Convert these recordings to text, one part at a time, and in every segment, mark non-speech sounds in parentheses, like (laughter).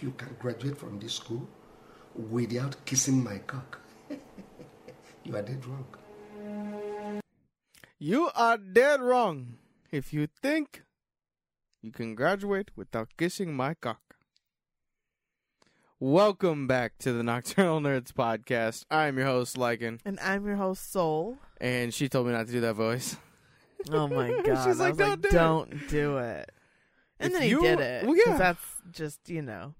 think you can graduate from this school without kissing my cock, (laughs) you are dead wrong. You are dead wrong if you think you can graduate without kissing my cock. Welcome back to the Nocturnal Nerds podcast. I'm your host, Lycan, And I'm your host, Soul. and she told me not to do that voice. Oh my (laughs) god! She's like, "Don't do it." don't do it. And If then he you- did it. well, 'cause yeah. that's just you know,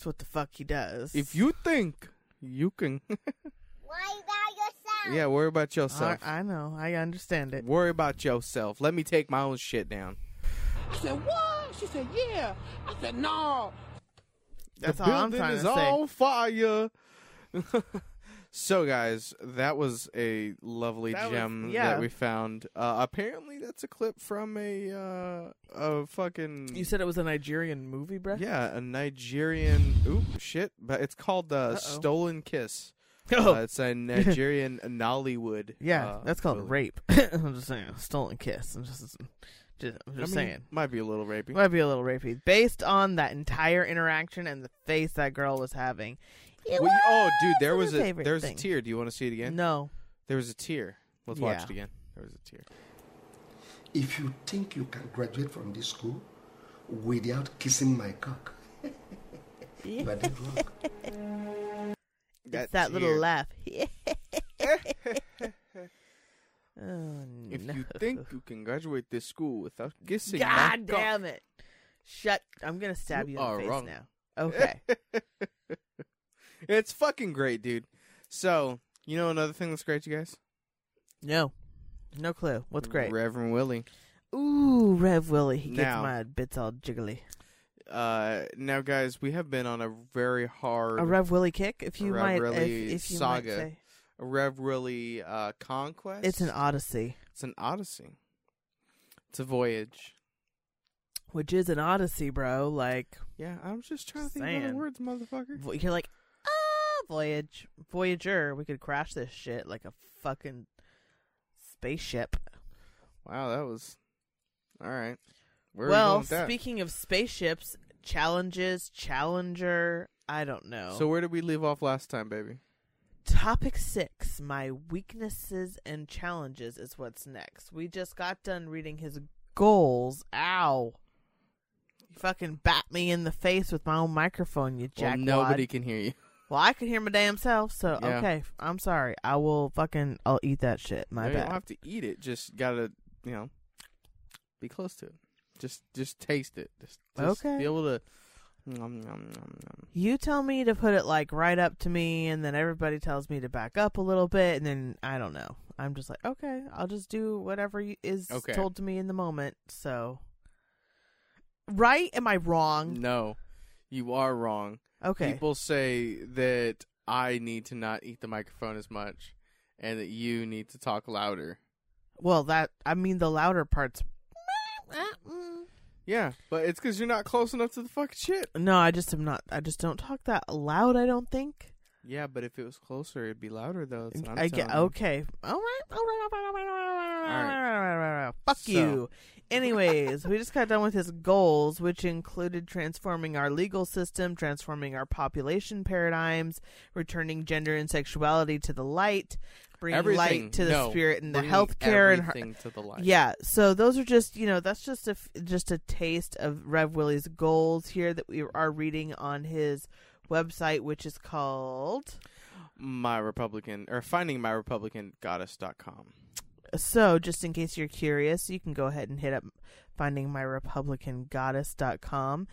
it's what the fuck he does. If you think you can, (laughs) Worry about yourself. yeah, worry about yourself. I know, I understand it. Worry about yourself. Let me take my own shit down. I said, what? She said, yeah. I said, no. That's the all I'm building trying is to say. on fire. (laughs) so, guys, that was a lovely That was- gem yeah. that we found. Uh, apparently, that's a clip from a uh, a fucking You said it was a Nigerian movie, bruh. yeah, a Nigerian. Oop, shit! But it's called uh. "Stolen Kiss." (laughs) Oh, Uh, it's a Nigerian (laughs) Nollywood. yeah, uh, that's called movie. rape. (laughs) I'm just saying, stolen kiss. I'm just, just, I'm I just mean, saying. might be a little rapey. Might be a little rapey, based on that entire interaction and the face that girl was having. It Well, you- oh, dude, there wasn't was her a favorite there was a thing. tear. Do you want to see it again? No, There was a tear. Let's watch Yeah. it again. There was a tear. If you think you can graduate from this school without kissing my cock, you are dead wrong. it's that little tear. laugh. (laughs) (laughs) oh, If no. you think you can graduate this school without kissing, my God cock- damn it! Shut! I'm gonna stab You you, in are the face wrong. now. Okay. (laughs) it's fucking great, dude. So, you know another thing that's great, you guys? no, no clue. What's great? Reverend Willie. Ooh, Rev Willie. He gets Now- my bits all jiggly. Uh, now, guys, we have been on a very hard A Rev Willie kick, if you Rev might, Willie if, if you saga. might say. Rev Willie uh, conquest. It's an odyssey, it's an odyssey. It's a voyage. which is an odyssey, bro. Like Yeah, I'm just trying to think of Saying. other words, motherfucker. vo- you're like, voyage, voyager. We could crash this shit like a fucking spaceship. Wow, that was all right. Well, speaking of spaceships, challenges, Challenger. I don't know. So where did we leave off last time, baby? Topic six, my weaknesses and challenges is what's next. We just got done reading his goals. Ow. You fucking bat me in the face with my own microphone, you Well, nobody can hear you. Well, I can hear my damn self, so Yeah. okay. I'm sorry. I will fucking. I'll eat that shit. My bad. you don't have to eat it. Just gotta, you know, be close to it. Just, just taste it. Just, just Okay. Be able to. Nom, nom, nom, nom. You tell me to put it like right up to me, and then everybody tells me to back up a little bit, and then I don't know. I'm just like, okay, I'll just do whatever you- is Okay. told to me in the moment. So, right? Am I wrong? No, you are wrong. Okay. People say that I need to not eat the microphone as much and that you need to talk louder. Well, that I mean the louder parts. Yeah, but it's because you're not close enough to the fucking shit. No, I just am not. I just don't talk that loud. I don't think. Yeah, but if it was closer, it'd be louder though. i get okay. All right, all right, all right, all right, all right. All right. Fuck so. you. Anyways, we just got done with his goals, which included transforming our legal system, transforming our population paradigms, returning gender and sexuality to the light, bringing Everything. light to the No, spirit and the healthcare and her, to the light. yeah, so those are just you know that's just a f- just a taste of Rev Willie's goals here that we are reading on his website, which is called. my Republican or finding my Republican goddess.com. So, just in case you're curious, you can go ahead and hit up findingmyrepublicangoddess.com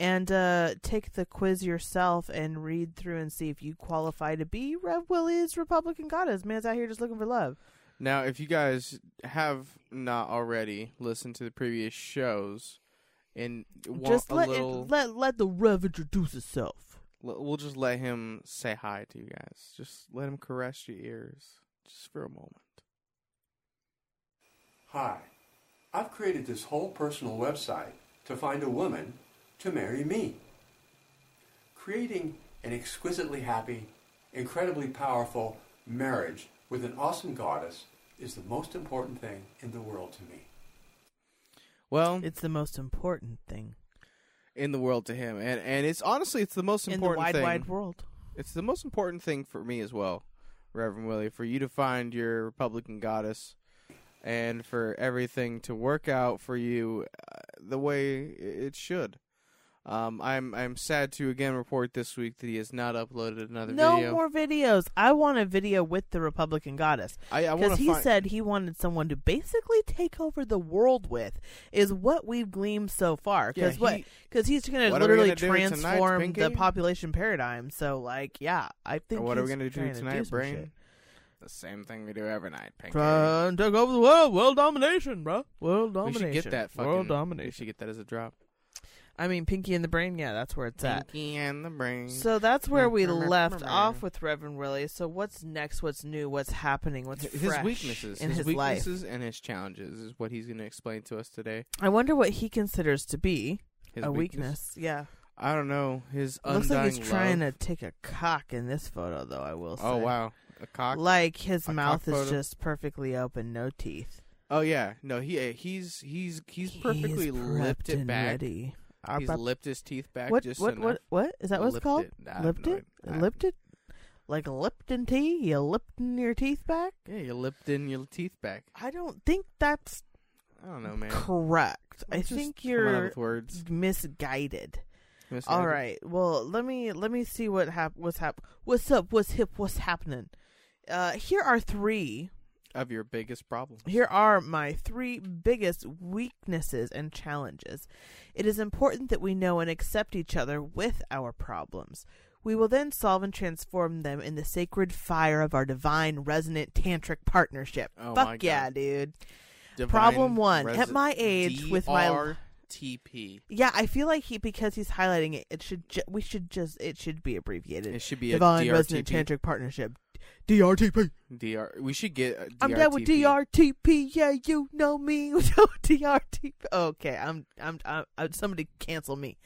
and uh, take the quiz yourself and read through and see if you qualify to be Rev Willie's Republican goddess. Man's out here just looking for love. Now, if you guys have not already listened to the previous shows and want just let, it- little, let let the Rev introduce himself. we'll just let him say hi to you guys. Just let him caress your ears, just for a moment. Hi, I've created this whole personal website to find a woman to marry me. Creating an exquisitely happy, incredibly powerful marriage with an awesome goddess is the most important thing in the world to me. Well, It's the most important thing. in the world to him, and and it's honestly it's the most important in the wide, thing. wide world. It's the most important thing for me as well, Reverend Willie, for you to find your Republican goddess, and for everything to work out for you uh, the way it should. Um, I'm I'm sad to again report this week that he has not uploaded another No video. more videos. I want a video with the Republican goddess. Because he find. said he wanted someone to basically take over the world with, is what we've gleaned so far. Yeah, Because what? he- Because he's going to What literally do tonight, transform the population paradigm. So, like, yeah, I think. what are we gonna do trying to tonight, do Brain? The same thing we do every night. Pinky. Try and take over the world. World domination, bro. World domination. we should get that fucking. World domination. We should get that as a drop. I mean, Pinky and the Brain. Yeah, that's where it's at. Pinky and the brain. So that's where we left off with Reverend Willie. So what's next? What's new? What's happening? What's his weaknesses, in his, his, life? and his challenges is what he's going to explain to us today. I wonder what he considers to be His a weakness. Yeah, I don't know. His looks like he's trying to take a cock in this photo, though. I will oh, say. Oh wow, cock. Like his A mouth cock is photo? just perfectly open, no teeth. oh yeah, no, he uh, he's he's he's perfectly He's lipped it back. Ready. He's lipped his teeth back what? just What? enough. What? What is that? What's it's Lipped called? It. I have Lipped no it? I- Lipped it? Like Lipton tea? You Lipton your teeth back? Yeah, you lipped in your teeth back. I don't think that's I don't know, man. correct. I Let's just think you're misguided. Miss All right. Well, let me let me see what hap- what's hap- What's up? What's hip? What's happening? Uh, here are three. Of your biggest problems. Here are my three biggest weaknesses and challenges. It is important that we know and accept each other with our problems. We will then solve and transform them in the sacred fire of our divine resonant tantric partnership. Oh Fuck my yeah, God. dude. Divine Problem one. At my age, with my DRTP. yeah, I feel like he because he's highlighting it. It should ju- we should just it should be abbreviated. It should be Divine a Resonant DRTP. Tantric Partnership. DRTP. DR. We should get. A I'm down with DRTP. DRTP. Yeah, you know me. (laughs) DRTP. Okay, I'm, I'm. I'm. I'm somebody cancel me.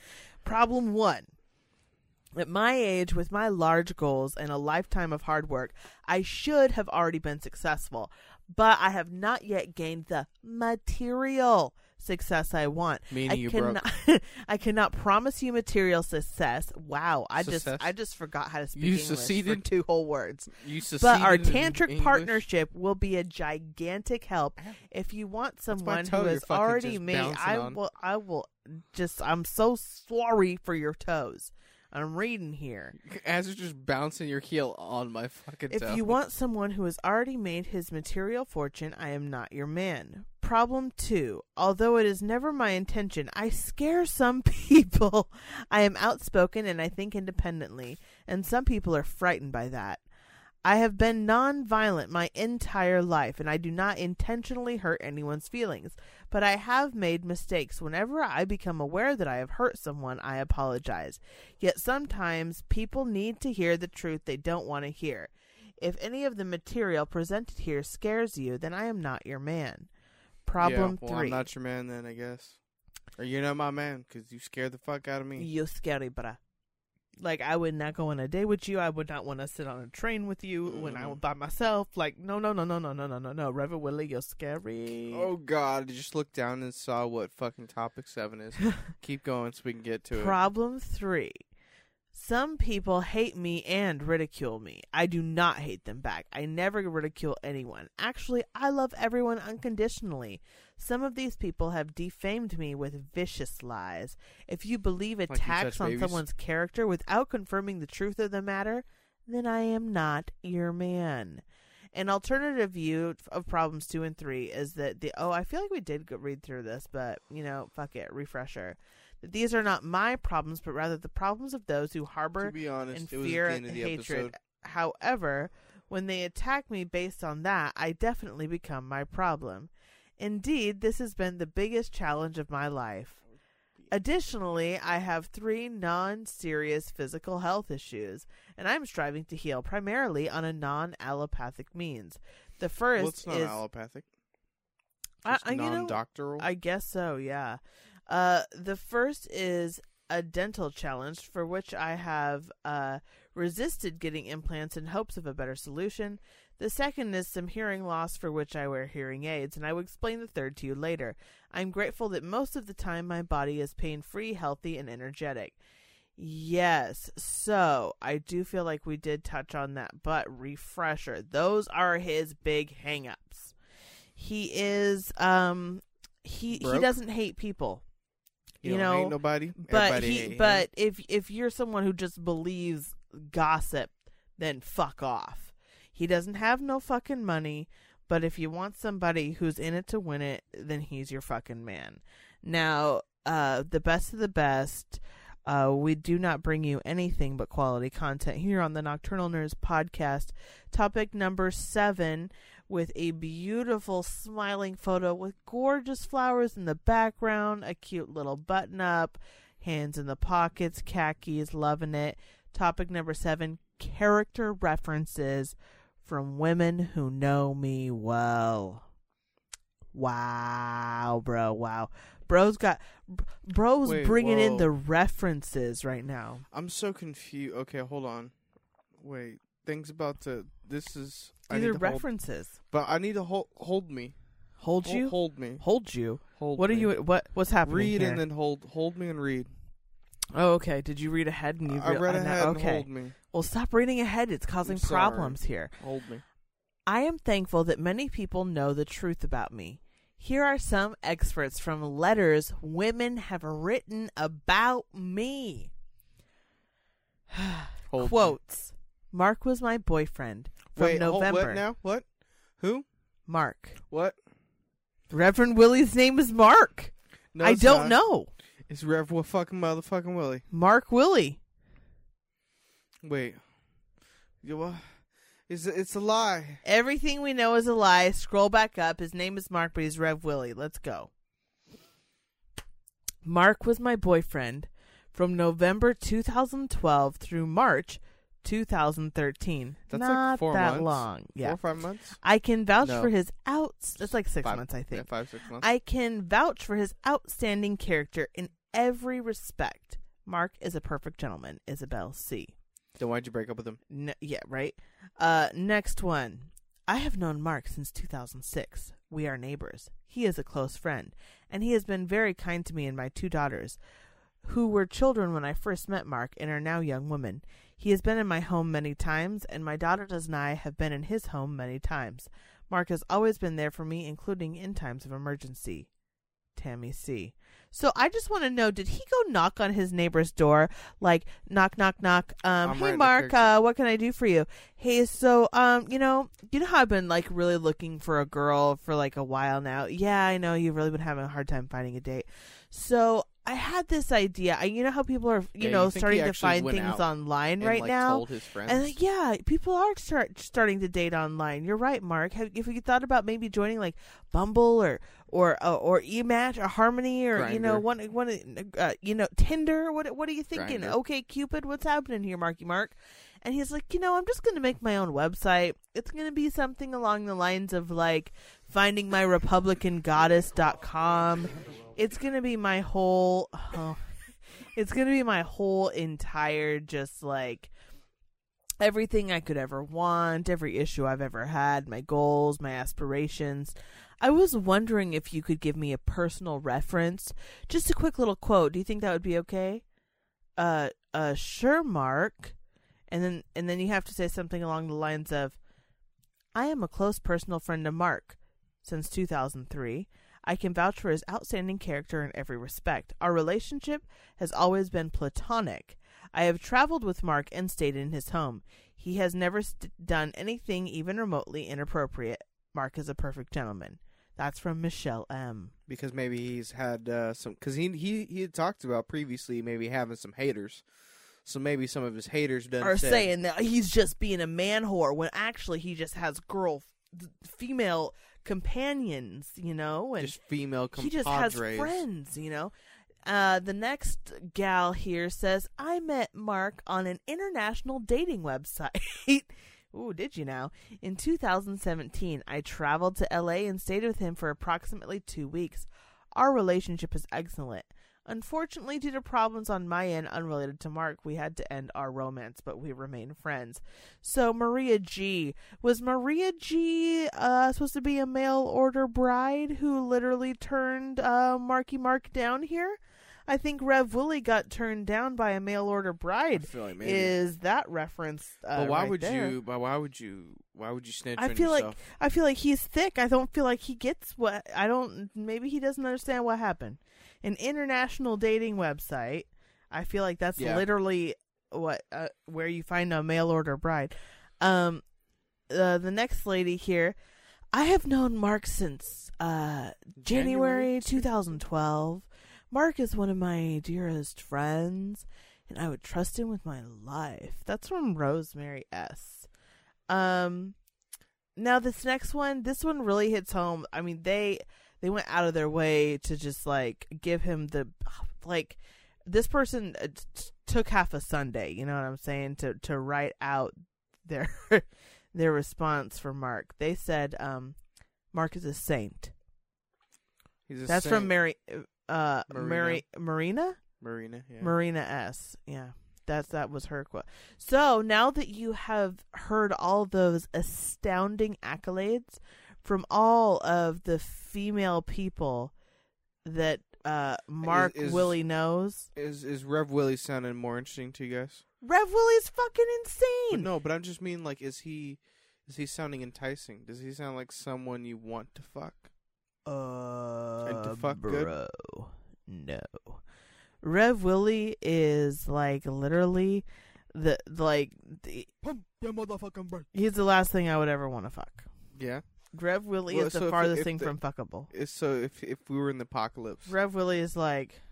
Problem one. At my age, with my large goals and a lifetime of hard work, I should have already been successful, but I have not yet gained the material success I want. Meaning I you broke. cannot. (laughs) I cannot promise you material success. Wow, I Success? just. I just forgot how to speak You English for two whole words. You But our tantric partnership will be a gigantic help if you want someone who has already made. I on. will. I will just. I'm so sorry for your toes. I'm reading here. As you're just bouncing your heel on my fucking If toe. you want someone who has already made his material fortune, I am not your man. Problem two. Although it is never my intention, I scare some (laughs) people. I am outspoken and I think independently, and some people are frightened by that. I have been non-violent my entire life, and I do not intentionally hurt anyone's feelings. But I have made mistakes. Whenever I become aware that I have hurt someone, I apologize. Yet sometimes people need to hear the truth they don't want to hear. If any of the material presented here scares you, then I am not your man. Problem yeah, well, three. I'm not your man then, I guess. Or you're not my man because you scared the fuck out of me. You scary, bruh. Like I would not go on a date with you. I would not want to sit on a train with you when I'm Mm. by myself. Like no, no, no, no, no, no, no, no, no. Reverend Willie, you're scary. Oh god, I just looked down and saw what fucking topic seven is. (laughs) Keep going so we can get to it. Problem three. Some people hate me and ridicule me. I do not hate them back. I never ridicule anyone. Actually, I love everyone unconditionally. Some of these people have defamed me with vicious lies. If you believe you attacks touch on babies? someone's character without confirming the truth of the matter, then I am not your man. An alternative view of problems two and three is that the oh I feel like we did read through this, but you know fuck it refresher that these are not my problems, but rather the problems of those who To harbor be honest, and fear at the end and hatred. episode. However, when they attack me based on that, I definitely become my problem. Indeed, this has been the biggest challenge of my life. Additionally, I have three non serious physical health issues, and I'm striving to heal primarily on a non allopathic means. The first Well, it's not is allopathic. I- I- you know, non-doctoral. I guess so, yeah. Uh, the first is a dental challenge for which I have uh, resisted getting implants in hopes of a better solution. The second is some hearing loss for which I wear hearing aids, and I will explain the third to you later. I'm grateful that most of the time my body is pain free, healthy, and energetic. Yes, so I do feel like we did touch on that, but refresher. Those are his big hangups. He is um he he doesn't hate people. You, know, hate nobody. But Everybody he him. but if if you're someone who just believes gossip, then fuck off. He doesn't have no fucking money, but if you want somebody who's in it to win it, then he's your fucking man. Now, uh the best of the best uh, we do not bring you anything but quality content here on the Nocturnal Nerds podcast. Topic number seven with a beautiful smiling photo with gorgeous flowers in the background, a cute little button up, hands in the pockets, khakis, loving it. Topic number seven character references from women who know me well. Wow, bro, wow. Bro's got bro's Wait, bringing in the references right now. I'm so confused. Okay, hold on. Wait, things about to. This is. I These are to hold, references. but I need to hold hold me. Hold Hol- you, Hold me. hold you. Hold. What are you? What what's happening Read here? and then hold. Hold me and read. oh, okay. Did you read ahead and you? I read ahead and Okay. Hold me. Well, stop reading ahead. It's causing problems here. Hold me. I am thankful that many people know the truth about me. Here are some excerpts from letters women have written about me. (sighs) Hold me. Quotes. Mark was my boyfriend from Wait, hold- November. what now? What? Who? Mark. What? Reverend Willie's name is Mark. No, I don't not. know. It's Rev fucking motherfucking Willie. Mark Willie. Wait. You what? It's a, it's a lie. Everything we know is a lie. Scroll back up. His name is Mark, but he's Rev Willie. Let's go. Mark was my boyfriend from November 2012 through March 2013. That's Not like four that months. long. Yeah. Four or five months. I can vouch No. for his outs. That's like six Five- months, I Yeah, think. five six months. I can vouch for his outstanding character in every respect. Mark is a perfect gentleman. Isabel C. then why'd you break up with him? Yeah, right. Uh, next one. I have known Mark since 2006. We are neighbors. He is a close friend, and he has been very kind to me and my two daughters, who were children when I first met Mark and are now young women. He has been in my home many times, and my daughters and I have been in his home many times. Mark has always been there for me, including in times of emergency. Tammy C. So I just want to know: Did he go knock on his neighbor's door, like knock, knock, knock? Um, I'm hey, Mark, uh, what can I do for you? Hey, so um, you know, you know how I've been like really looking for a girl for like a while now. Yeah, I know you've really been having a hard time finding a date. So I had this idea. I, you know how people are, you Yeah, know, you starting to find things online And, right like, now. told his friends. And like, yeah, people are start starting to date online. You're right, Mark. Have if you thought about maybe joining like Bumble or or uh, or eMatch or Harmony or you know one one uh, you know Tinder? What what are you thinking? Grindr. Okay, Cupid, what's happening here, Marky Mark? And he's like, you know, I'm just going to make my own website. It's going to be something along the lines of like finding my Republican goddess.com. It's going to be my whole oh, it's going to be my whole entire just like everything I could ever want, every issue I've ever had, my goals, my aspirations. I was wondering if you could give me a personal reference, just a quick little quote. Do you think that would be okay? Uh, uh, sure, Mark. And then, and then you have to say something along the lines of, "I am a close personal friend of Mark since 2003. I can vouch for his outstanding character in every respect. Our relationship has always been platonic. I have traveled with Mark and stayed in his home. He has never st- done anything even remotely inappropriate. Mark is a perfect gentleman. That's from Michelle M. because maybe he's had uh, some because he he he had talked about previously maybe having some haters, so maybe some of his haters done Are said, saying that he's just being a man whore when actually he just has girl, female companions, you know, and just female he just has friends, you know. Uh, the next gal here says, I met Mark on an international dating website. (laughs) Ooh, did you now? In 2017, I traveled to LA and stayed with him for approximately two weeks. Our relationship is excellent. Unfortunately, due to problems on my end unrelated to Mark, we had to end our romance, but we remain friends. So, Maria G. Was Maria G uh, supposed to be a mail order bride who literally turned uh, Marky Mark down here? I think Rev Willie got turned down by a mail order I bride. feel like. Is that reference? Uh, but why right would there. you? But why would you? Why would you snitch I feel like? I feel like he's thick. I don't feel like he gets what I don't. Maybe he doesn't understand what happened. An international dating website. I feel like that's Yeah. literally what uh, where you find a mail order bride. Um, uh, the next lady here. I have known Mark since uh January 2012. Mark is one of my dearest friends, and I would trust him with my life. That's from Rosemary S. Um, now this next one, this one really hits home. I mean, they they went out of their way to just like give him the like. This person uh, t- took half a Sunday. You know what I'm saying to to write out their (laughs) their response for Mark. They said, um, "Mark is a saint." He's a That's saint. from Mary, uh, Marina. Mary, Marina, Marina. Yeah. Marina S. Yeah, that's that was her quote. So now that you have heard all those astounding accolades from all of the female people that uh, Mark is- Willie knows, Is is Rev Willie sounding more interesting to you guys? Rev Willie's fucking But insane. no, but I'm just mean like, is he is he sounding enticing? Does he sound like someone you want to fuck? Uh, And to fuck good? bro, no. Rev Willie is like literally the like the, he's the last thing I would ever want to fuck. Yeah. Rev Willie Well, is so the if- farthest if thing the- from fuckable. So if if we were in the apocalypse, Rev Willie is like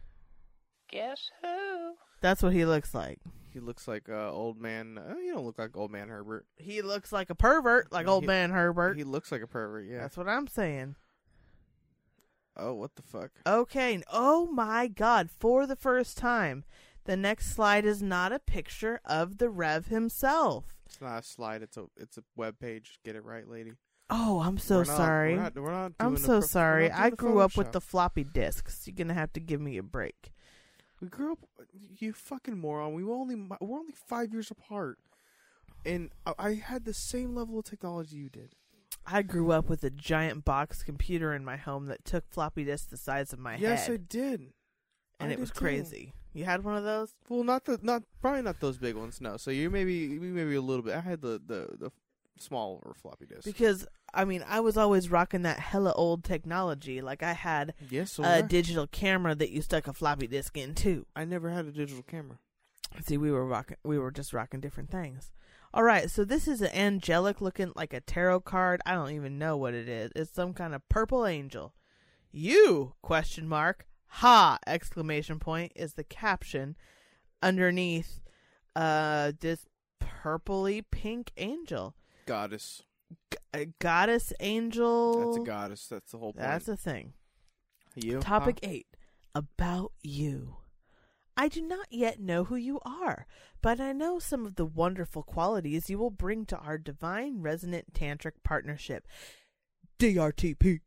Guess who? that's what he looks like. he looks like uh, old man. Uh, you don't look like old man Herbert. He looks like a pervert, like old He- man Herbert. He looks like a pervert. Yeah. That's what I'm saying. oh, what the fuck? Okay. Oh my God. For the first time, the next slide is not a picture of the Rev himself. It's not a slide. It's a it's a web page. Get it right, lady. Oh, I'm so We're not- sorry. We're not, we're not I'm so pro- sorry. I grew up with the floppy disks. You're gonna have to give me a break. We grew up. You fucking moron. We were only we're only five years apart, and I, I had the same level of technology you did. I grew up with a giant box computer in my home that took floppy disks the size of my head. yes, I did. and I it was too. crazy. You had one of those? Well, not the not probably not those big ones. No. So you maybe maybe a little bit. I had the the the smaller floppy disk. Because I mean, I was always rocking that hella old technology. Like I had yes, so a digital camera that you stuck a floppy disk in too. I never had a digital camera. See, we were rocking, we were just rocking different things. All right, so this is an angelic looking like a tarot card. I don't even know what it is. It's some kind of purple angel. You question mark ha exclamation point is the caption underneath uh this purpley pink angel. Goddess. G- a goddess angel. That's a goddess. That's the whole point. That's a thing. you. Topic huh? 8 About you. I do not yet know who you are, but I know some of the wonderful qualities you will bring to our divine resonant tantric partnership. DRTP.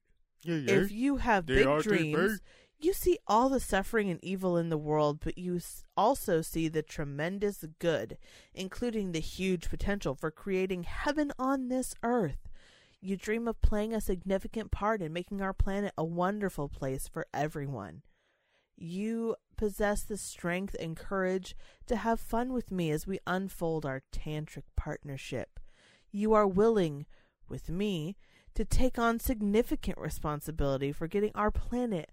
Yeah, yeah. If you have big dreams, you see all the suffering and evil in the world, but you also see the tremendous good, including the huge potential for creating heaven on this earth. You dream of playing a significant part in making our planet a wonderful place for everyone. You possess the strength and courage to have fun with me as we unfold our tantric partnership. You are willing, with me, to take on significant responsibility for getting our planet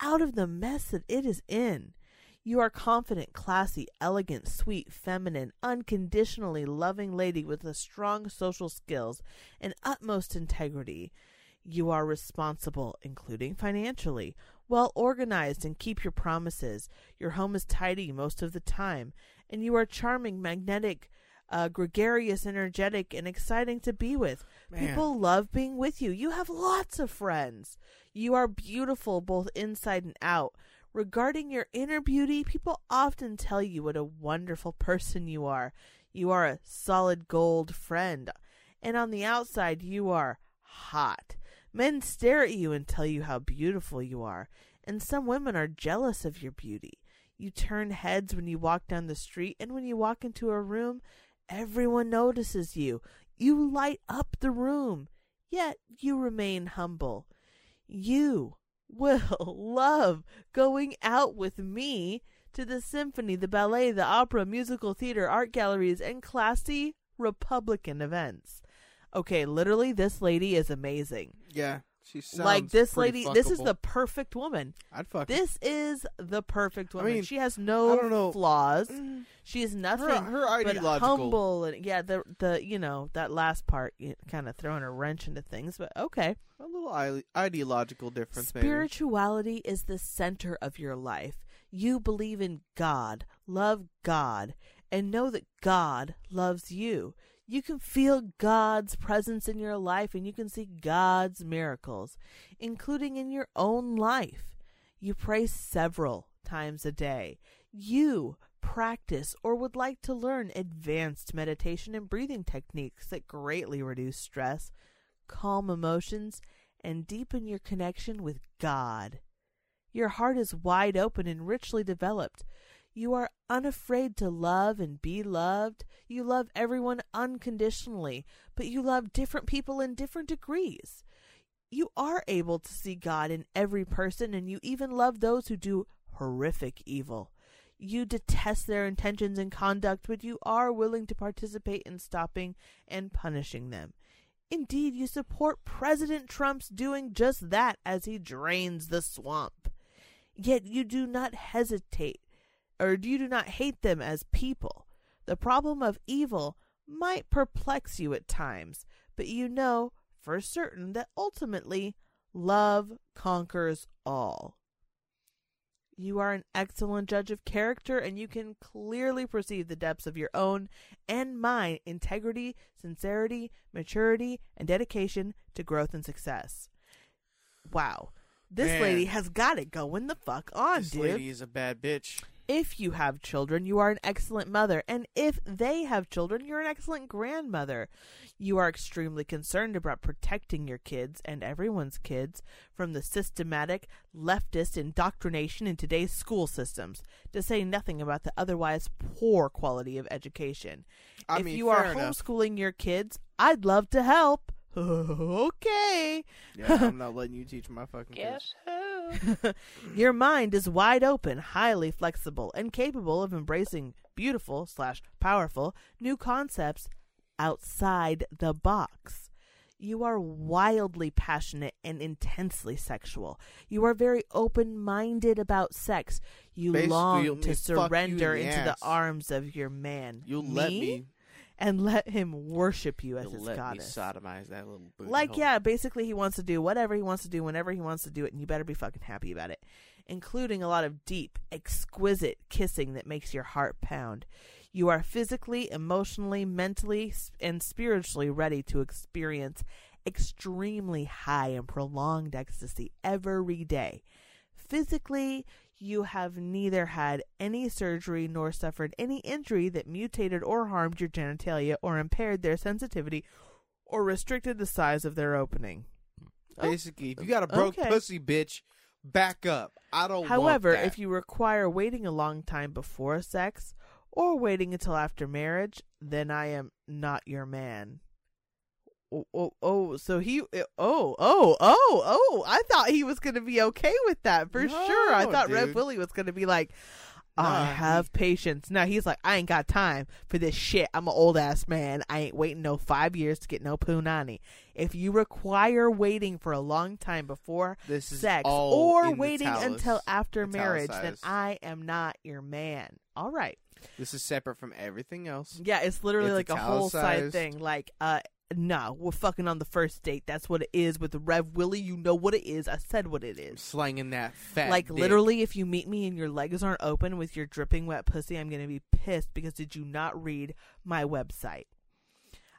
out of the mess that it is in. You are confident, classy, elegant, sweet, feminine, unconditionally loving lady with a strong social skills and utmost integrity. You are responsible, including financially, well organized, and keep your promises. Your home is tidy most of the time, and you are charming, magnetic, uh, gregarious, energetic, and exciting to be with. Man. People love being with you. You have lots of friends. You are beautiful both inside and out. Regarding your inner beauty, people often tell you what a wonderful (laughs) person you are. You are a solid gold friend. And on the outside, you are hot. Men stare at you and tell you how beautiful you are, and some women are jealous of your beauty. You turn heads when you walk down the street, and when you walk into a room, everyone notices you. You light up the room, yet you remain humble. You will (laughs) love going out with me to the symphony, the ballet, the opera, musical theater, art galleries, and classy Republican events. Okay, literally, this lady is amazing. Yeah, she like this lady, this is the perfect woman. I'd fuck. This is the perfect I woman. mean, she has I no know. flaws. Mm. She is nothing her, her but ideological. humble and yeah. The the you know that last part you kind of throwing a wrench into things, but okay. A little ide- ideological difference, maybe. Spirituality is the center of your life. You believe in God, love God, and know that God loves you. You can feel God's presence in your life and you can see God's miracles, including in your own life. You pray several times a day. You practice or would like to learn advanced meditation and breathing techniques that greatly reduce stress, calm emotions, and deepen your connection with God. Your heart is wide open and richly developed. You are unafraid to love and be loved. You love everyone unconditionally, but you love different people in different degrees. You are able to see God in every person, and you even love those who do horrific evil. You detest their intentions and conduct, but you are willing to participate in stopping and punishing them. Indeed, you support President Trump's doing just that as he drains the swamp. Yet you do not hesitate, or you do not hate them as people. The problem of evil might perplex you at times, but you know for certain that ultimately love conquers all. You are an excellent judge of character, and you can clearly perceive the depths of your own and mine integrity, sincerity, maturity, and dedication to growth and success. Wow. This Man. lady has got it going the fuck on, This dude. This lady is a bad bitch. If you have children, you are an excellent mother. And if they have children, you're an excellent grandmother. You are extremely concerned about protecting your kids and everyone's kids from the systematic leftist indoctrination in today's school systems, to say nothing about the otherwise poor quality of education. I if mean, you are enough. homeschooling your kids, I'd love to help. (laughs) okay. Yeah, I'm (laughs) not letting you teach my fucking kids. (laughs) Your mind is wide open, highly flexible, and capable of embracing beautiful slash powerful new concepts outside the box. You are wildly passionate and intensely sexual. You are very open minded about sex. You Basically, long you'll to me fuck you in surrender into ass. the arms of your man. You'll let me. And let him worship you as his let goddess. me sodomize that little booty Like, hole. yeah, basically, he wants to do whatever he wants to do whenever he wants to do it, and you better be fucking happy about it. Including a lot of deep, exquisite kissing that makes your heart pound. You are physically, emotionally, mentally, and spiritually ready to experience extremely high and prolonged ecstasy every day. Physically, you have neither had any surgery nor suffered any injury that mutated or harmed your genitalia or impaired their sensitivity or restricted the size of their opening. Oh. Basically, if you got a broke Okay. pussy, bitch, back up. I don't. However, want that. if you require waiting a long time before sex or waiting until after marriage, then I am not your man. Oh, oh, oh so he, oh, oh, oh, oh, I thought he was going to be okay with that for sure. I No, thought Red dude. Willie was going to be like, I Nah, have patience. Now he's like, I ain't got time for this shit. I'm an old ass man. I ain't waiting no five years to get no punani. If you require waiting for a long time before this sex or in the waiting talus- until after marriage, then. I am not your man. All right. This is separate from everything else. Yeah, it's literally It's like a whole side thing. Like, uh, no, we're fucking on the first date. That's what it is with Rev Willie. You know what it is. I said what it is. Slanging that fat. like dick. literally, if you meet me and your legs aren't open with your dripping wet pussy, I'm gonna be pissed because did you not read my website?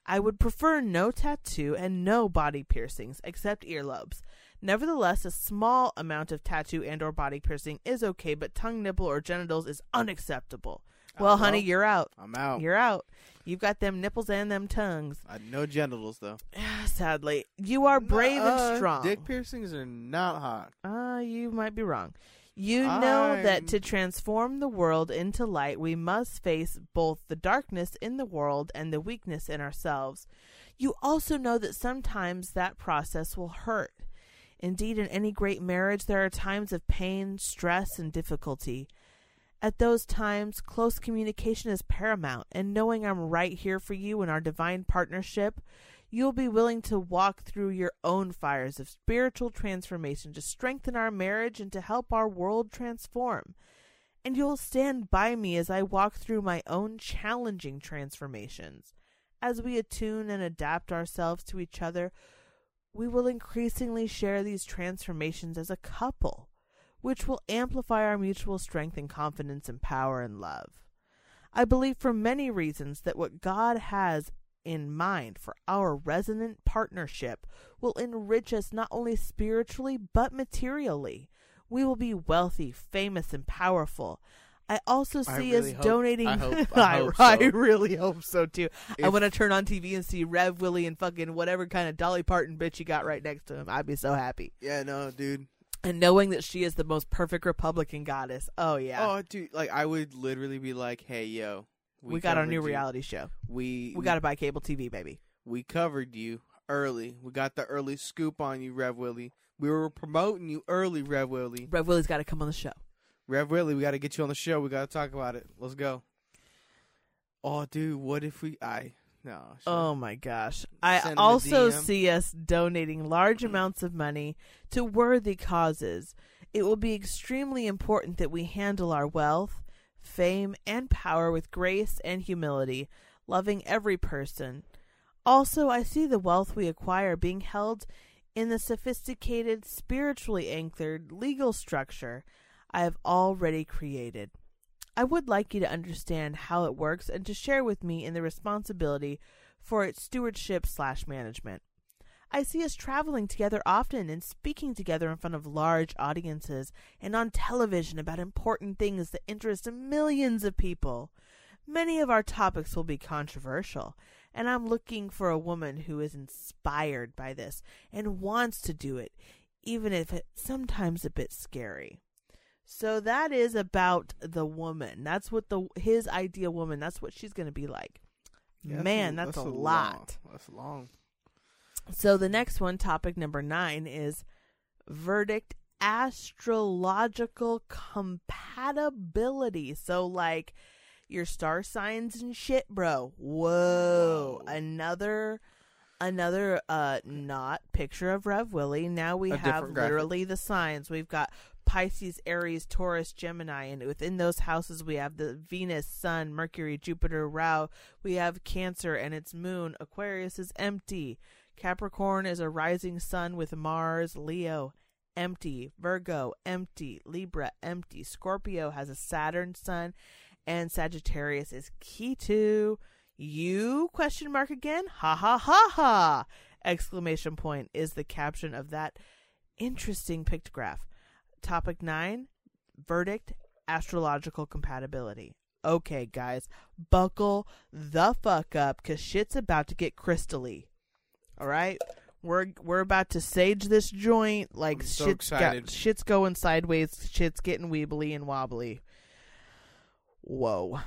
I would prefer no tattoo and no body piercings except earlobes. Nevertheless, a small amount of tattoo and or body piercing is okay, but tongue, nipple, or genitals is unacceptable. Well, Uh, honey, you're out. I'm out. You're out. You've got them nipples and them tongues. I no genitals though. (sighs) Sadly, you are brave Uh, and strong. Dick piercings are not hot. Uh, you might be wrong. You know that I'm- to transform the world into light, we must face both the darkness in the world and the weakness in ourselves. You also know that sometimes that process will hurt. Indeed, in any great marriage, there are times of pain, stress, and difficulty. At those times, close communication is paramount, and knowing I'm right here for you in our divine partnership, you'll be willing to walk through your own fires of spiritual transformation to strengthen our marriage and to help our world transform. And you'll stand by me as I walk through my own challenging transformations. As we attune and adapt ourselves to each other, we will increasingly share these transformations as a couple, which will amplify our mutual strength and confidence and power and love. I believe for many reasons that what God has in mind for our resonant partnership will enrich us not only spiritually but materially. We will be wealthy, famous, and powerful. I also I see really us hope- donating. I hope- (laughs) I hope (laughs) I so. really hope so too. I want to turn on TV and see Rev Willie and fucking whatever kind of Dolly Parton bitch you got right next to him. I'd be so happy. Yeah, no, dude. And knowing that she is the most perfect Republican goddess. Oh yeah, Oh, dude. Like I would literally be like, "Hey, yo, we, got our new you. reality show. We We got to buy cable TV, baby. we covered you early. We got the early scoop on you, Rev Willie. We were promoting you early, Rev Willie. Rev Willie's got to come on the show. Rev Willie, we got to get you on the show. We got to talk about it. Let's go. Oh, dude, what if we? I no. shit. Oh my gosh. I also see us donating large amounts of money to worthy causes. It will be extremely important that we handle our wealth, fame, and power with grace and humility, loving every person. Also, I see the wealth we acquire being held in the sophisticated, spiritually anchored legal structure I have already created. I would like you to understand how it works and to share with me in the responsibility for its stewardship slash management. I see us traveling together often and speaking together in front of large audiences and on television about important things that interest millions of people. Many of our topics will be controversial, and I'm looking for a woman who is inspired by this and wants to do it, even if it's sometimes a bit scary. So that is about the woman. That's what the his ideal woman. That's what she's going to be like. Yeah, Man, that's, a, long- lot. That's long. So the next one, topic number nine, is verdict astrological compatibility. So like your star signs and shit, bro. Whoa. Whoa. Another another uh not picture of Rev Willie. Now we A have literally the signs. We've got Pisces, Aries, Taurus, Gemini, and within those houses we have the Venus, Sun, Mercury, Jupiter, Rahu. We have Cancer and its moon. Aquarius is empty. Capricorn is a rising sun with Mars, Leo, empty. Virgo, empty. Libra, empty. Scorpio has a Saturn sun, and Sagittarius is Ketu You question mark again? Ha ha ha ha! Exclamation point is the caption of that interesting pictograph. Topic nine, verdict, astrological compatibility. Okay, guys, buckle the fuck up, cause shit's about to get crystally. All right, we're we're about to sage this joint like I'm so shit's got, shit's going sideways, shit's getting weebly and wobbly. Whoa.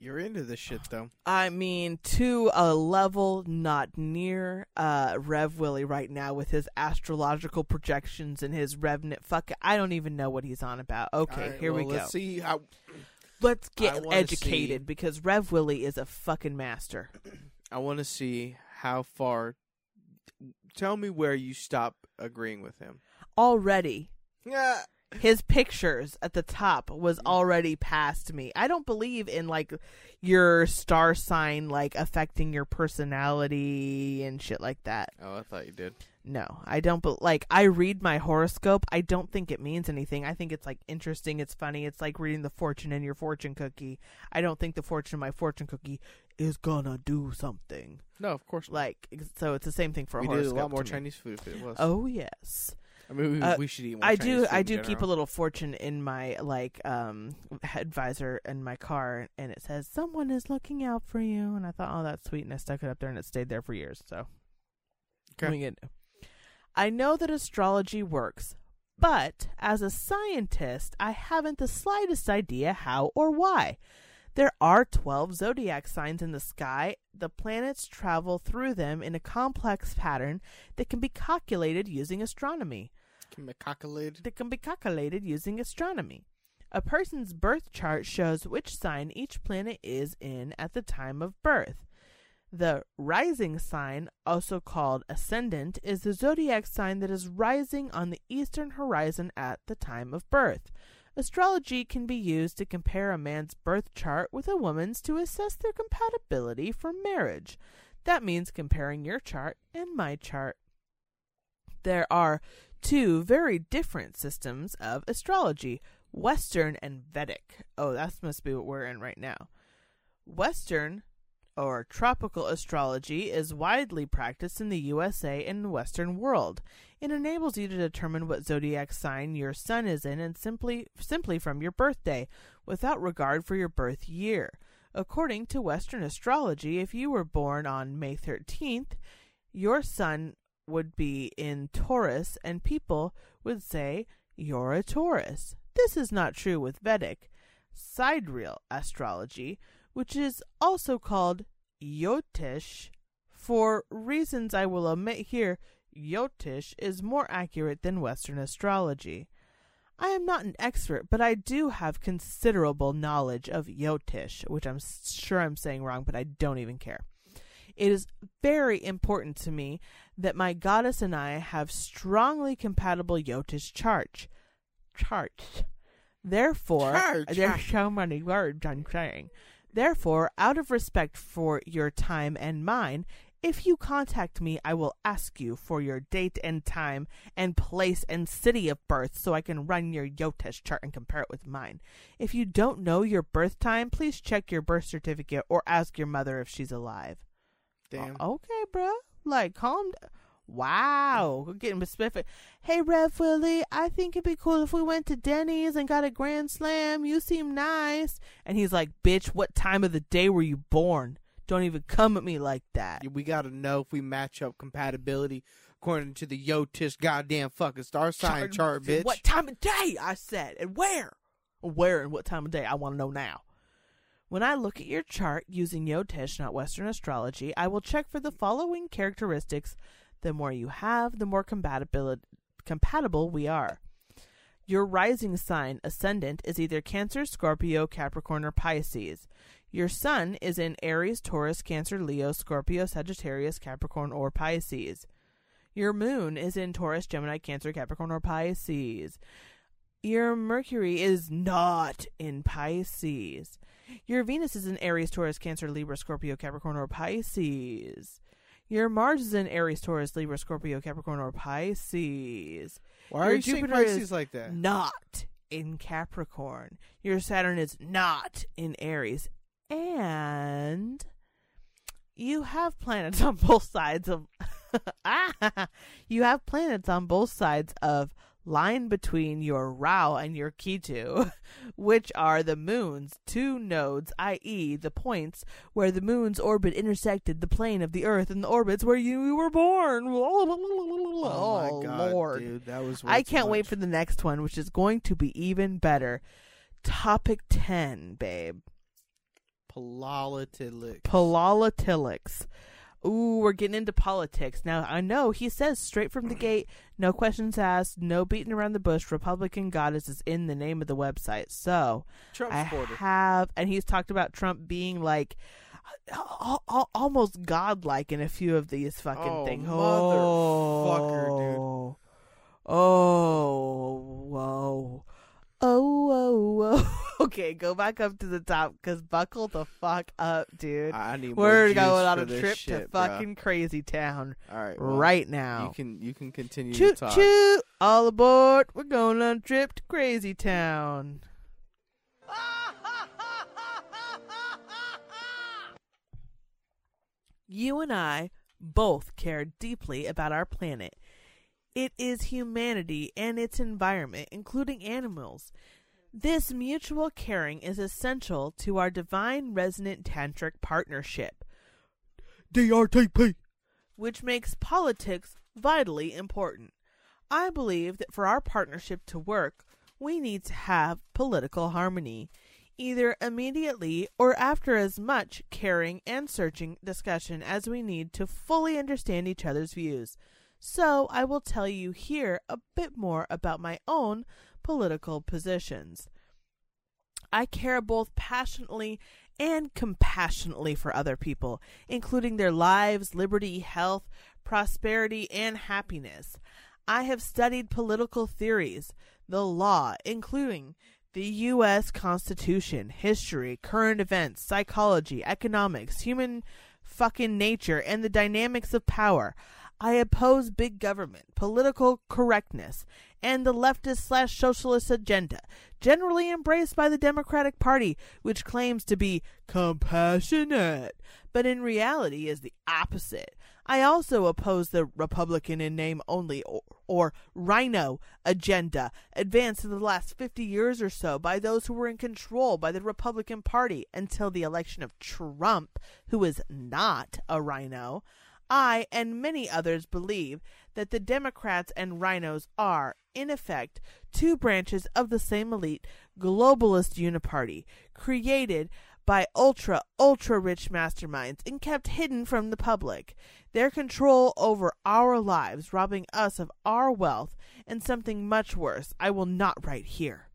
You're into this shit though. I mean, to a level not near uh, Rev Willie right now with his astrological projections and his Revnant. Fuck, I don't even know what he's on about. Okay, right, here well, we go. Let's see how. Let's get educated see- because Rev Willie is a fucking master. (clears throat) I want to see how far. Tell me where you stop agreeing with him. Already, Yeah. His pictures at the top was mm-hmm. already past me. I don't believe in like your star sign like affecting your personality and shit like that. Oh, I thought you did. No, I don't. But like, I read my horoscope. I don't think it means anything. I think it's like interesting. It's funny. It's like reading the fortune in your fortune cookie. I don't think the fortune in my fortune cookie is gonna do something. No, of course. not. Like, so it's the same thing for a we did a lot more. Chinese food if it was. Oh yes. I mean, we, Uh, we should eat more I Chinese do. I do keep a little fortune in my like um advisor in my car, and it says someone is looking out for you. And I thought, oh, that's sweet, and I stuck it up there, and it stayed there for years. So, Okay. what are you gonna do? I know that astrology works, but as a scientist, I haven't the slightest idea how or why. There are 12 zodiac signs in the sky. The planets travel through them in a complex pattern that can be calculated using astronomy Can be calculated. that can be calculated using astronomy. A person's birth chart shows which sign each planet is in at the time of birth. The rising sign, also called ascendant, is the zodiac sign that is rising on the eastern horizon at the time of birth. Astrology can be used to compare a man's birth chart with a woman's to assess their compatibility for marriage. That means comparing your chart and my chart. There are two very different systems of astrology Western and Vedic. Oh, that must be what we're in right now. Western or tropical astrology is widely practiced in the USA and Western world. It enables you to determine what zodiac sign your sun is in and simply simply from your birthday, without regard for your birth year. According to Western astrology, if you were born on May 13th, your sun would be in Taurus, and people would say you're a Taurus. This is not true with Vedic sidereal astrology, which is also called Yotish. For reasons I will omit here, Yotish is more accurate than Western astrology. I am not an expert, but I do have considerable knowledge of Yotish, which I'm sure I'm saying wrong, but I don't even care. It is very important to me that my goddess and I have strongly compatible Yotish charts. Charts. Therefore, Chart, there's so many words I'm saying. Therefore, out of respect for your time and mine, if you contact me, I will ask you for your date and time and place and city of birth so I can run your Yotesh chart and compare it with mine. If you don't know your birth time, please check your birth certificate or ask your mother if she's alive. Damn. O- okay, bruh. Like, calm down. Wow, we're getting specific. Hey, Rev Willie, I think it'd be cool if we went to Denny's and got a Grand Slam. You seem nice. And he's like, bitch, what time of the day were you born? Don't even come at me like that. We got to know if we match up compatibility according to the Yotish goddamn fucking star sign chart, bitch. What time of day? I said, and where? Where and what time of day? I want to know now. When I look at your chart using Yotesh, not Western astrology, I will check for the following characteristics. The more you have, the more compatible compatible we are. Your rising sign, ascendant, is either Cancer, Scorpio, Capricorn, or Pisces. Your sun is in Aries, Taurus, Cancer, Leo, Scorpio, Sagittarius, Capricorn, or Pisces. Your moon is in Taurus, Gemini, Cancer, Capricorn, or Pisces. Your Mercury is not in Pisces. Your Venus is in Aries, Taurus, Cancer, Libra, Scorpio, Capricorn, or Pisces. Your Mars is in Aries, Taurus, Libra, Scorpio, Capricorn, or Pisces. Why are Your you saying Jupiter is Pisces like that? Not in Capricorn. Your Saturn is not in Aries. And you have planets (laughs) on both sides of (laughs) ah, you have planets on both sides of line between your Rahu and your Ketu, (laughs) which are the moon's two nodes, i.e., the points where the moon's orbit intersected the plane of the Earth and the orbits where you were born. Oh, (laughs) Oh, my oh, god, Lord. dude, that was. I can't wait for the next one, which is going to be even better. Topic 10, babe. Politics. Polatilix. Ooh, we're getting into politics. Now, I know he says straight from the gate, no questions asked, no beating around the bush, Republican goddess is in the name of the website. So, Trump I supporter. have, and he's talked about Trump being like al- al- almost godlike in a few of these fucking Oh, things. motherfucker, dude. oh, Oh, whoa. Oh, whoa, oh, oh. (laughs) whoa. okay, go back up to the top because buckle the fuck up, dude. I I need more We're juice going on a trip shit, to bruh. fucking crazy town All right, well, right now. You can you can continue Choo to talk. choo! All aboard! We're going on a trip to Crazy Town. You and I both care deeply about our planet. It is humanity and its environment, including animals. This mutual caring is essential to our divine resonant tantric partnership, DRTP. which makes politics vitally important. I believe that for our partnership to work, we need to have political harmony, either immediately or after as much caring and searching discussion as we need to fully understand each other's views. So, I will tell you here a bit more about my own political positions. I care both passionately and compassionately for other people, including their lives, liberty, health, prosperity, and happiness. I have studied political theories, the law, including the U.S. Constitution, history, current events, psychology, economics, human fucking nature, and the dynamics of power. I oppose big government, political correctness, and the leftist slash socialist agenda, generally embraced by the Democratic Party, which claims to be compassionate, but in reality is the opposite. I also oppose the Republican in name only or, or RINO agenda advanced in the last 50 years or so by those who were in control by the Republican Party until the election of Trump, who is not a RINO. I and many others believe that the Democrats and RINOs are, in effect, two branches of the same elite globalist uniparty created by ultra, ultra rich masterminds and kept hidden from the public. Their control over our lives, robbing us of our wealth, and something much worse, I will not write here.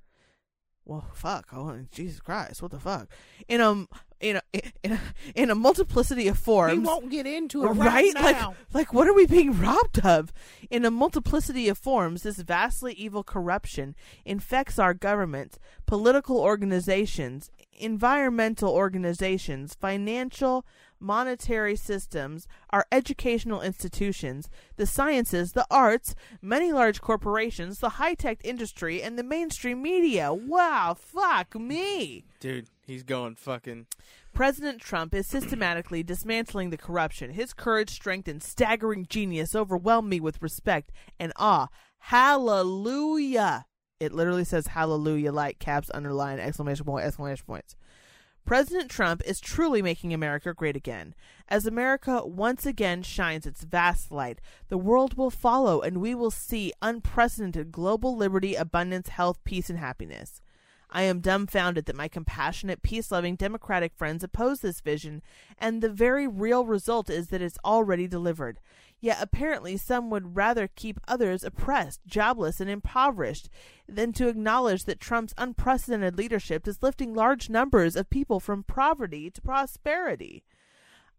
Well, fuck. Oh, Jesus Christ. What the fuck? In a, in a, (laughs) in a, in a multiplicity of forms. We won't get into it right? right, Like, now. like, what are we being (laughs) robbed of? In a multiplicity of forms, this vastly evil corruption infects our governments, political organizations, environmental organizations, financial, monetary systems, our educational institutions, the sciences, the arts, many large corporations, the high tech industry, and the mainstream media. Wow, fuck me. Dude, he's going fucking. President Trump is systematically dismantling the corruption. His courage, strength, and staggering genius overwhelm me with respect and awe. Hallelujah. It literally says hallelujah, like caps, underline, exclamation point, exclamation points. President Trump is truly making America great again. As America once again shines its vast light, the world will follow and we will see unprecedented global liberty, abundance, health, peace, and happiness. I am dumbfounded that my compassionate, peace loving Democratic friends oppose this vision, and the very real result is that it's already delivered. Yet apparently some would rather keep others oppressed, jobless, and impoverished than to acknowledge that Trump's unprecedented leadership is lifting large numbers of people from poverty to prosperity.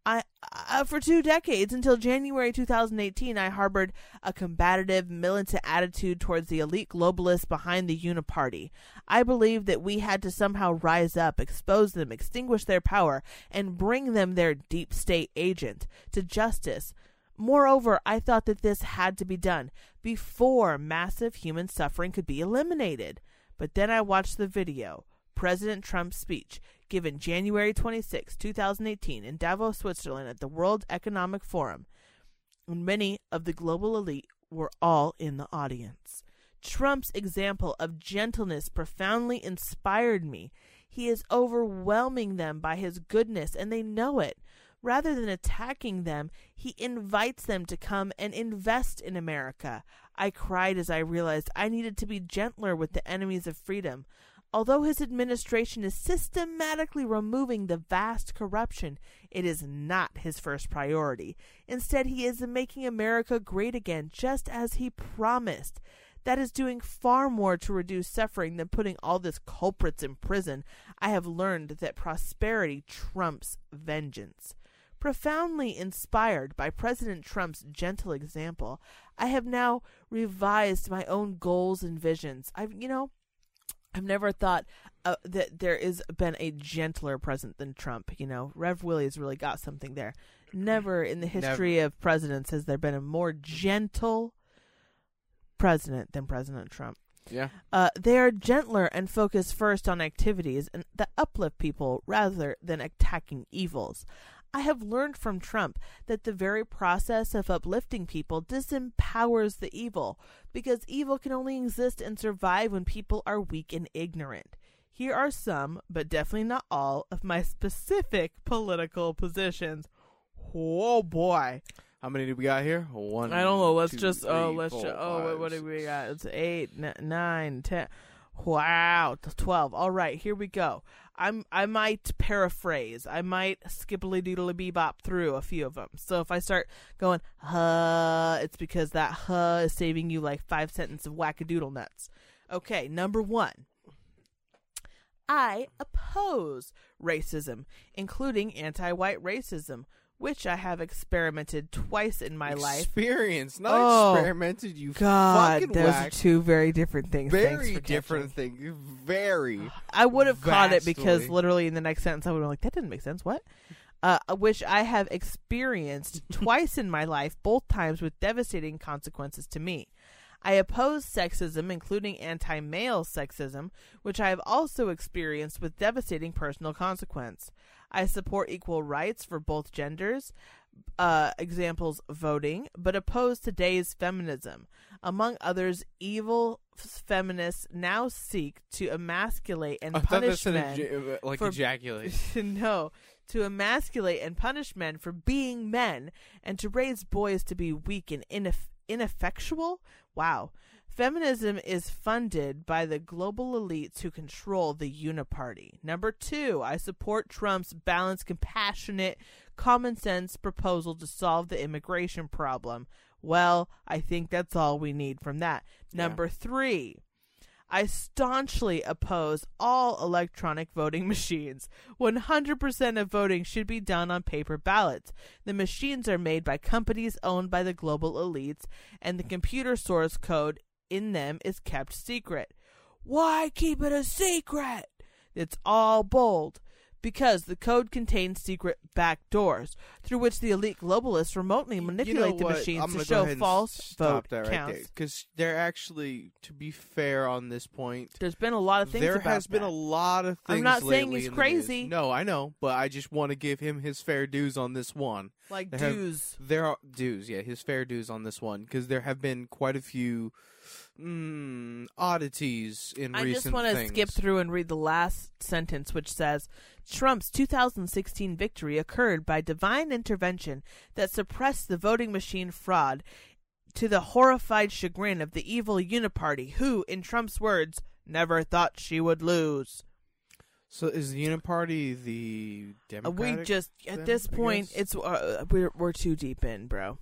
I, uh, for two decades until January 2018, I harbored a combative, militant attitude towards the elite globalists behind the Uniparty. I believed that we had to somehow rise up, expose them, extinguish their power, and bring them their deep state agent to justice. Moreover, I thought that this had to be done before massive human suffering could be eliminated. But then I watched the video, President Trump's speech, given January 26, 2018, in Davos, Switzerland, at the World Economic Forum. And many of the global elite were all in the audience. Trump's example of gentleness profoundly inspired me. He is overwhelming them by his goodness, and they know it. Rather than attacking them, he invites them to come and invest in America. I cried as I realized I needed to be gentler with the enemies of freedom. Although his administration is systematically removing the vast corruption, it is not his first priority. Instead, he is making America great again, just as he promised. That is doing far more to reduce suffering than putting all these culprits in prison. I have learned that prosperity trumps vengeance. Profoundly inspired by President Trump's gentle example, I have now revised my own goals and visions. I've, you know, I've never thought uh, that there has been a gentler president than Trump. You know, Rev Willie has really got something there. Never in the history of presidents has there been a more gentle president than President Trump. Yeah. Uh, they are gentler and focus first on activities and that uplift people rather than attacking evils. I have learned from Trump that the very process of uplifting people disempowers the evil, because evil can only exist and survive when people are weak and ignorant. Here are some, but definitely not all, of my specific political positions. Oh boy. How many do we got here? One. I don't know. Let's two, just oh, three, let's four, just oh, wait, what do we got? It's eight, n- nine, ten. Wow, twelve. All right, here we go. I'm I might paraphrase. I might skippily doodly bebop through a few of them. So if I start going huh, it's because that huh is saving you like five sentences of wackadoodle nuts. Okay, number one. I oppose racism, including anti-white racism, which I have experimented twice in my life. Experience, not Oh, experimented. You God, fucking those are two very different things. Thanks Very for different catching. thing. Very. I would have caught it because literally in the next sentence I would have been like, that didn't make sense. What? Uh, which I have experienced (laughs) twice in my life, both times with devastating consequences to me. I oppose sexism, including anti male sexism, which I have also experienced with devastating personal consequence. I support equal rights for both genders, uh, examples voting, but oppose today's feminism. Among others, evil feminists now seek to emasculate and I punish men. eja- like for- ejaculate. (laughs) no, to emasculate and punish men for being men, and to raise boys to be weak and ineff- ineffectual. Wow. Feminism is funded by the global elites who control the uniparty. Number two, I support Trump's balanced, compassionate, common sense proposal to solve the immigration problem. Well, I think that's all we need from that. Number three, I staunchly oppose all electronic voting (laughs) machines. 100% of voting should be done on paper ballots. The machines are made by companies owned by the global elites, and the computer source code in them is kept secret. Why keep it a secret? It's all bold. Because the code contains secret back doors through which the elite globalists remotely manipulate you know the machines I'm to show go ahead and false vote that right counts. Because they're actually, to be fair on this point, There's been a lot of things there has been a lot of things. I'm not saying he's in the news. crazy. No, I know, but I just want to give him his fair dues on this one. like There have- dues. There are dues, yeah, his fair dues on this one because there have been quite a few mm, oddities in I recent I just want to skip through and read the last sentence, which says Trump's 2016 victory occurred by divine intervention that suppressed the voting machine fraud to the horrified chagrin of the evil uniparty, who, in Trump's words, never thought she would lose. So is the Uniparty the Uh, Democratic? we just at then, this point, it's uh, we're we're too deep in, bro.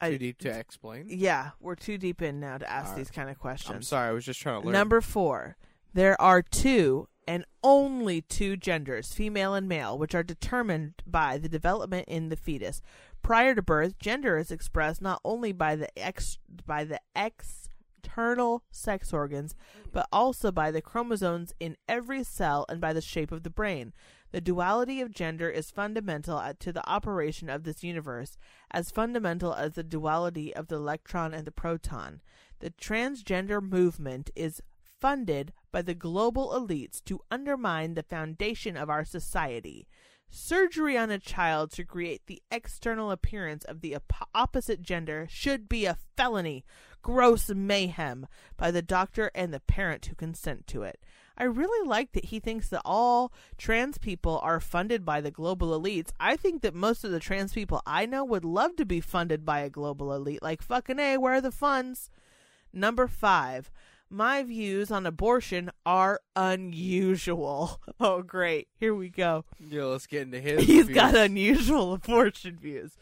I- too deep to explain. Yeah, we're too deep in now to ask All these right. kind of questions. I'm sorry, I was just trying to learn. Number four, there are two and only two genders, female and male, which are determined by the development in the fetus. Prior to birth, gender is expressed not only by the ex by the external sex organs, but also by the chromosomes in every cell and by the shape of the brain. The duality of gender is fundamental to the operation of this universe, as fundamental as the duality of the electron and the proton. The transgender movement is funded by the global elites to undermine the foundation of our society. Surgery on a child to create the external appearance of the op- opposite gender should be a felony, gross mayhem by the doctor and the parent who consent to it. I really like that he thinks that all trans people are funded by the global elites. I think that most of the trans people I know would love to be funded by a global elite. Like, fucking A, where are the funds? Number five, my views on abortion are unusual. (laughs) Oh, great. Here we go. Yeah, let's get into his. He's views. got unusual (laughs) abortion views.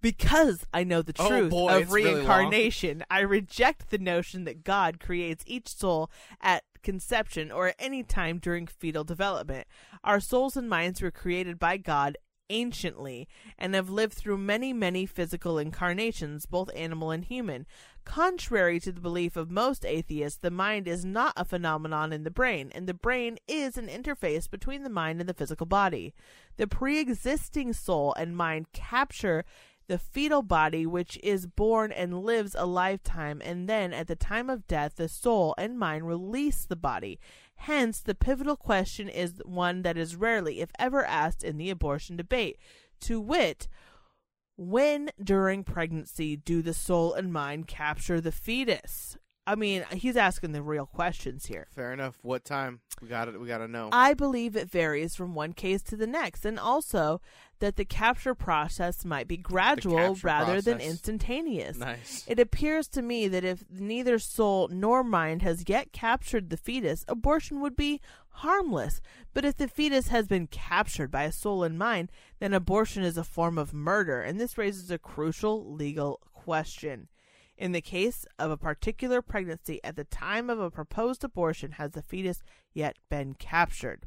Because I know the Oh, truth boy, of it's really reincarnation, I reject the notion that God creates each soul at conception or at any time during fetal development. Our souls and minds were created by God anciently and have lived through many, many physical incarnations, both animal and human. Contrary to the belief of most atheists, the mind is not a phenomenon in the brain, and the brain is an interface between the mind and the physical body. The pre existing soul and mind capture the fetal body which is born and lives a lifetime, and then at the time of death, the soul and mind release the body. Hence, the pivotal question is one that is rarely, if ever, asked in the abortion debate To wit, when during pregnancy do the soul and mind capture the fetus? I mean, he's asking the real questions here. Fair enough. What time? We got it. We got to know. I believe it varies from one case to the next, and also that the capture process might be gradual rather than instantaneous. nice. It appears to me that if neither soul nor mind has yet captured the fetus, abortion would be harmless. But if the fetus has been captured by a soul and mind, then abortion is a form of murder, and this raises a crucial legal question. In the case of a particular pregnancy, at the time of a proposed abortion, has the fetus yet been captured?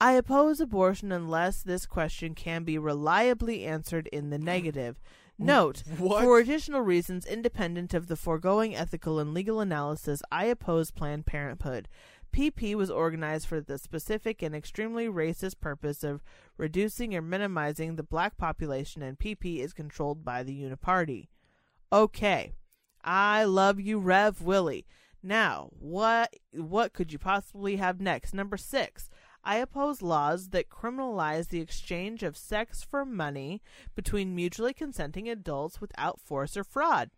I oppose abortion unless this question can be reliably answered in the negative. (gasps) Note, What? for additional reasons independent of the foregoing ethical and legal analysis, I oppose Planned Parenthood. PP was organized for the specific and extremely racist purpose of reducing or minimizing the black population, and PP is controlled by the Uniparty. Okay, I love you, Rev Willie. Now, what what could you possibly have next? Number six. I oppose laws that criminalize the exchange of sex for money between mutually consenting adults without force or fraud.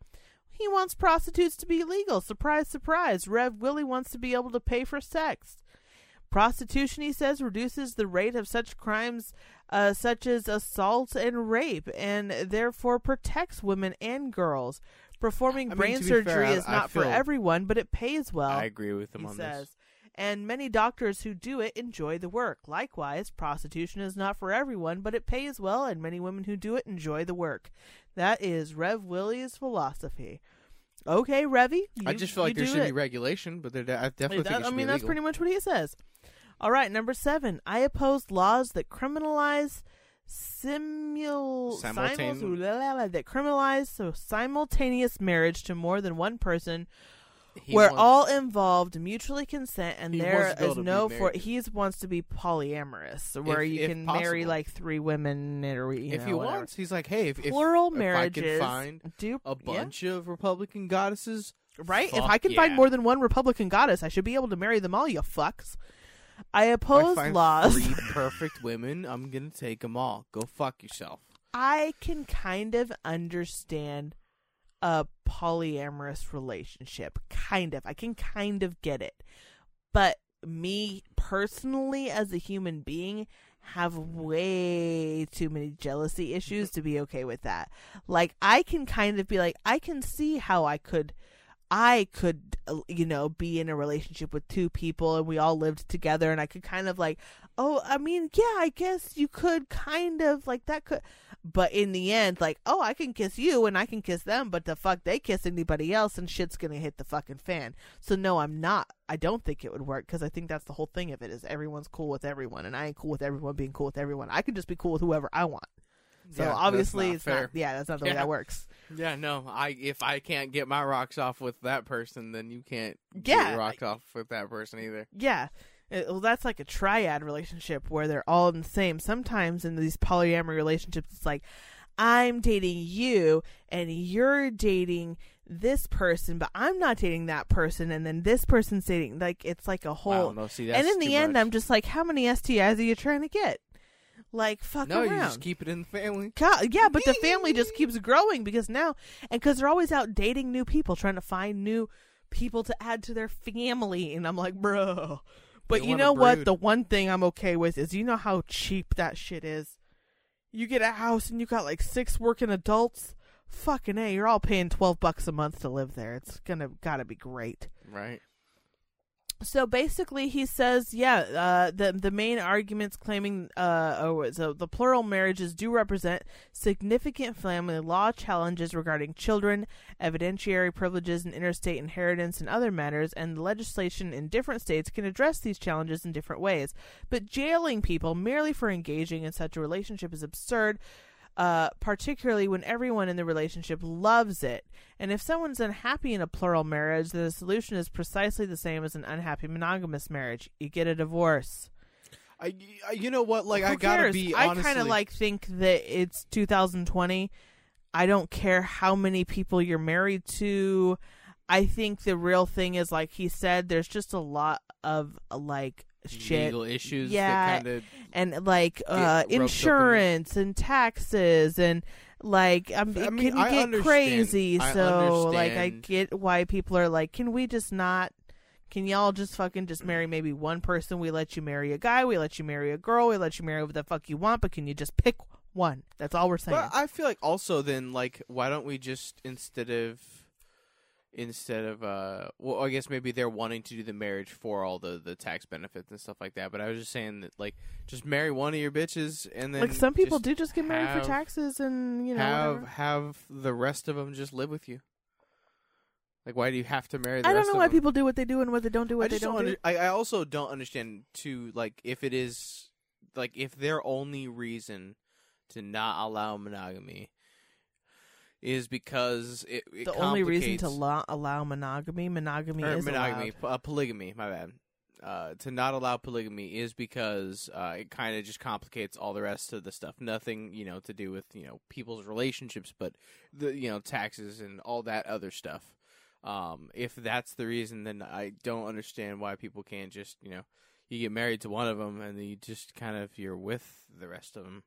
He wants prostitutes to be legal. Surprise, surprise. Rev Willie wants to be able to pay for sex. Prostitution, he says, reduces the rate of such crimes uh, such as assault and rape, and therefore protects women and girls. Performing I brain be surgery fair, I- is not for everyone, but it pays well I agree with him he on says. this. And many doctors who do it enjoy the work. Likewise, prostitution is not for everyone, but it pays well, and many women who do it enjoy the work. That is Rev Willie's philosophy. Okay, Revy. I just feel like there should it. be regulation, but there, I definitely That- think I mean, that's legal. pretty much what he says. All right, number seven. I oppose laws that criminalize simul Simultane- that criminalize so simultaneous marriage to more than one person He where wants- all involved mutually consent and He there wants to be is able to be no for he wants to be polyamorous where If- you if can marry like three women or you if know, he whatever. wants, he's like, hey, if, if, plural marriages can find do a yeah, bunch of Republican goddesses, right if i can yeah. find more than one republican goddess i should be able to marry them all you fucks i if I oppose find laws three (laughs) perfect women, I'm gonna take them all. Go fuck yourself. I can kind of understand a polyamorous relationship. Kind of. I can kind of get it. But me personally, as a human being, have way too many jealousy issues to be okay with that. Like, I can kind of be like, I can see how I could. I could, uh, you know, be in a relationship with two people and we all lived together, and I could kind of like, oh, I mean, yeah, I guess you could kind of like that could, but in the end, like, oh, I can kiss you and I can kiss them, but the fuck they kiss anybody else and shit's gonna hit the fucking fan. So no, I'm not. I don't think it would work because I think that's the whole thing of it is everyone's cool with everyone, and I ain't cool with everyone being cool with everyone. I can just be cool with whoever I want. So Yeah, that's obviously, not it's fair. not. Yeah, that's not the way that works. Yeah, no. I if I can't get my rocks off with that person, then you can't get Yeah. your rocks off with that person either. Yeah. It- well, that's like a triad relationship where they're all in the same. Sometimes in these polyamory relationships, it's like, I'm dating you and you're dating this person, but I'm not dating that person, and then this person's dating. Like, it's like a whole. Wow, no, see, that's and in the end, much. I'm just like, how many STIs are you trying to get? Like, fuck no, around. you just keep it in the family. God, yeah, but the family just keeps growing because now, and because they're always out dating new people, trying to find new people to add to their family, and I'm like, bro. But you know what? The one thing I'm okay with is you know how cheap that shit is. You get a house and you got like six working adults. Fucking a, you're all paying twelve bucks a month to live there. It's gonna gotta be great Right. So basically he says yeah uh, the the main arguments claiming uh oh, so the plural marriages do represent significant family law challenges regarding children evidentiary privileges and interstate inheritance and other matters and the legislation in different states can address these challenges in different ways. But jailing people merely for engaging in such a relationship is absurd uh, particularly when everyone in the relationship loves it. And if someone's unhappy in a plural marriage, the solution is precisely the same as an unhappy monogamous marriage. You get a divorce. I, you know what? Like Who I gotta cares? be I kind of like think that it's 2020. I don't care how many people you're married to. I think the real thing is like he said. There's just a lot of like shit legal issues. Yeah, that kind of and like uh roped up in it. insurance and taxes and like I'm, I mean, can I get understand. crazy. I so like I get why people are like, can we just not? Can y'all just fucking just marry maybe one person? We let you marry a guy. We let you marry a girl. We let you marry whoever the fuck you want. But can you just pick one? That's all we're saying. But I feel like also then like why don't we just instead of instead of uh well I guess maybe they're wanting to do the marriage for all the the tax benefits and stuff like that. But I was just saying that like just marry one of your bitches and then like some people do just get married have- for taxes and you know have whatever. have the rest of them just live with you. Like why do you have to marry? The I don't know why them? people do what they do and what they don't do what I they don't don't. do. I, I also don't understand too. Like if it is like if their only reason to not allow monogamy is because it, it the only reason to complicates- allow, monogamy, monogamy is monogamy, allowed. uh, polygamy. My bad. Uh, to not allow polygamy is because uh, it kind of just complicates all the rest of the stuff. Nothing, you know, to do with you know people's relationships, but the you know taxes and all that other stuff. Um, if that's the reason, then I don't understand why people can't just you know you get married to one of them and then you just kind of you're with the rest of them.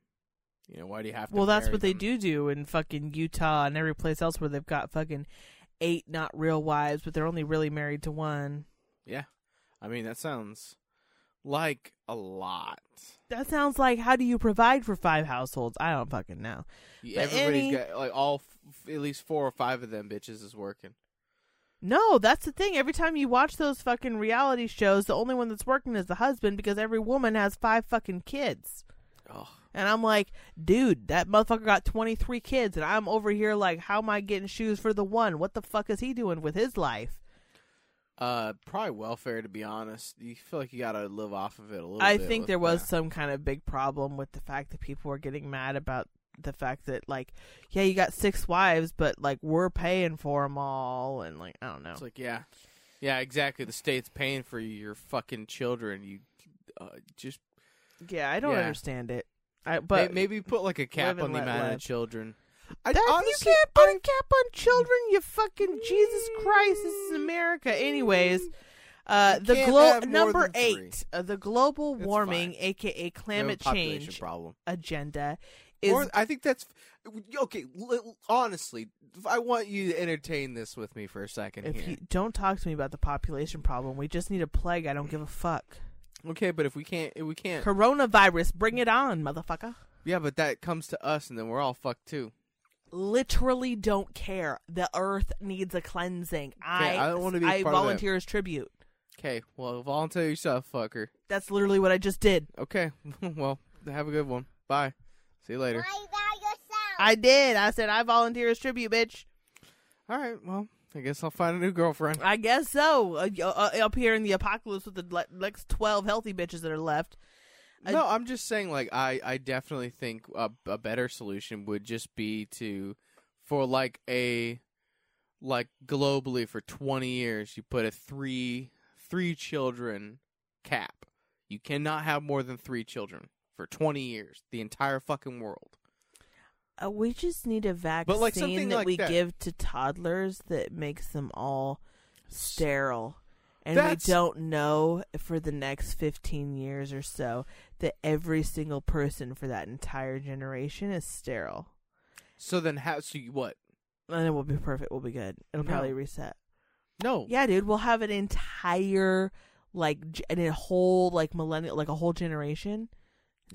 You know, why do you have to? Well, that's what they do do in fucking Utah and every place else where they've got fucking eight not real wives, but they're only really married to one. Yeah, I mean that sounds like a lot. That sounds like how do you provide for five households? I don't fucking know. But Everybody's any- got like all f- at least four or five of them bitches is working. No, that's the thing. Every time you watch those fucking reality shows, the only one that's working is the husband because every woman has five fucking kids. Oh, And I'm like, dude, that motherfucker got 23 kids, and I'm over here like, how am I getting shoes for the one? What the fuck is he doing with his life? uh, probably welfare to be honest. You feel like you gotta live off of it a little. I think there was that. some kind of big problem with the fact that people were getting mad about the fact that, like, yeah, you got six wives, but like we're paying for them all, and like I don't know. It's like yeah, yeah, exactly. The state's paying for your fucking children. You uh, just yeah, I don't yeah. understand it. I but maybe put like a cap on the amount live. of children. I That, honestly, you can't put a cap on children, you fucking Jesus Christ! This is America, anyways. Uh, You the glo- number eight, uh, the global warming, fine. aka we have a climate change problem. agenda, is Or I think that's okay. l- Honestly, I want you to entertain this with me for a second if here. you don't talk to me about the population problem, we just need a plague. I don't give a fuck. Okay, but if we can't, if we can't. Coronavirus, bring it on, motherfucker. Yeah, but that comes to us, and then we're all fucked too. Literally don't care. The earth needs a cleansing. I I don't wanna be a I part of that. volunteer as tribute. Okay, well, volunteer yourself, fucker. That's literally what I just did. Okay, (laughs) well, have a good one. Bye. See you later. Lie yourself. I did. I said I volunteer as tribute, bitch. All right, well, I guess I'll find a new girlfriend. I guess so. Uh, uh, up here in the apocalypse with the le- next twelve healthy bitches that are left. I- No, I'm just saying, like, I, I definitely think a, a better solution would just be to, for like a, like globally for 20 years, you put a three, three children cap. You cannot have more than three children for 20 years, the entire fucking world. Uh, we just need a vaccine like, that like we that. give to toddlers that makes them all sterile. And That's- we don't know for the next 15 years or so that every single person for that entire generation is sterile. So then, how? So you, what? And it will be perfect. We'll be good. It'll No. probably reset. No. Yeah, dude. We'll have an entire, like, and a whole, like, millennial, like, a whole generation.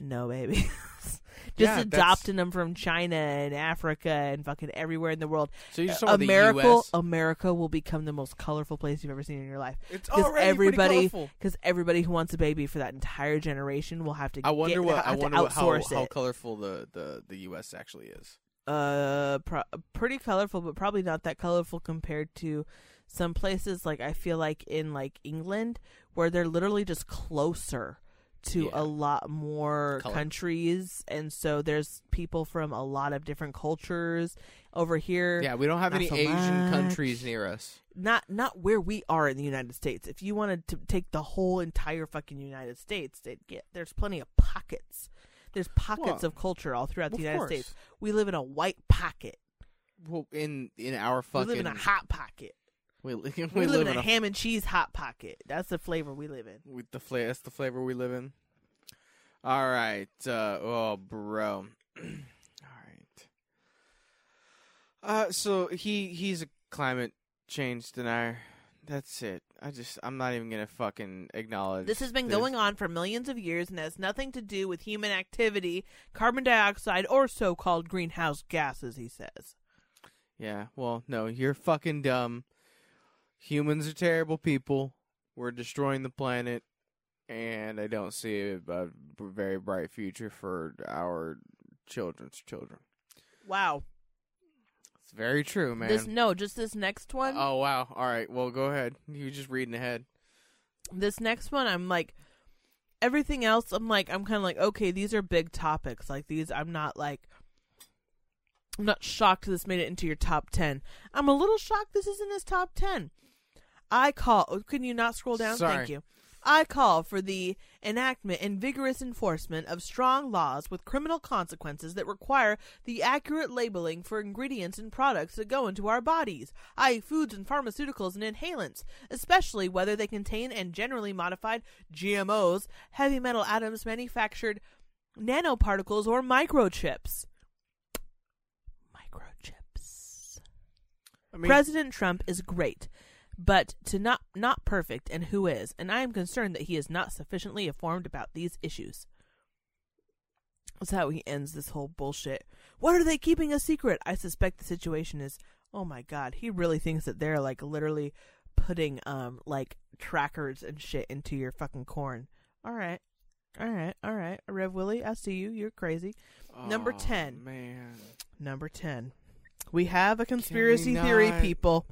No, baby. (laughs) (laughs) Just Yeah, adopting them from China and Africa and fucking everywhere in the world. So you're just talking about the America, U.S. America will become the most colorful place you've ever seen in your life. It's already everybody, pretty colorful. because everybody who wants a baby for that entire generation will have to. I wonder get, what I wonder what, how how colorful the, the, the U.S. actually is. uh, pro- pretty colorful, but probably not that colorful compared to some places. Like I feel like in like England, where they're literally just closer to Yeah. a lot more Color. countries, and so there's people from a lot of different cultures over here. Yeah, we don't have any so Asian much. countries near us. not not where we are in the United States. If you wanted to take the whole entire fucking United States, they'd get there's plenty of pockets. There's pockets Well, of culture all throughout the United. States. We live in a white pocket. Well, in in our fucking We live in a hot pocket. We (laughs) we, We, live, in a ham and cheese hot pocket. That's the flavor we live in. with the flavor. That's the flavor we live in. All right. Uh, oh, bro. (clears throat) All right. Uh, so he he's a climate change denier. That's it. I just I'm not even gonna fucking acknowledge. This has been going on for millions of years and has nothing to do with human activity, carbon dioxide, or so called greenhouse gases, he says. Yeah. Well, no, you're fucking dumb. Humans are terrible people. We're destroying the planet, and I don't see a, a very bright future for our children's children. Wow. It's very true, man. This no, just this next one. Oh wow! All right, well go ahead. You just reading ahead. this next one i'm like everything else i'm like i'm kind of like okay these are big topics like these i'm not like i'm not shocked this made it into your top 10 i'm a little shocked this isn't his top 10 i call oh, can you not scroll down Sorry. thank you i call for the enactment and vigorous enforcement of strong laws with criminal consequences that require the accurate labeling for ingredients and products that go into our bodies, i.e., foods and pharmaceuticals and inhalants, especially whether they contain and generally modified GMOs, heavy metal atoms, manufactured nanoparticles, or microchips. Microchips. I mean, President Trump is great, but to not not perfect, and who is? And I am concerned that he is not sufficiently informed about these issues. That's how he ends this whole bullshit. What are they keeping a secret? I suspect the situation is. Oh my god, he really thinks that they're like literally putting um like trackers and shit into your fucking corn. All right, all right, all right. Rev Willie, I see you. You're crazy. Number oh, 10. Man, Number 10. We have a conspiracy theory, people.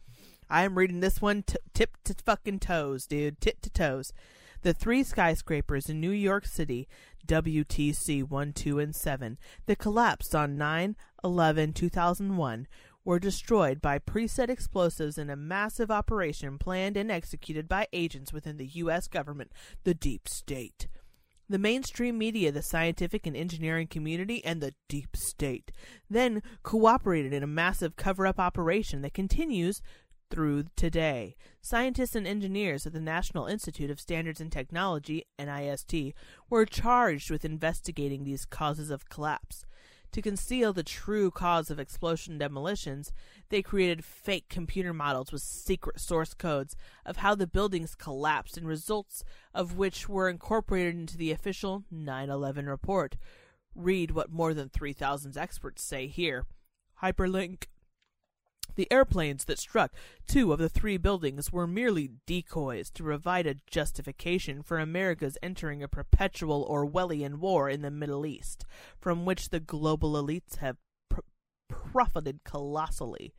I am reading this one t- tip to fucking toes, dude. Tip to toes. The three skyscrapers in New York City, WTC 1, 2, and 7, that collapsed on 9 11 2001, were destroyed by preset explosives in a massive operation planned and executed by agents within the U.S. government, the Deep State the mainstream media, the scientific and engineering community, and the deep state then cooperated in a massive cover up operation that continues through today. Scientists and engineers at the National Institute of Standards and Technology, NIST, were charged with investigating these causes of collapse. To conceal the true cause of explosion demolitions, they created fake computer models with secret source codes of how the buildings collapsed and results of which were incorporated into the official 9 11 report. Read what more than 3,000 experts say here. Hyperlink. The airplanes that struck two of the three buildings were merely decoys to provide a justification for America's entering a perpetual Orwellian war in the Middle East, from which the global elites have pr- profited colossally.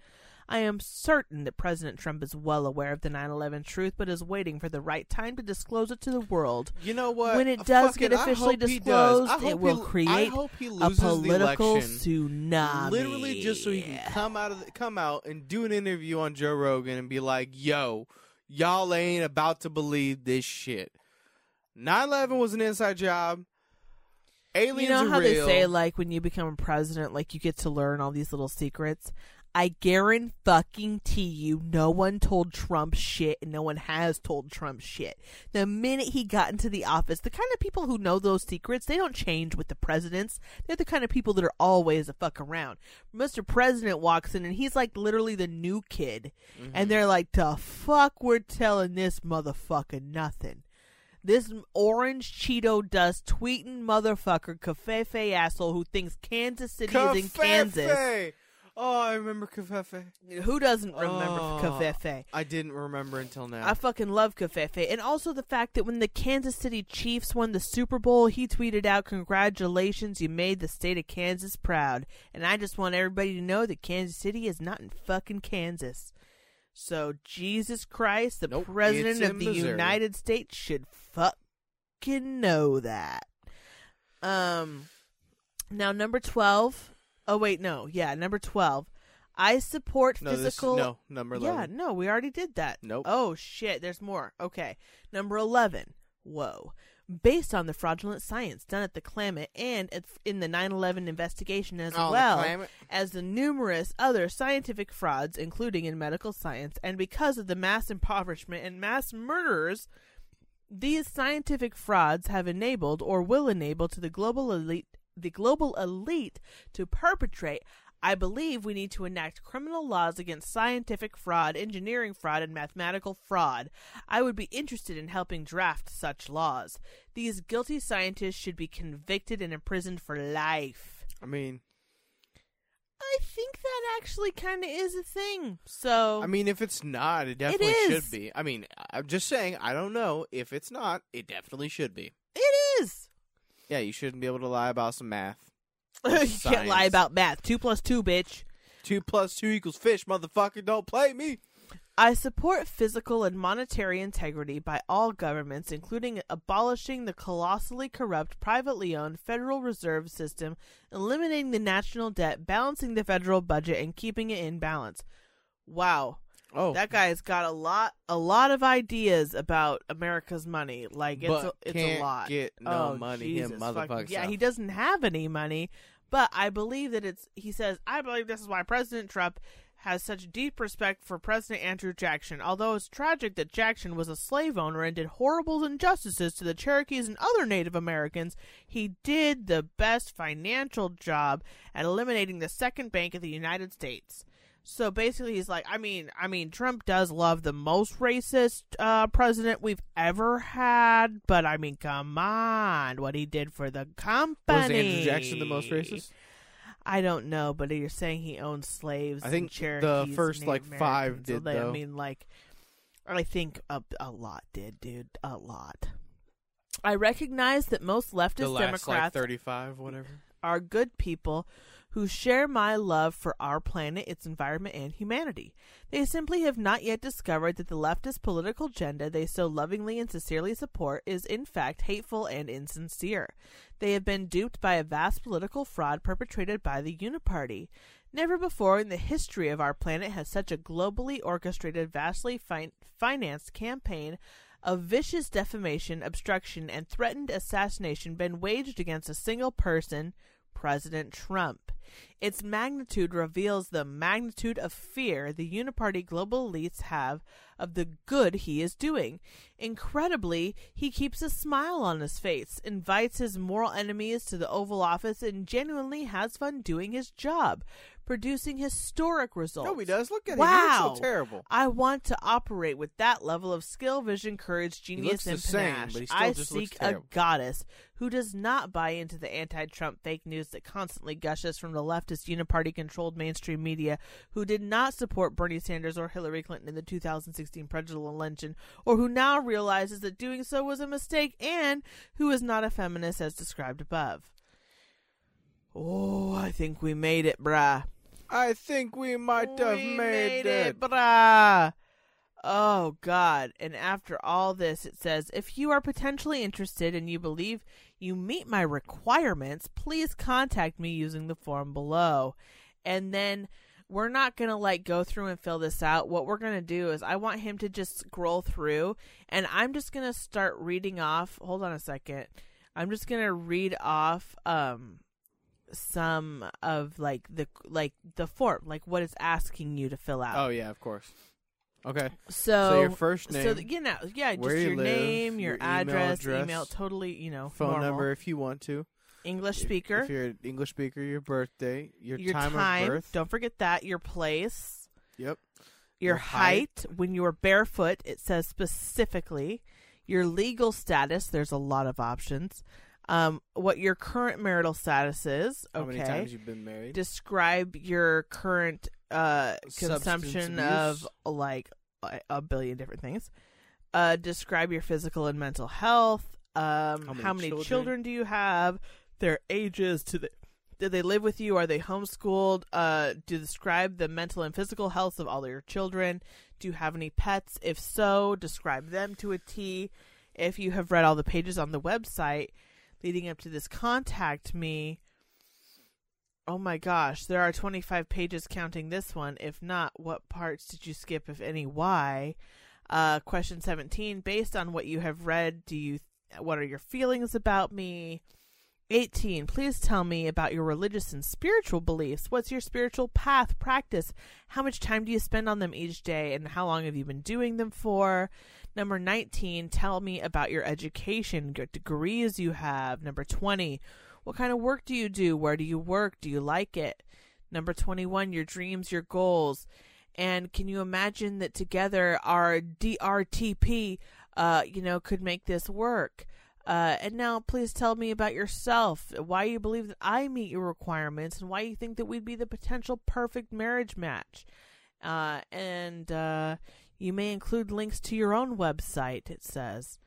I am certain that President Trump is well aware of the 9 11 truth, but is waiting for the right time to disclose it to the world. you know what? When it Uh, does fucking- get officially hope he does. disclosed, it will he- create a political tsunami. Literally, just so he can come out of the, come out and do an interview on Joe Rogan and be like, "Yo, y'all ain't about to believe this shit." 9/11 was an inside job. Aliens you know how real. they say like when you become a president like you get to learn all these little secrets i guarantee fucking to you no one told trump shit and no one has told trump shit. The minute he got into the office the kind of people who know those secrets they don't change with the presidents. They're the kind of people that are always a fuck around. Mr president walks in and he's like literally the new kid. Mm-hmm. and they're like the fuck we're telling this motherfucker nothing. This orange Cheeto dust tweeting motherfucker, Covfefe asshole who thinks Kansas City is in Kansas. Covfefe. Oh, I remember Covfefe. Who doesn't remember Oh. Covfefe? I didn't remember until now. I fucking love Covfefe. And also the fact that when the Kansas City Chiefs won the Super Bowl, he tweeted out, Congratulations, you made the state of Kansas proud. And I just want everybody to know that Kansas City is not in fucking Kansas. So, Jesus Christ, the Nope, President of the Missouri. United States should fucking know that. Um, now, number 12. Oh, wait, no. Yeah, number 12. I support no, this- physical. no, number eleven. Yeah, no, we already did that. Nope. Oh shit, there's more. Okay. Number 11. Whoa. based on the fraudulent science done at the Klamath and at, in the 9/11 investigation, as Oh, the well Klamath. as the numerous other scientific frauds, including in medical science, and because of the mass impoverishment and mass murders these scientific frauds have enabled or will enable to the global elite the global elite to perpetrate I believe we need to enact criminal laws against scientific fraud, engineering fraud, and mathematical fraud. I would be interested in helping draft such laws. These guilty scientists should be convicted and imprisoned for life. I mean, I think that actually kind of is a thing. So, I mean, if it's not, it definitely is. should be. I mean, I'm just saying. I don't know if it's not. It definitely should be. it is. Yeah, you shouldn't be able to lie about some math. (laughs) you can't lie about math. Two plus two, bitch. Two plus two equals fish, motherfucker. Don't play me. I support physical and monetary integrity by all governments, including abolishing the colossally corrupt, privately owned Federal Reserve System, eliminating the national debt, balancing the federal budget, and keeping it in balance. Wow, Oh, that guy's got a lot, a lot of ideas about America's money. Like it's, a, it's can't a lot. get no oh, money, him Jesus fucking- motherfucker Yeah, he doesn't have any money, but I believe that it's. He says, I believe this is why President Trump has such deep respect for President Andrew Jackson. Although it's tragic that Jackson was a slave owner and did horrible injustices to the Cherokees and other Native Americans, he did the best financial job at eliminating the second bank of the United States. So basically, he's like, I mean, I mean, Trump does love the most racist uh, president we've ever had, but I mean, come on, what he did for the company. was Andrew Jackson the most racist? I don't know, but you're saying he owned slaves. I think the first, like, five Americans. So did, they- I mean, like, I think a, a lot did, dude, a lot. I recognize that most leftist last like Democrats thirty-five, whatever. are good people who share my love for our planet, its environment, and humanity. They simply have not yet discovered that the leftist political agenda they so lovingly and sincerely support is in fact hateful and insincere. They have been duped by a vast political fraud perpetrated by the Uniparty. Never before in the history of our planet has such a globally orchestrated, vastly fin- financed campaign of vicious defamation, obstruction, and threatened assassination been waged against a single person, President Trump. Its magnitude reveals the magnitude of fear the uniparty global elites have of the good he is doing. Incredibly, he keeps a smile on his face, invites his moral enemies to the Oval Office, and genuinely has fun doing his job, producing historic results. No, he does. Look at him. Wow. He looks so terrible. I want to operate with that level of skill, vision, courage, genius, looks the and same, panache. but he still I just looks seek a goddess who does not buy into the anti-Trump fake news that constantly gushes from the leftist uniparty-controlled mainstream media, who did not support Bernie Sanders or Hillary Clinton in the 2016 presidential election, or who now realizes that doing so was a mistake, and who is not a feminist as described above. Oh, I think we made it, brah. I think we might have We made, it. brah. Oh God! And after all this, it says, if you are potentially interested and you believe you meet my requirements, please contact me using the form below. And then we're not gonna like go through and fill this out. What we're gonna do is I want him to just scroll through, and I'm just gonna start reading off. Hold on a second. I'm just gonna read off um some of like the like the form, like what it's asking you to fill out. Oh yeah, of course. Okay. So, So your first name, so the- you know, yeah, just you your live, name, your, your email address, address, email, totally, you know, phone normal. number if you want to. English speaker, If you're an English speaker, your birthday, your, your time, time. of birth. Don't forget that. Your place, Yep. your, Your height. height. When you are barefoot, it says specifically. Your legal status. There's a lot of options. Um, what your current marital status is. How many times you've been married? describe your current uh consumption of like a- billion different things. Uh describe your physical and mental health. Um how How many, many children? children? do you have? Their ages to the do they live with you? Are they homeschooled? Uh do describe the mental and physical health of all your children. Do you have any pets? If so, describe them to a T. If you have read all the pages on the website leading up to this contact me, Oh my gosh, there are 25 pages counting this one. If not, what parts did you skip, if any? Why? Uh, question 17 Based on what you have read, do you What are your feelings about me? 18. Please tell me about your religious and spiritual beliefs. What's your spiritual path, practice? How much time do you spend on them each day, and how long have you been doing them for? Number 19. Tell me about your education, your degrees you have. Number 20. What kind of work do you do? Where do you work? Do you like it? Number 21. Your dreams, your goals. And can you imagine that together our DRTP, uh, you know, could make this work? Uh, and now, please tell me about yourself, why you believe that I meet your requirements, and why you think that we'd be the potential perfect marriage match. Uh, and uh, you may include links to your own website, it says,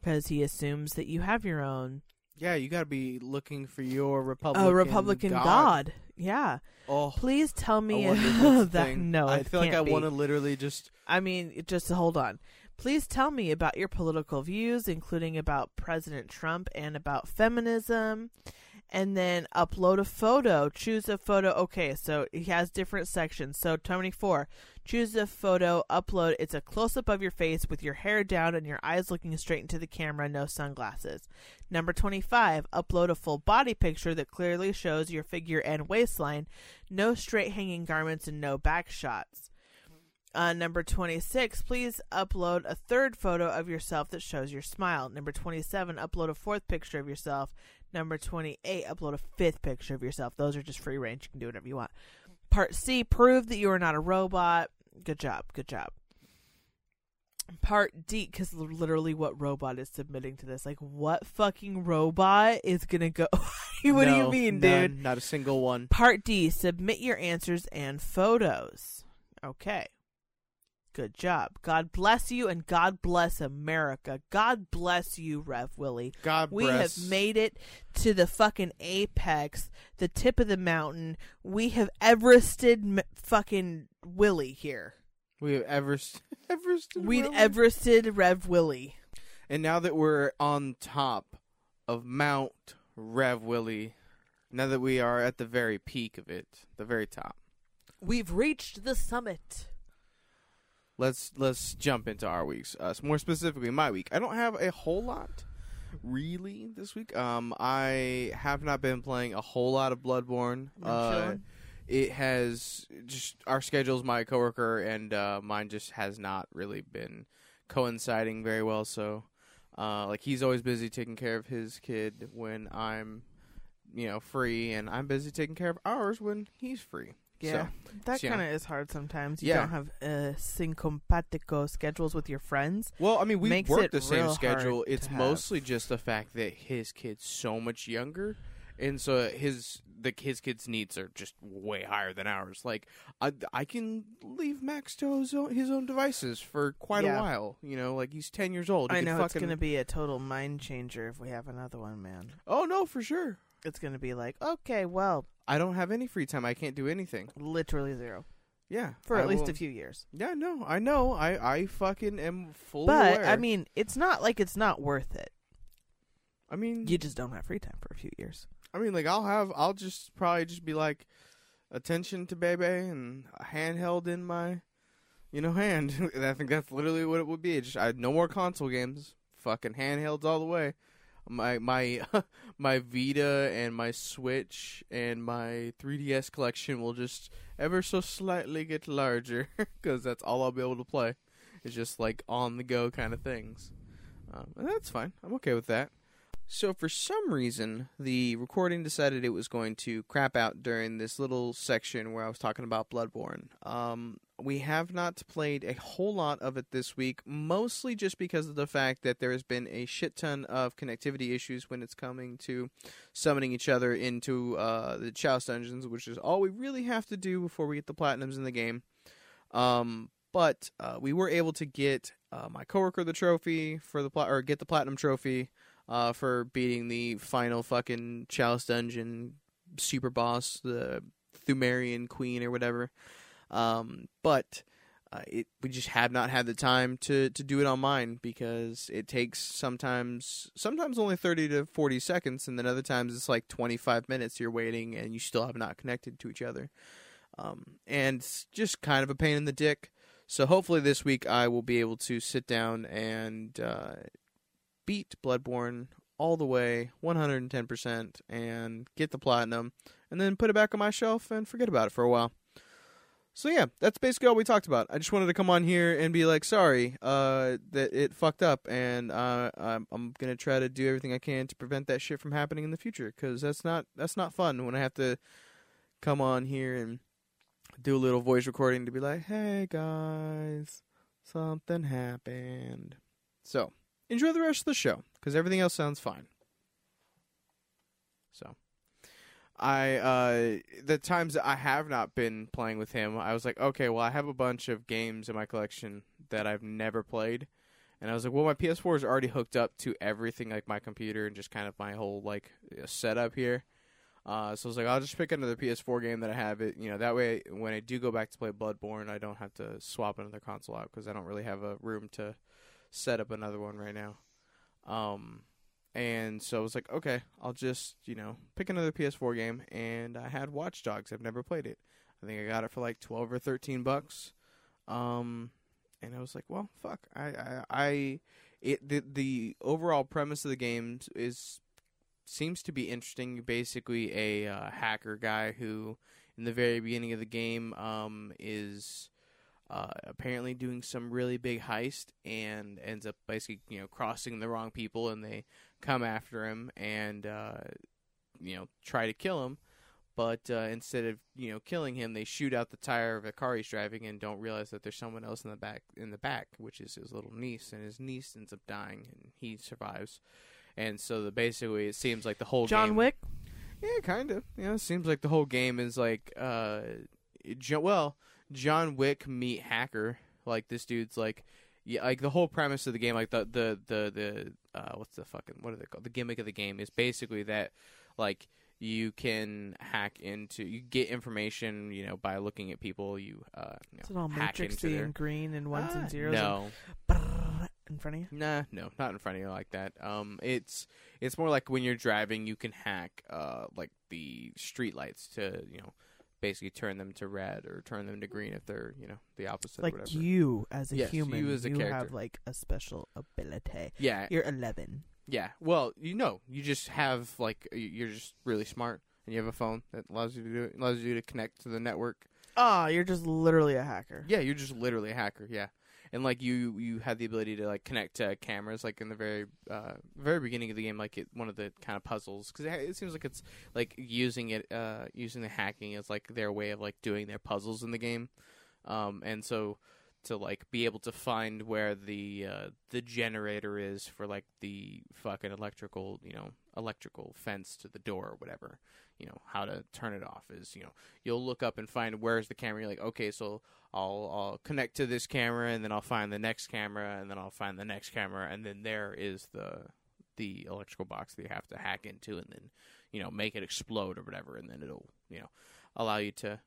because he assumes that you have your own. Yeah, you got to be looking for your Republican. A Republican God. God. Yeah. Oh, Please tell me (laughs) wonder if that's a that. thing. No, I feel like I want to literally just. I mean, just hold on. Please tell me about your political views, including about President Trump and about feminism. And then upload a photo. Choose a photo. Okay, so he has different sections. So 24. Choose a photo, upload. It's a close up of your face with your hair down and your eyes looking straight into the camera, no sunglasses. Number 25. Upload a full body picture that clearly shows your figure and waistline, no straight hanging garments, and no back shots. Uh, number 26, please upload a third photo of yourself that shows your smile. Number 27, upload a fourth picture of yourself. Number 28, upload a fifth picture of yourself. Those are just free range. You can do whatever you want. Part C, prove that you are not a robot. Good job. Good job. Part D, because literally what robot is submitting to this? Like, what fucking robot is going to go? (laughs) what do you mean, none, dude? Not a single one. Part D, submit your answers and photos. Okay. Good job. God bless you and God bless America. God bless you, Rev Willie. God We have made it to the fucking apex, the tip of the mountain. We have Everested m- fucking Willie here. We have Everest. (laughs) Everest. We'd Everested Rev Willie. And now that we're on top of Mount Rev Willie, now that we are at the very peak of it, the very top, We've reached the summit. Let's let's jump into our weeks. Uh, more specifically, my week. I don't have a whole lot really this week. Um, I have not been playing a whole lot of Bloodborne. Uh, it has just our schedules. My coworker and uh, mine just has not really been coinciding very well. So, uh, like he's always busy taking care of his kid when I'm, you know, free, and I'm busy taking care of ours when he's free. Yeah, So, that so, kind of is hard sometimes. You Yeah. don't have uh, syncopatico schedules with your friends. Well, I mean, we Makes work the same schedule. It's to have. mostly just the fact that his kid's so much younger, and so his the his kid's needs are just way higher than ours. Like, I I can leave Max to his own, his own devices for quite Yeah. a while. You know, like he's ten years old. He I know it's going to be a total mind changer if we have another one, man. Oh no, for sure. It's going to be like, okay, well, I don't have any free time. I can't do anything. literally zero Yeah, for at I least will- a few years. Yeah, no, I know. I I fucking am full But aware. I mean, it's not like it's not worth it. I mean, You just don't have free time for a few years. I mean, like I'll have, I'll just probably just be like, attention to Bebe and a handheld in my, you know, (laughs) hand. And I think that's literally what it would be. Just I, no more console games. Fucking handhelds all the way. My my (laughs) my Vita and my Switch and my 3DS collection will just ever so slightly get larger (laughs) because that's all I'll be able to play. It's just like on the go kind of things, um, and that's fine. I'm okay with that. So for some reason, the recording decided it was going to crap out during this little section where I was talking about Bloodborne. Um, we have not played a whole lot of it this week, mostly just because of the fact that there has been a shit ton of connectivity issues when it's coming to summoning each other into uh, the Chalice dungeons, which is all we really have to do before we get the platinums in the game. Um, but uh, we were able to get uh, my coworker the trophy for the pla- or get the platinum trophy uh, for beating the final fucking Chalice dungeon super boss, the Pthumerian queen or whatever. Um, but uh, it we just have not had the time to to do it on mine because it takes sometimes sometimes only 30 to 40 seconds and then other times it's like 25 minutes you're waiting and you still have not connected to each other um, and it's just kind of a pain in the dick so hopefully this week i will be able to sit down and uh, beat Bloodborne all the way, 110%, and get the platinum, and then put it back on my shelf and forget about it for a while. So yeah, that's basically all we talked about. I just wanted to come on here and be like, sorry, uh, that it fucked up, and uh, I'm, I'm gonna try to do everything I can to prevent that shit from happening in the future, because that's not that's not fun when I have to come on here and do a little voice recording to be like, hey guys, something happened. So enjoy the rest of the show, because everything else sounds fine. So. I uh the times I have not been playing with him, I was like, okay, well I have a bunch of games in my collection that I've never played. And I was like, well my PS4 is already hooked up to everything like my computer and just kind of my whole like setup here. Uh so I was like, I'll just pick another PS4 game that I have it, you know, that way when I do go back to play Bloodborne, I don't have to swap another console out cuz I don't really have a room to set up another one right now. Um and so I was like, okay, I'll just, you know, pick another PS4 game. And I had Watch Dogs. I've never played it. I think I got it for like 12 or 13 bucks. Um, and I was like, well, fuck. I, I, I it, the, the overall premise of the game is, seems to be interesting. Basically, a uh, hacker guy who, in the very beginning of the game, um, is, uh, apparently doing some really big heist and ends up basically you know crossing the wrong people and they come after him and uh, you know try to kill him but uh, instead of you know killing him they shoot out the tire of the car he's driving and don't realize that there's someone else in the back in the back which is his little niece and his niece ends up dying and he survives and so the basically it seems like the whole John game, Wick. yeah, kind of. You know, it seems like the whole game is like, uh, jo- well, John Wick meet hacker. Like this dude's like, yeah, like the whole premise of the game, like the the the the uh, what's the fucking what are they called? The gimmick of the game is basically that, like you can hack into you get information you know by looking at people you uh you know, all hack into matrixy their and green and ones Ah, and zeros? no And in front of you. Nah, no, not in front of you like that. Um, it's it's more like when you're driving, you can hack uh like the street lights to you know basically turn them to red or turn them to green if they're you know the opposite or Like whatever. you as a Yes, human, you as a have character. like a special ability. yeah, You're eleven. yeah. Well, you know, you just have like you're just really smart and you have a phone that allows you to do it, allows you to connect to the network. Oh, you're just literally a hacker. Yeah, you're just literally a hacker. Yeah, and like you, you had the ability to like connect to cameras, like in the very, uh, very beginning of the game, like it, one of the kind of puzzles, because it, it seems like it's like using it, uh, using the hacking as like their way of like doing their puzzles in the game, um, and so to like be able to find where the uh, the generator is for like the fucking electrical, you know, electrical fence to the door or whatever. You know how to turn it off is you know you'll look up and find where's the camera. You're like okay, so I'll I'll connect to this camera and then I'll find the next camera and then I'll find the next camera and then there is the the electrical box that you have to hack into and then you know make it explode or whatever and then it'll you know allow you to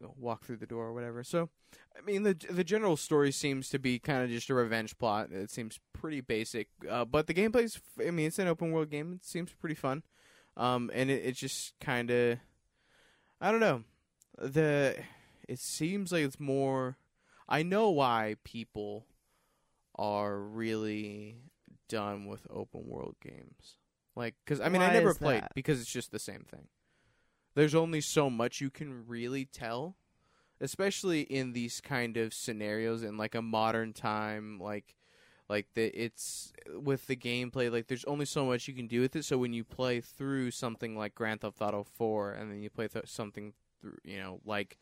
you know, walk through the door or whatever. So I mean the the general story seems to be kind of just a revenge plot. It seems pretty basic, uh, but the gameplay's I mean it's an open world game. It seems pretty fun. Um, and it, it's just kind of I don't know the it seems like it's more I know why people are really done with open world games. Like cuz I mean I never played that? because it's just the same thing. There's only so much you can really tell, especially in these kind of scenarios in like a modern time like like the it's with the gameplay like there's only so much you can do with it so when you play through something like Grand Theft Auto 4 and then you play th- something through you know like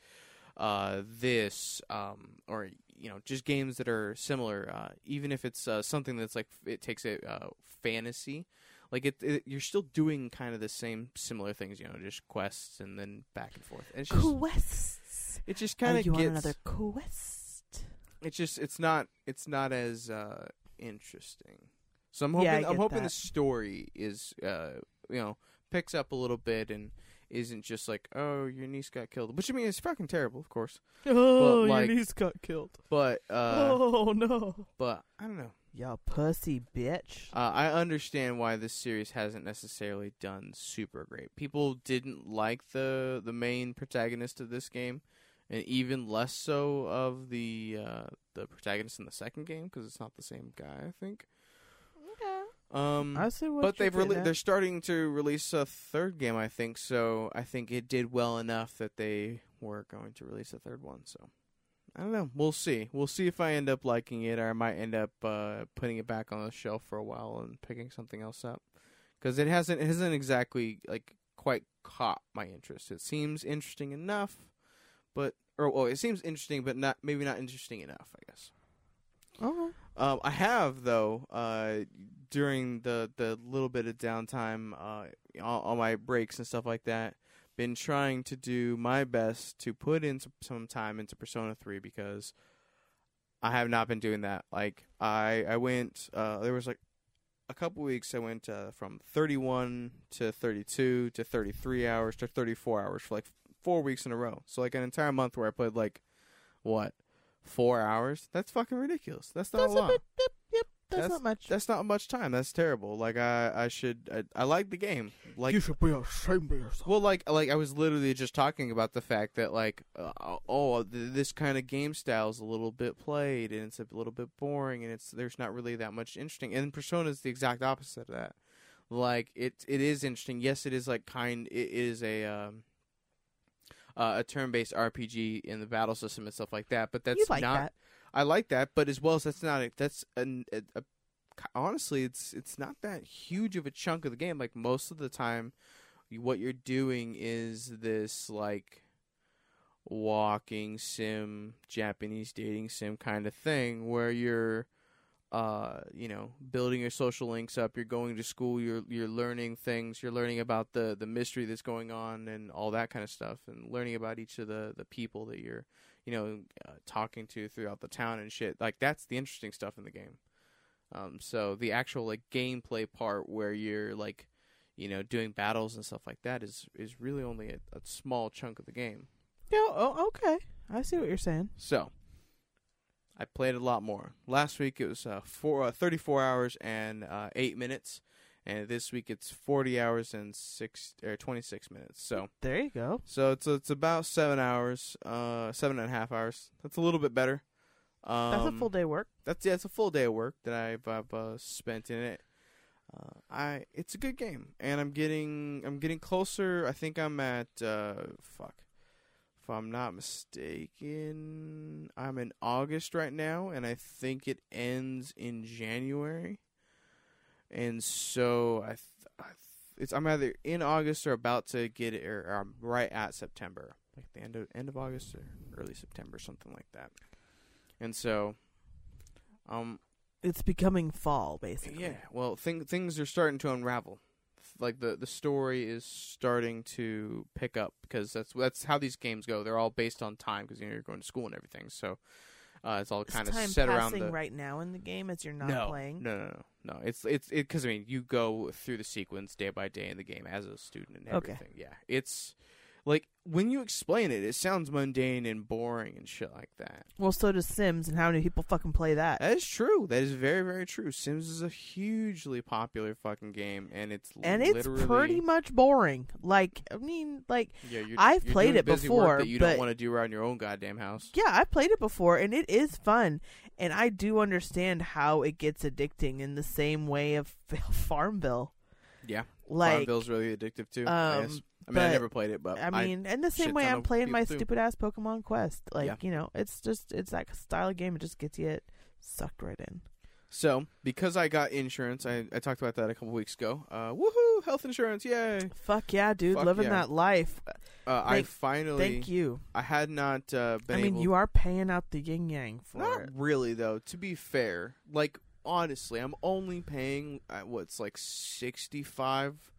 uh this um or you know just games that are similar uh even if it's uh, something that's like it takes a uh, fantasy like it, it you're still doing kind of the same similar things you know just quests and then back and forth and it's just Quests. it just kind of you gets on another quest? It's just it's not it's not as uh interesting so i'm Yeah, hoping i'm get hoping the story is uh you know picks up a little bit and isn't just like oh your niece got killed which i mean it's fucking terrible of course (laughs) Oh, like- your niece got killed. but uh oh no. but i don't know Y'all pussy bitch. uh, i understand why this series hasn't necessarily done super great people didn't like the the main protagonist of this game and even less so of the uh the protagonist in the second game because it's not the same guy i think Um, I see what but they've rele- getting at. they're starting to release a third game, I think. So I think it did well enough that they were going to release a third one. So I don't know. We'll see. We'll see if I end up liking it, or I might end up uh, putting it back on the shelf for a while and picking something else up. Because it hasn't it hasn't exactly like quite caught my interest. It seems interesting enough, but or oh, it seems interesting, but not maybe not interesting enough. I guess. Okay. Um, I have though uh, during the the little bit of downtime, uh, on, on my breaks and stuff like that, been trying to do my best to put in some- some time into Persona Three because I have not been doing that. Like I I went uh, there was like a couple weeks I went uh, from 31 to 32 to 33 hours to 34 hours for like four weeks in a row. So like an entire month where I played like what four hours. That's fucking ridiculous. That's not That's a lot. a bit. Yep. Yep. That's, That's- not much. That's not much time. That's terrible. Like I, I should. I, I like the game. Like you should be ashamed of yourself. well, like like I was literally just talking about the fact that like uh, oh th- this kind of game style is a little bit played and it's a little bit boring and it's there's not really that much interesting. And Persona is the exact opposite of that. Like it it is interesting. Yes, it is like kind. It is a. Um, uh, a turn-based RPG in the battle system and stuff like that, but that's like not that? I like that, but as well as that's not a, that's an, a, a honestly it's it's not that huge of a chunk of the game. Like most of the time, what you're doing is this like walking sim, Japanese dating sim kind of thing where you're uh you know building your social links up you're going to school you're you're learning things you're learning about the the mystery that's going on and all that kind of stuff and learning about each of the the people that you're you know uh, talking to throughout the town and shit like that's the interesting stuff in the game um so the actual like gameplay part where you're like you know doing battles and stuff like that is is really only a, a small chunk of the game Yeah. Oh, okay. I see what you're saying. so I played a lot more. Last week it was uh, four, uh, 34 hours and uh, 8 minutes. And this week it's 40 hours and 6 or 26 minutes. So There you go. so it's it's about 7 hours, uh 7 and a half hours. That's a little bit better. Um, That's a full day work. That's yeah, it's a full day of work that I've, I've uh, spent in it. Uh, I it's a good game, and I'm getting I'm getting closer. I think I'm at uh, fuck. If I'm not mistaken, I'm in August right now, and I think it ends in January. And so I, th- I th- it's I'm either in August or about to get it, or, or I'm right at September, like the end of end of August or early September, something like that. And so, um, It's becoming fall, basically. yeah, well, thing, things are starting to unravel. Like the the story is starting to pick up because that's that's how these games go. They're all based on time because you know you're going to school and everything. So uh, it's all kind of set around the right now in the game as you're not no, playing? No, no, no, no. It's it's it because I mean you go through the sequence day by day in the game as a student and Okay. everything. Yeah, it's like when you explain it, it sounds mundane and boring and shit like that. Well, so does Sims, and how many people fucking play that? That is true. That is very, very true. Sims is a hugely popular fucking game, and it's and it's pretty much boring. Like, I mean, like, Yeah, you're, I've you're played doing it before, that you but- don't want to do around your own goddamn house. yeah, I've played it before, and it is fun. And I do understand how it gets addicting in the same way of (laughs) Farmville. Yeah, Like, Farmville's really addictive too. I, um, guess. I mean, I but, never played it, but I mean, in the same way I'm playing my stupid ass Pokemon Quest. Like, Yeah. you know, it's just it's that style of game. It just gets you sucked right in. so because I got insurance, I, I talked about that a couple weeks ago. Uh, woohoo, health insurance, yay! Fuck yeah, dude, Fuck living yeah. that life. Uh, I finally, Thank you. I had not uh, been I mean, you are paying out the yin yang for Not it. really though. To be fair, like honestly, I'm only paying uh, what's like 65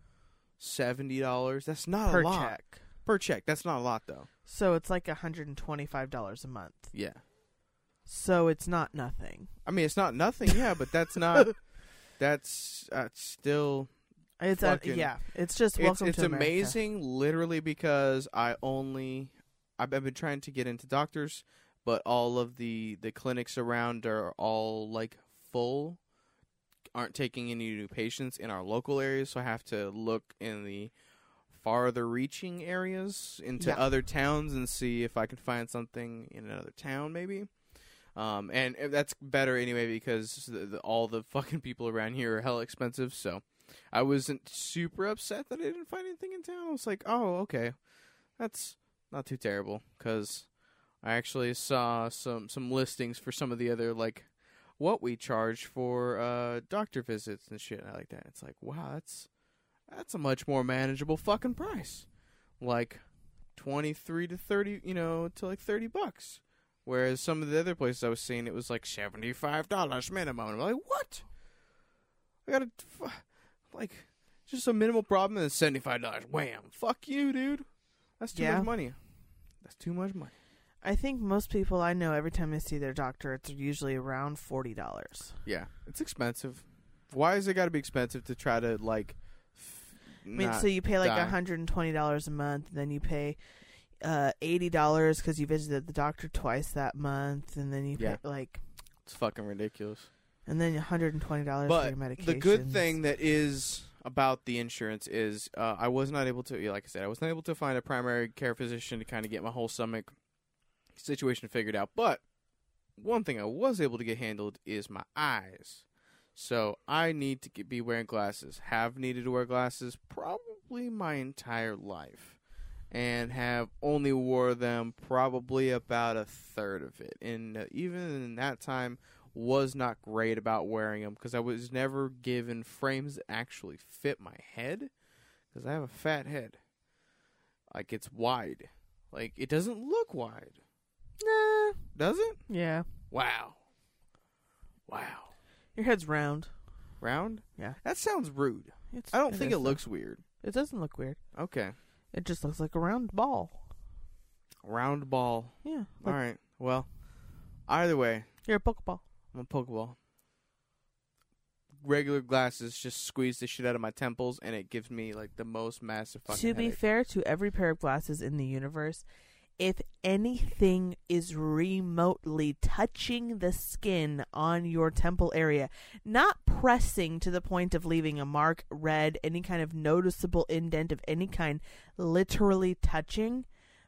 70 dollars. That's not per a lot check. per check. That's not a lot though. So it's like $125 a month. Yeah. So it's not nothing. I mean, it's not nothing, yeah, but that's not. (laughs) that's uh, still. It's a, yeah. It's just welcome it's to America. amazing, literally, because I only I've, I've been trying to get into doctors, but all of the the clinics around are all like full, aren't taking any new patients in our local areas, so I have to look in the farther reaching areas into Yeah. other towns and see if I can find something in another town, maybe. Um, and that's better anyway because the, the, all the (laughs) fucking people around here are hell expensive. So I wasn't super upset that I didn't find anything in town. I was like, oh, okay, that's not too terrible because I actually saw some some listings for some of the other like what we charge for uh doctor visits and shit I like that. It's like, wow, that's that's a much more manageable fucking price. Like 23 to 30, you know, to like 30 bucks. Whereas some of the other places I was seeing, it was like $75 minimum. And I'm like, what? I gotta, like, just a minimal problem and $75. Wham. Fuck you, dude. That's too Yeah. much money. That's too much money. I think most people I know, every time they see their doctor, it's usually around forty dollars. Yeah. It's expensive. Why is it gotta be expensive to try to, like, f- I mean, not so you pay like hundred and twenty dollars a month, and then you pay uh, eighty dollars because you visited the doctor twice that month, and then you Yeah. pay like, It's fucking ridiculous. and then one hundred and twenty dollars for your But medication. the good thing that is about the insurance is uh, I was not able to, like I said, I was not able to find a primary care physician to kind of get my whole stomach situation figured out. But one thing I was able to get handled is my eyes. So I need to get, be wearing glasses. Have needed to wear glasses probably my entire life, and have only wore them probably about a third of it. And uh, even in that time, was not great about wearing them because I was never given frames that actually fit my head because I have a fat head. Like it's wide. Like it doesn't look wide. Nah, Does it? yeah, Wow. Wow. your head's round. Round? Yeah. That sounds rude. It's, I don't think is, it though. looks weird. It doesn't look weird. Okay. It just looks like a round ball. Round ball. Yeah, All like right. Well, either way, you're a pokeball. I'm a Pokeball. Regular glasses just squeeze the shit out of my temples, and it gives me like the most massive fucking. to be headache. fair to every pair of glasses in the universe, if anything is remotely touching the skin on your temple area, not pressing to the point of leaving a mark, red, any kind of noticeable indent of any kind, literally touching,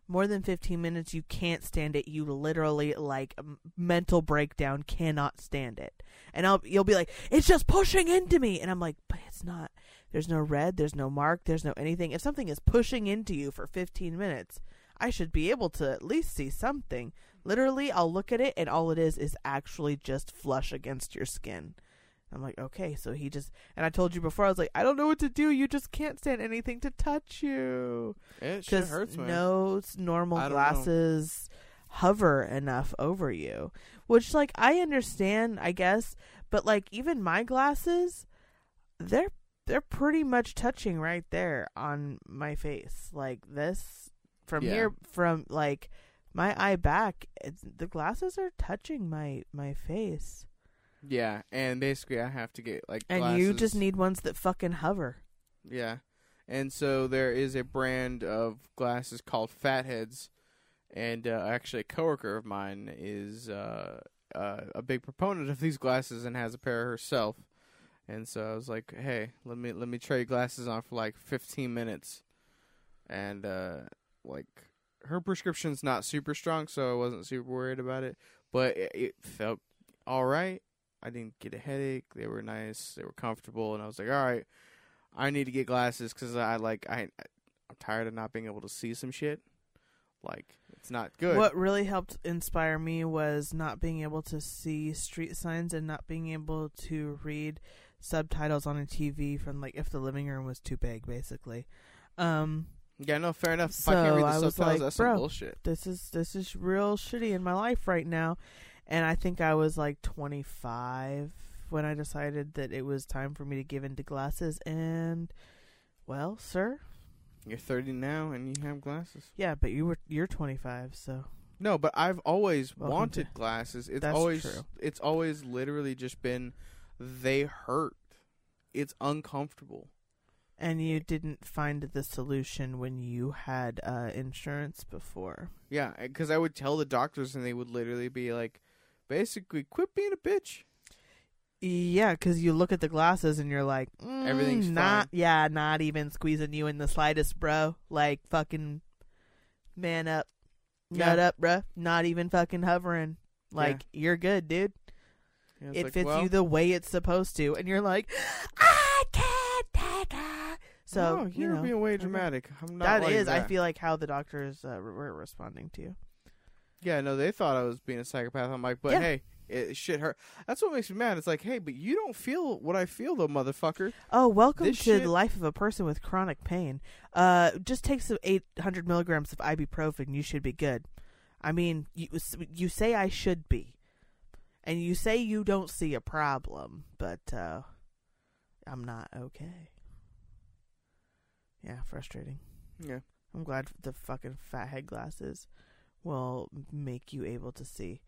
more than 15 minutes, you can't stand it. You literally, like, mental breakdown, cannot stand it. And I'll, you'll be like, it's just pushing into me. And I'm like, but it's not. There's no red, there's no mark, there's no anything. If something is pushing into you for 15 minutes, I should be able to at least see something. Literally, I'll look at it and all it is is actually just flush against your skin. I'm like, okay, so he just and I told you before I was like, I don't know what to do. You just can't stand anything to touch you It hurts, no normal don't know. glasses hover enough over you. Which, like, I understand, I guess, but like even my glasses, they're they're pretty much touching right there on my face, like this from Yeah. here from like my eye back. The glasses are touching my my face, Yeah, and basically I have to get like and you just need ones that fucking hover. Yeah. And so there is a brand of glasses called Fatheads, and uh, actually a coworker of mine is uh, uh, a big proponent of these glasses and has a pair herself. And so I was like, "Hey, let me let me try your glasses on for like 15 minutes." And uh, like her prescription's not super strong, so I wasn't super worried about it, but it, it felt all right. I didn't get a headache. They were nice. They were comfortable, and I was like, "All right, I need to get glasses because I like I I'm tired of not being able to see some shit. Like it's not good. What really helped inspire me was not being able to see street signs and not being able to read subtitles on a TV from like if the living room was too big, basically. Um, Yeah, no, fair enough. If I can't read the I was subtitles, like, that's bro. some bullshit. this is this is real shitty in my life right now, and I think I was like 25 when I decided that it was time for me to give into glasses. And well, sir, You're 30 now and you have glasses. yeah, but you were you're 25, so No, but I've always Welcome wanted to- glasses. It's That's always true. it's always literally just been they hurt. It's uncomfortable. And you didn't find the solution when you had uh, insurance before. Yeah, because I would tell the doctors and they would literally be like, basically, quit being a bitch. Yeah, because you look at the glasses and you're like, mm, Everything's not. fine. Yeah, not even squeezing you in the slightest, bro. Like fucking man up, Yeah. nut up, bro. Not even fucking hovering. Like you're good, dude. Yeah, it like, fits well, you the way it's supposed to, and you're like, I can't So you you're know, being way dramatic. I'm not That like is, I feel like how the doctors uh, were responding to you. Yeah, no, they thought I was being a psychopath. I'm like, but Yeah. hey, it shit hurt. That's what makes me mad. It's like, hey, but you don't feel what I feel, though, motherfucker. Oh, welcome This to shit- the life of a person with chronic pain. Uh, just take some 800 milligrams of ibuprofen. You should be good. I mean, you you say I should be, and you say you don't see a problem, but uh, I'm not okay. Yeah, frustrating. Yeah. I'm glad the fucking fat head glasses will make you able to see.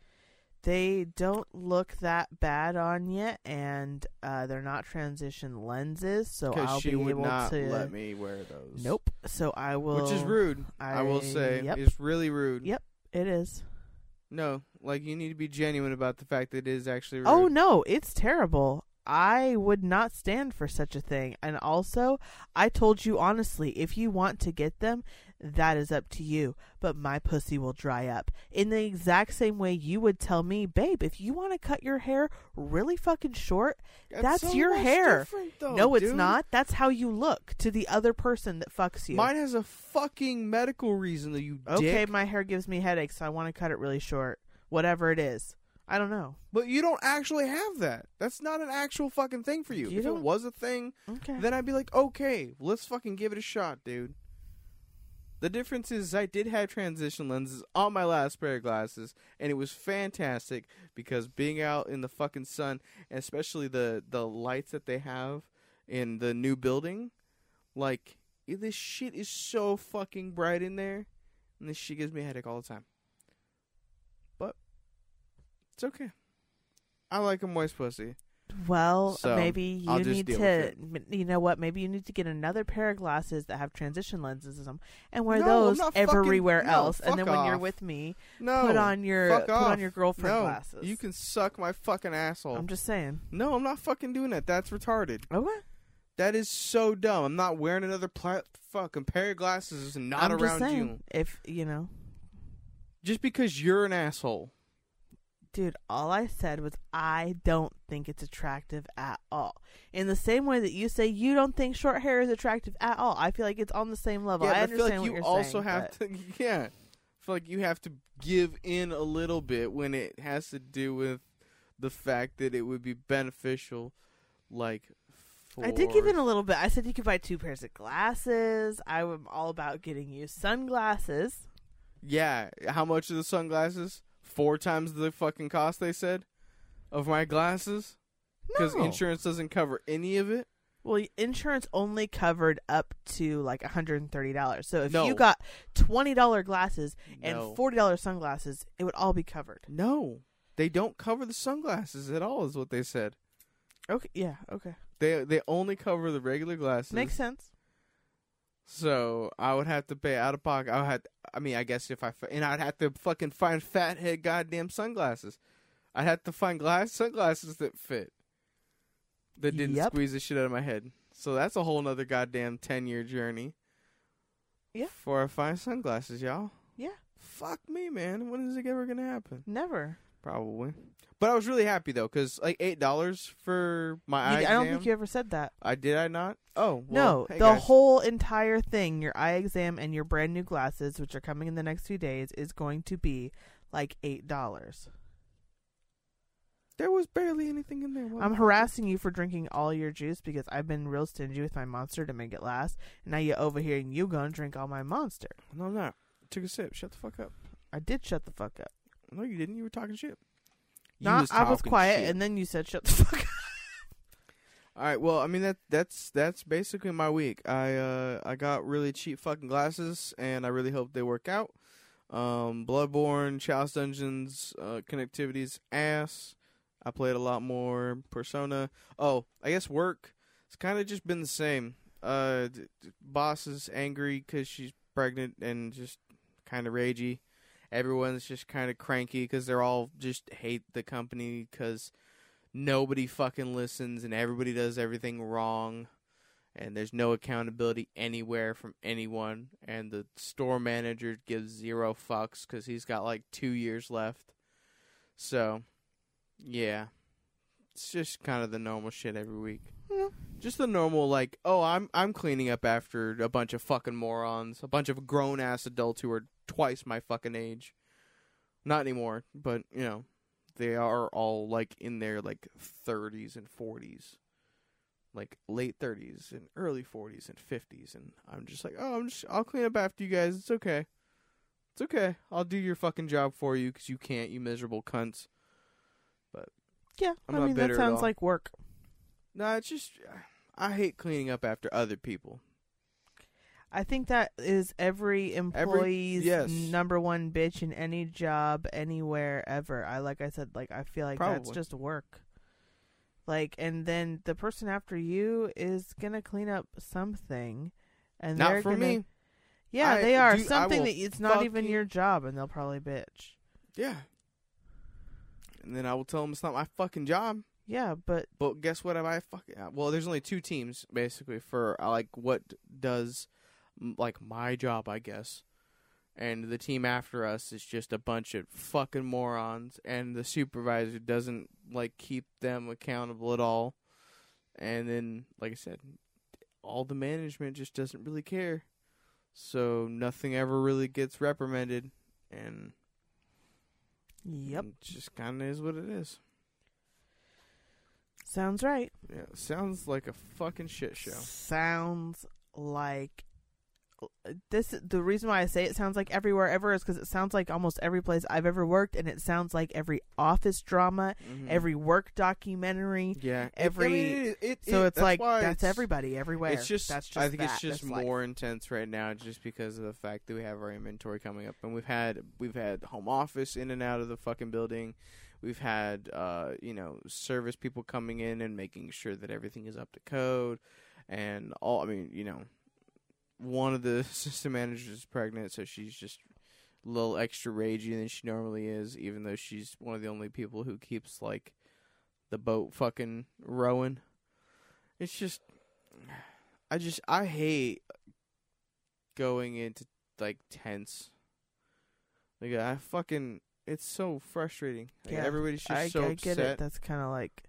They don't look that bad on you, and uh, they're not transition lenses, so I'll she be would able not to. let me wear those. Nope. So I will. Which is rude. I, will say yep. it's really rude. Yep. It is. No, like you need to be genuine about the fact that it is actually rude. Oh no, it's terrible. I would not stand for such a thing. And also, I told you honestly, if you want to get them, that is up to you. But my pussy will dry up. In the exact same way you would tell me, babe, if you want to cut your hair really fucking short, that's so your hair. though, no, it's dude. not. That's how you look to the other person that fucks you. Mine has a fucking medical reason that you okay, dick. my hair gives me headaches, so I want to cut it really short. Whatever it is. I don't know. But you don't actually have that. That's not an actual fucking thing for you. You if it don't? was a thing, Okay. then I'd be like, okay, let's fucking give it a shot, dude. The difference is I did have transition lenses on my last pair of glasses, and it was fantastic because being out in the fucking sun, and especially the the lights that they have in the new building, like this shit is so fucking bright in there, and this shit gives me a headache all the time. It's okay. I like a moist pussy. Well, So, maybe you need to. You know what? Maybe you need to get another pair of glasses that have transition lenses in them, and wear No, those not fucking- everywhere no, else. And then when you're with me, No, put on your put on your girlfriend no, glasses. You can suck my fucking asshole. I'm just saying. no, I'm not fucking doing that. That's retarded. Okay. That is so dumb. I'm not wearing another pla- fucking pair of glasses not I'm around just saying, you If you know, just because you're an asshole. Dude, all I said was I don't think it's attractive at all. In the same way that you say you don't think short hair is attractive at all, I feel like it's on the same level. yeah, I I feel like you also saying, have but- to. (laughs) Yeah, I feel like you have to give in a little bit when it has to do with the fact that it would be beneficial, like. I did give in a little bit. I said you could buy two pairs of glasses. I am all about getting you sunglasses. Yeah, how much are the sunglasses? Four times the fucking cost they said of my glasses because No. insurance doesn't cover any of it. Well, insurance only covered up to like $130. So if No. you got $20 glasses and No. $40 sunglasses, it would all be covered. No, they don't cover the sunglasses at all. Is what they said. Okay, yeah, okay. They they only cover the regular glasses. Makes sense. So I would have to pay out of pocket. I would have. I mean, I guess if I and I'd have to fucking find fathead goddamn sunglasses. I'd have to find glass sunglasses that fit. That didn't Yep. squeeze the shit out of my head. So that's a whole nother goddamn ten year journey. Yeah. For I find sunglasses, y'all. Yeah. Fuck me, man. When is it ever gonna happen? Never. Probably. But I was really happy though, because like eight dollars for my eye You- I don't exam. think you ever said that. I did. I not. Oh well, no, hey, the guys. whole entire thing, your eye exam and your brand new glasses, which are coming in the next few days, is going to be like $8. There was barely anything in there. I'm harassing you for drinking all your juice because I've been real stingy with my monster to make it last. And now you're over here and you gonna drink all my monster. No, I'm not. Took a sip. Shut the fuck up. I did shut the fuck up. No, you didn't. You were talking shit. You No, I was talking quiet, shit. and then you said shut the (laughs) fuck up. All right. Well, I mean that that's that's basically my week. I uh I got really cheap fucking glasses, and I really hope they work out. Um, Bloodborne, Chalice Dungeons, uh, connectivities, ass. I played a lot more Persona. Oh, I guess work. It's kind of just been the same. Uh, boss is angry because she's pregnant and just kind of ragey. Everyone's just kind of cranky because they're all just hate the company because nobody fucking listens and everybody does everything wrong. And there's no accountability anywhere from anyone. And the store manager gives zero fucks because he's got like two years left. So, yeah, it's just kind of the normal shit every week. Yeah. Just the normal, like, oh, I'm I'm cleaning up after a bunch of fucking morons, a bunch of grown ass adults who are twice my fucking age. Not anymore, but you know, they are all like in their like 30s and 40s, like late 30s and early 40s and 50s, and I'm just like, oh, I'm just I'll clean up after you guys. It's okay. It's okay. I'll do your fucking job for you because you can't, you miserable cunts. Yeah, I'm I mean that sounds like work. No, it's just I hate cleaning up after other people. I think that is every employee's yes. number one bitch in any job anywhere ever. I like I said, like I feel like that's just work. Like, and then the person after you is gonna clean up something, and Not they're for gonna, me. Yeah, I- they are I something that it's not even your job, and they'll probably bitch. Yeah. And then I will tell them it's not my fucking job. Yeah, but But guess what? Have I fucking well? There's only two teams basically for uh, like what does m- like my job, I guess. And the team after us is just a bunch of fucking morons, and the supervisor doesn't like keep them accountable at all. And then, like I said, all the management just doesn't really care, so nothing ever really gets reprimanded, and yep, it just kind of is what it is. sounds right. Yeah, sounds like a fucking shit show. Sounds like this. The reason why I say it sounds like everywhere ever is because it sounds like almost every place I've ever worked, and it sounds like every office drama, Mhm. every work documentary. yeah, I every- mean, it- it- So it's that's like that's it's- everybody everywhere. It's just, that's just I think that. it's just That's life. more intense right now, just because of the fact that we have our inventory coming up, and we've had we've had home office in and out of the fucking building. We've had uh, you know service people coming in and making sure that everything is up to code, and all. I mean, you know, one of the (laughs) system managers is pregnant, so she's just a little extra ragey than she normally is, even though she's one of the only people who keeps like the boat fucking rowing. It's just I just I hate going into like tense. Like I fucking it's so frustrating. Like, Yeah, everybody's just I, so I get upset. it. That's kind of like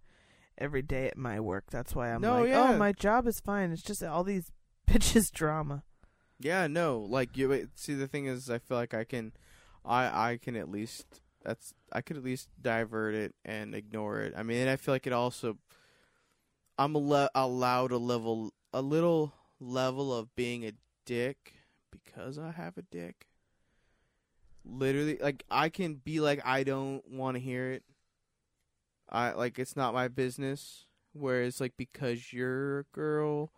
every day at my work. That's why I'm No, like, oh, yeah. oh, my job is fine. It's just all these bitches drama. Yeah, no, like you see the thing is I feel like I can I I can at least that's I could at least divert it and ignore it. I mean, I feel like it also I'm al- allowed a level a little level of being a dick because I have a dick. Literally, like I can be like I don't want to hear it. I like it's not my business. Whereas like because you're a girl,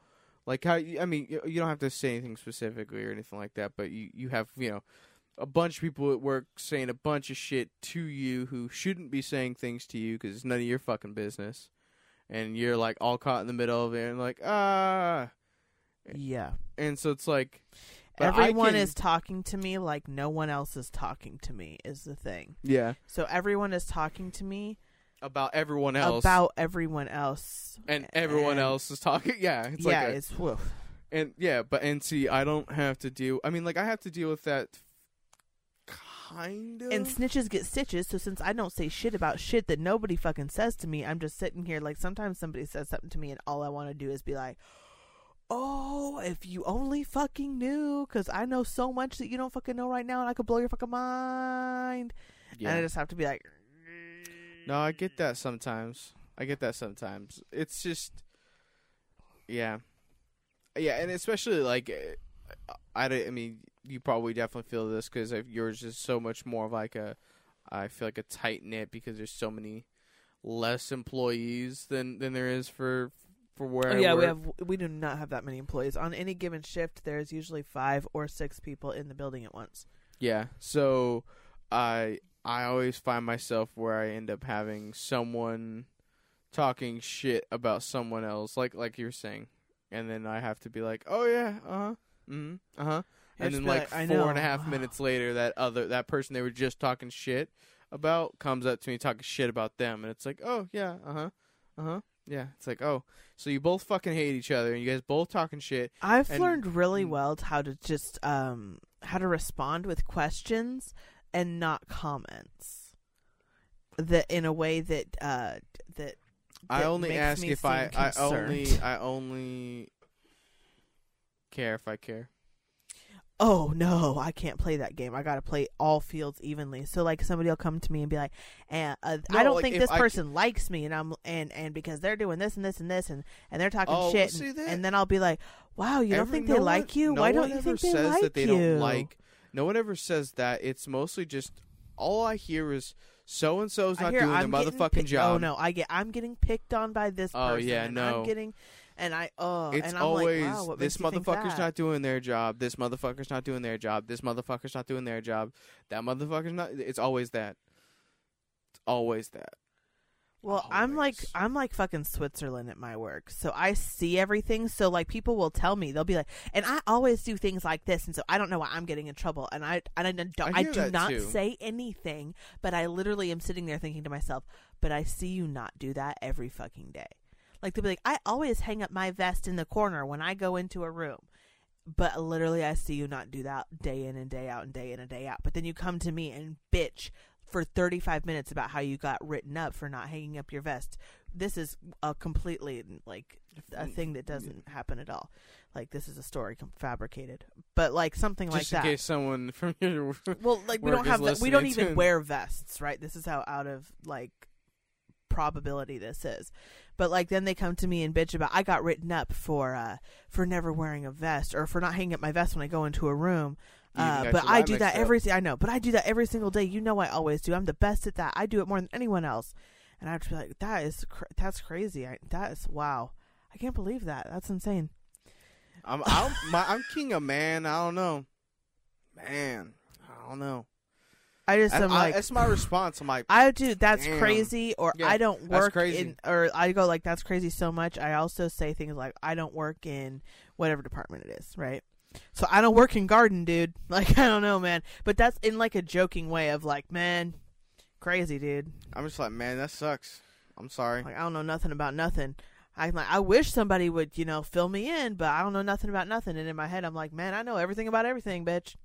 like how I mean you you don't have to say anything specifically or anything like that, but you you have you know a bunch of people at work saying a bunch of shit to you who shouldn't be saying things to you because it's none of your fucking business, and you're like all caught in the middle of it and like ah, Yeah. and so it's like Everyone can- is talking to me like no one else is talking to me is the thing. yeah So everyone is talking to me about everyone else about everyone else. and everyone and- else is talking (laughs) yeah it's yeah, like a, it's woof. and yeah but and see I don't have to deal I mean like I have to deal with that kind of And snitches get stitches, so since I don't say shit about shit that nobody fucking says to me, I'm just sitting here like sometimes somebody says something to me and all I want to do is be like, "Oh, if you only fucking knew cuz I know so much that you don't fucking know right now and I could blow your fucking mind." yeah. And I just have to be like, No, I get that sometimes. I get that sometimes. It's just, yeah, yeah, and especially like, uh, I, I mean, you probably definitely feel this because yours is so much more of like a, I feel like a tight knit because there's so many less employees than than there is for for where Oh, yeah, we have we do not have that many employees on any given shift. There's usually five or six people in the building at once. Yeah. So I I always find myself where I end up having someone talking shit about someone else, like like you're saying, and then I have to be like, oh yeah, uh huh, mm uh huh, and then like like, four and a half minutes (sighs) later, that other that person they were just talking shit about comes up to me talking shit about them, and it's like, oh yeah, uh huh, uh huh. Yeah, it's like, oh, so you both fucking hate each other, and you guys both talking shit. I've And- learned really mm. well how to just um how to respond with questions and not comments. that in a way that uh that I only ask if I I only. I only care if I care. oh no, I can't play that game. I got to play all fields evenly. So like somebody will come to me and be like, eh, uh, I don't like, think this I c- person likes me, and I'm and and because they're doing this and this and this and and they're talking Oh, shit, and, and then I'll be like, wow, you don't think no they one- like you? no Why don't you think they says like that they you? don't like? No one ever says that. It's mostly just all I hear is so and so's not doing I'm their motherfucking pick- oh, job. Oh no, I get I'm getting picked on by this Oh, person. yeah, and no. I'm getting and I oh It's and I'm always like, wow, what this makes you think motherfucker's that? not doing their job. This motherfucker's not doing their job. This motherfucker's not doing their job. That motherfucker's not. It's always that. It's always that. Well, I'm like I'm like fucking Switzerland at my work. So I see everything. So like people will tell me they'll be like, and I always do things like this, and so I don't know why I'm getting in trouble. And I and I don't I I, do not too. say anything, but I literally am sitting there thinking to myself, but I see you not do that every fucking day. Like they'll be like, I always hang up my vest in the corner when I go into a room. But literally, I see you not do that day in and day out and day in and day out. But then you come to me and bitch for 35 minutes about how you got written up for not hanging up your vest. This is a completely like a thing that doesn't happen at all. Like this is a story fabricated, but like something like that. Just in case someone (laughs) from your Well, like we don't have the, we don't even to- wear vests, right? This is how out of like probability this is. But like then they come to me and bitch about I got written up for uh for never wearing a vest or for not hanging up my vest when I go into a room. Uh, but I do that up. every I know, but I do that every single day. You know I always do. I'm the best at that. I do it more than anyone else. And I'd be like, that is cr- that's crazy. I, that is wow. I can't believe that. That's insane. I'm I'm, (laughs) my, I'm king of man. I don't know, man. I don't know. I just I, am I- like that's my response. I'm like, (sighs) I do. That's Damn. crazy. Or Yeah, I don't work crazy. in. Or I go like that's crazy so much. I also say things like I don't work in whatever department it is. Right. So I don't work in garden, dude. (laughs) Like I don't know, man. But that's in like a joking way of like, man, crazy, dude. I'm just like, man, that sucks. I'm sorry. Like I don't know nothing about nothing. I'm like, I wish somebody would, you know, fill me in, but I don't know nothing about nothing. And in my head, I'm like, man, I know everything about everything, bitch.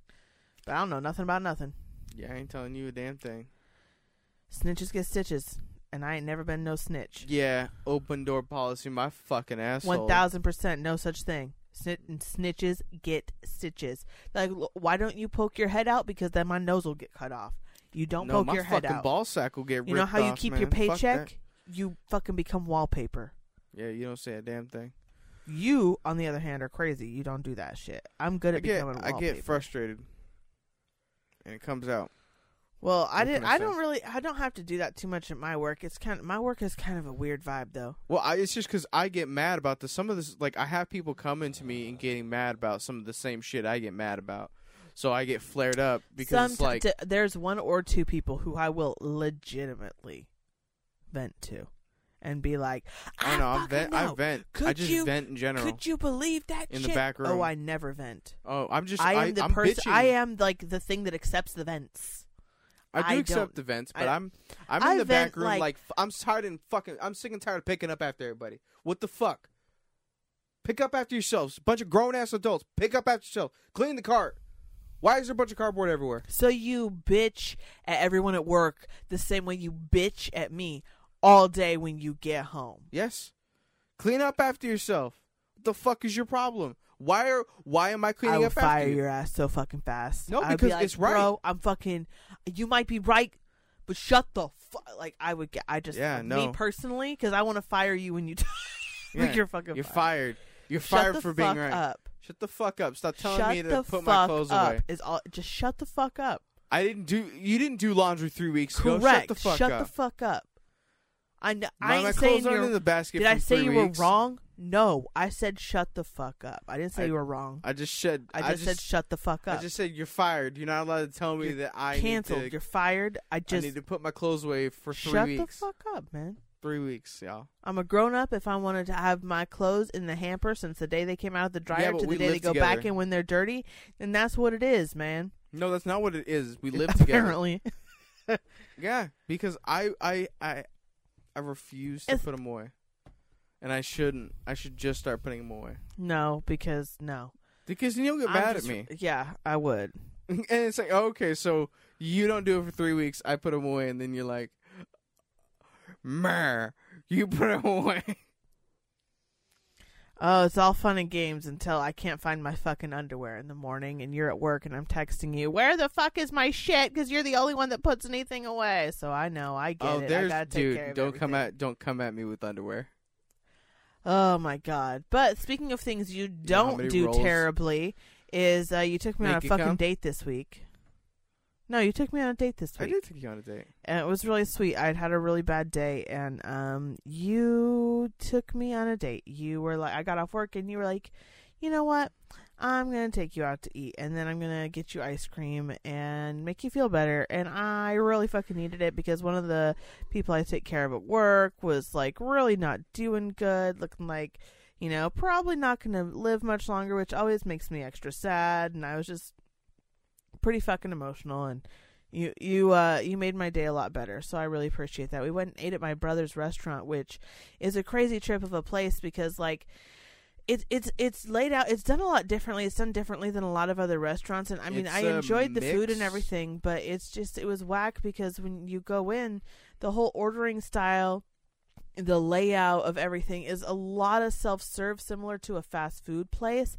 But I don't know nothing about nothing. Yeah, I ain't telling you a damn thing. Snitches get stitches, and I ain't never been no snitch. Yeah, open door policy. My fucking asshole. One thousand percent, no such thing. Snit- snitches get stitches. Like, why don't you poke your head out? Because then my nose will get cut off. You don't no, poke your head fucking out. ball sack will get you know how you off, keep man. your paycheck? You fucking become wallpaper. Yeah, you don't say a damn thing. You, on the other hand, are crazy. You don't do that shit. I'm good I at get, becoming Wallpaper. I get frustrated, and it comes out. Well, I did. can I I don't really. I don't have to do that too much at my work. It's kind of my work is kind of a weird vibe though. Well, I, it's just because I get mad about this. Some of this, like, I have people coming to me and getting mad about some of the same shit I get mad about. So I get flared up because it's Some like, t- there's one or two people who I will legitimately vent to, and be like, oh, I know, I'm fucking vent, I know. vent. I Could just you- vent in general. Could you believe that In the shit? back room. Oh, I never vent. oh, I'm just, I am I, the person. I am like the thing that accepts the vents. I do I accept don't- the vents, but I- I'm, I'm I in the vent, back room like- like, f- I'm tired and fucking, I'm sick and tired of picking up after everybody. What the fuck? Pick up after yourselves. Bunch of grown ass adults. Pick up after yourself. Clean the cart. Why is there a bunch of cardboard everywhere? So you bitch at everyone at work the same way you bitch at me all day when you get home. Yes. Clean up after yourself. What the fuck is your problem? Why are why am I I cleaning will up fire after you? your ass so fucking fast. No, I'd be because like, it's right. Bro, I'm fucking. You might be right, but shut the fuck. Like I would get. I just. Yeah, Me no. personally, because I want to fire you when you. (laughs) Yeah, like you're fucking. You're fired. fired. You're Shut fired for being fuck right. up. Shut the fuck up. Stop telling shut me to put my clothes up. away. Is all. Just shut the fuck up. I didn't do you didn't do laundry 3 weeks ago. Correct. Shut the fuck shut up. the fuck up. I. Kn- my, I ain't my saying clothes aren't you're. in the basket Did I say three you were wrong? No, I said shut the fuck up. I didn't say I- you were wrong. I just said I just, said shut the fuck up. I just said you're fired. You're not allowed to tell me You're that I canceled. need to You're fired. I I just need to put my clothes away for 3 shut weeks. Shut the fuck up, man. 3 weeks, y'all. I'm a grown up. If I wanted to have my clothes in the hamper since the day they came out of the dryer but to the day they go back in when they're dirty, then that's what it is, man. No, that's not what it is. We (laughs) live together. Apparently, (laughs) Yeah, because I I I I refuse to It's- put them away, and I shouldn't. I should just start putting them away no, because no. because you'll get I'm mad just- at me. Yeah, I would. (laughs) and it's like, okay, so you don't do it for three weeks. I put them away, and then you're like, Mer, you put them (laughs) away. Oh, it's all fun and games until I can't find my fucking underwear in the morning and you're at work and I'm texting you, where the fuck is my shit? Because you're the only one that puts anything away. So I know, I get oh, it. I there's gotta take dude. care of Don't come at don't come at me with underwear. Oh my god! But speaking of things you don't many do rolls terribly, is uh, you took me on a fucking come? date this week. No, you took me on a date this week. I did take you on a date. and it was really sweet. I'd had a really bad day, and um, you took me on a date. You were like, I got off work, and you were like, you know what? I'm gonna take you out to eat, and then I'm gonna get you ice cream and make you feel better. And I really fucking needed it because one of the people I take care of at work was like really not doing good, looking like, you know, probably not gonna live much longer, which always makes me extra sad. And I was just pretty fucking emotional, and you you uh you made my day a lot better. So I really appreciate that. We went and ate at my brother's restaurant, which is a crazy trip of a place because like it's it's it's laid out. It's done a lot differently. It's done differently than a lot of other restaurants. And I mean, It's I enjoyed the food and everything, but it's just it was whack because when you go in, the whole ordering style, the layout of everything is a lot of self serve, similar to a fast food place,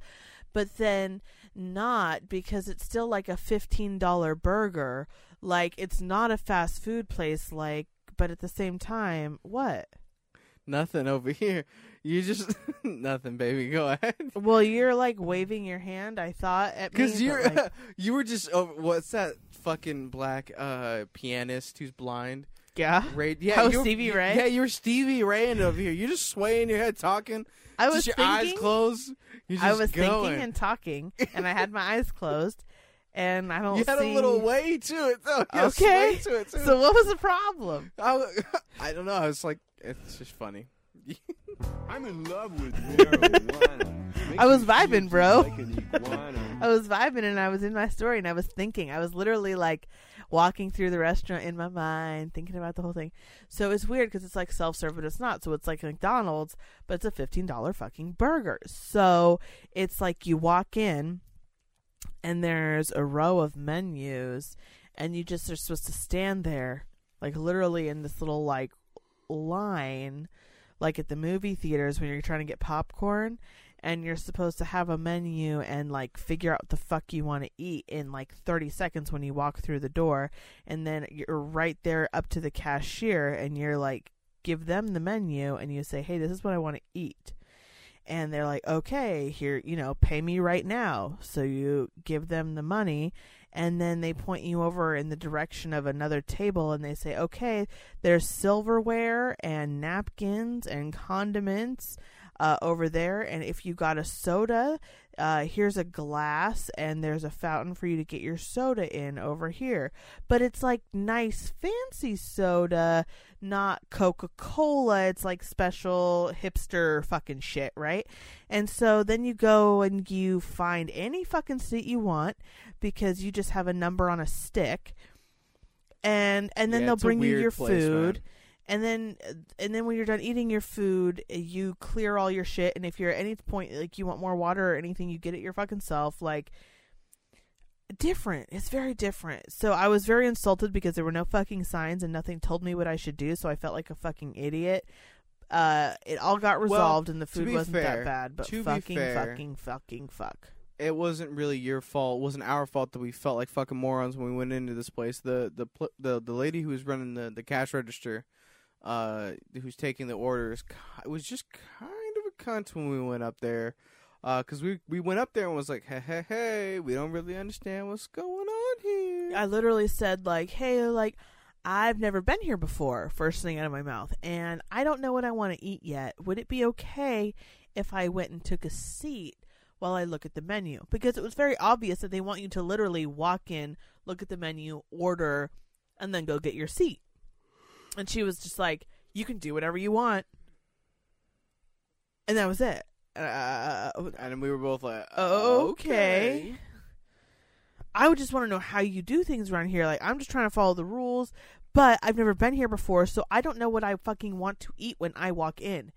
but then not because it's still like a fifteen dollar burger. Like it's not a fast food place. Like, but at the same time, what? Nothing over here. You just (laughs) nothing, baby. Go ahead. Well, you're like waving your hand. I thought at me Because you're like, (laughs) you were just oh, what's that fucking black uh pianist who's blind? yeah. Ray, yeah, Oh, Stevie Ray? Yeah, you're Stevie Ray over here. You're just swaying your head, talking. I was just your eyes thinking. closed. Just I was going. thinking and talking, and I had my (laughs) eyes closed, and I don't You had see. a little way to it, though. (laughs) You Okay. sway to it too. So what was the problem? I, was- (laughs) I don't know. I was like, it's just funny. I'm in love with marijuana. Makes I was vibing, bro. Like. I was vibing and I was in my story and I was thinking. I was literally like walking through the restaurant in my mind, thinking about the whole thing. So it's weird because it's like self serve, but it's not. So it's like McDonald's, but it's a fifteen dollar fucking burger. So it's like you walk in and there's a row of menus and you just are supposed to stand there, like literally in this little like line, like at the movie theaters when you're trying to get popcorn and you're supposed to have a menu and like figure out the fuck you want to eat in like 30 seconds when you walk through the door and then you're right there up to the cashier and you're like give them the menu and you say hey this is what i want to eat. And they're like okay here you know pay me right now. So you give them the money and then they point you over in the direction of another table and they say okay there's silverware and napkins and condiments uh, over there. And if you got a soda, uh, here's a glass and there's a fountain for you to get your soda in over here. But it's like nice, fancy soda, not Coca Cola. It's like special hipster fucking shit, right? And so then you go and you find any fucking seat you want because you just have a number on a stick. And and then Yeah, they'll bring you your place, food man. And then and then when you're done eating your food you clear all your shit and if you're at any point like you want more water or anything you get it your fucking self like different it's very different so i was very insulted because there were no fucking signs and nothing told me what i should do so i felt like a fucking idiot uh it all got Well, resolved and the food wasn't fair- that bad but fucking fair- fucking fucking fuck it wasn't really your fault. It wasn't our fault that we felt like fucking morons when we went into this place. The the the the lady who was running the, the cash register, uh, who's taking the orders, it was just kind of a cunt when we went up there. Uh, cause we we went up there and was like, hey hey hey, we don't really understand what's going on here. I literally said like, "Hey, like I've never been here before." First thing out of my mouth, and I don't know what I want to eat yet. Would it be okay if I went and took a seat while I look at the menu? Because it was very obvious that they want you to literally walk in, look at the menu, order, and then go get your seat. And she was just like, "You can do whatever you want," and that was it. Uh, and we were both like, okay. I would just want to know how you do things around here. Like, I'm just trying to follow the rules, but I've never been here before, so I don't know what I fucking want to eat when I walk in.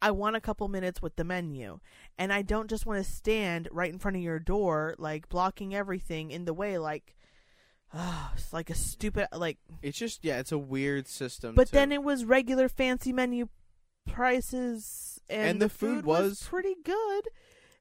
I want a couple minutes with the menu, and I don't just want to stand right in front of your door, like blocking everything in the way. Like, oh, it's like a stupid like. It's just yeah, it's a weird system. But to- then it was regular fancy menu prices, and, And the food was, was- pretty good.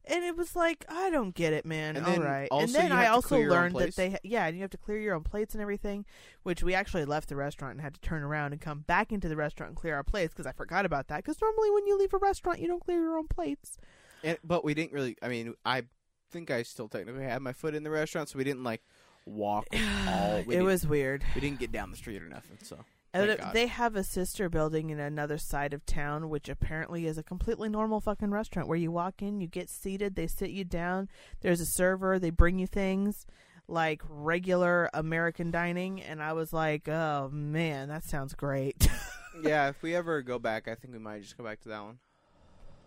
And it was like I don't get it, man. And All then and then I also clear your own learned that they ha- yeah, and you have to clear your own plates and everything. Which we actually left the restaurant and had to turn around and come back into the restaurant and clear our plates because I forgot about that. Because normally when you leave a restaurant, you don't clear your own plates. And, but we didn't really. I mean, I think I still technically had my foot in the restaurant, so we didn't like walk (sighs) all. We it was weird. We didn't get down the street or nothing. So And Thank it- God. they have a sister building in another side of town, which apparently is a completely normal fucking restaurant where you walk in, you get seated, they sit you down, there's a server, they bring you things like regular American dining. And I was like, oh man, that sounds great. (laughs) yeah, if we ever go back, I think we might just go back to that one.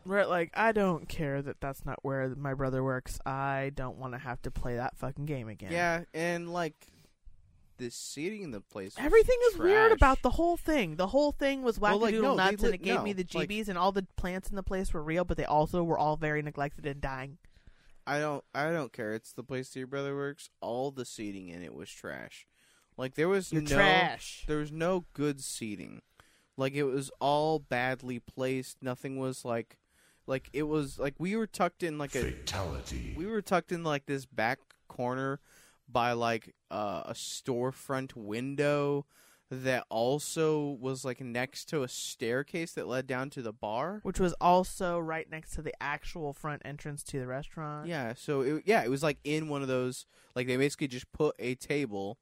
Where like, I don't care that that's not where my brother works. I don't want to have to play that fucking game again. Yeah, and like the seating in the place. was Everything is weird about the whole thing. The whole thing was Well, wackadoodle like, no, nuts, and it gave me no, the like- GBs, and all the plants in the place were real, but they also were all very neglected and dying. I don't. I don't care. It's the place that your brother works. All the seating in it was trash. Like there was You're no. trash. There was no good seating. Like it was all badly placed. Nothing was like, like it was like we were tucked in like a Fatality. we were tucked in like this back corner by like uh, a storefront window that also was like next to a staircase that led down to the bar. which was also right next to the actual front entrance to the restaurant. Yeah, so it, yeah, it was like in one of those like they basically just put a table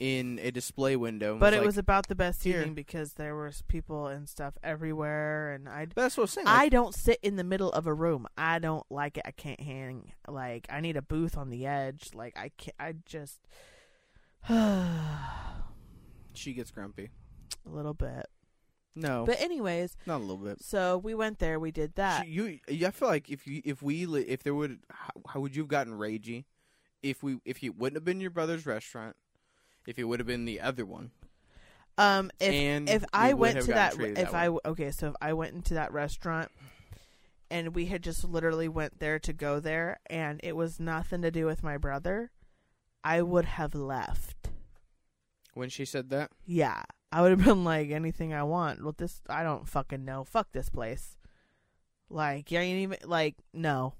in a display window. and But it like- was about the best "Here." seating because there was people and stuff everywhere, and I. That's what I was saying. I don't sit in the middle of a room. I don't like it. I can't hang. Like I need a booth on the edge. Like I can't. I just (sighs) she gets grumpy. A little bit. No, But anyways, not a little bit. so we went there. We did that. She- you, you, I feel like if you, if we, if there would, how, how would you have gotten ragey? If we, if it wouldn't have been your brother's restaurant, if it would have been the other one, Um, if and if I went to that, if that I way. okay, so if I went into that restaurant and we had just literally went there to go there, and it was nothing to do with my brother, I would have left. when she said that, Yeah, I would have been like anything I want. Well, this I don't fucking know. Fuck this place. Like, you ain't even like no.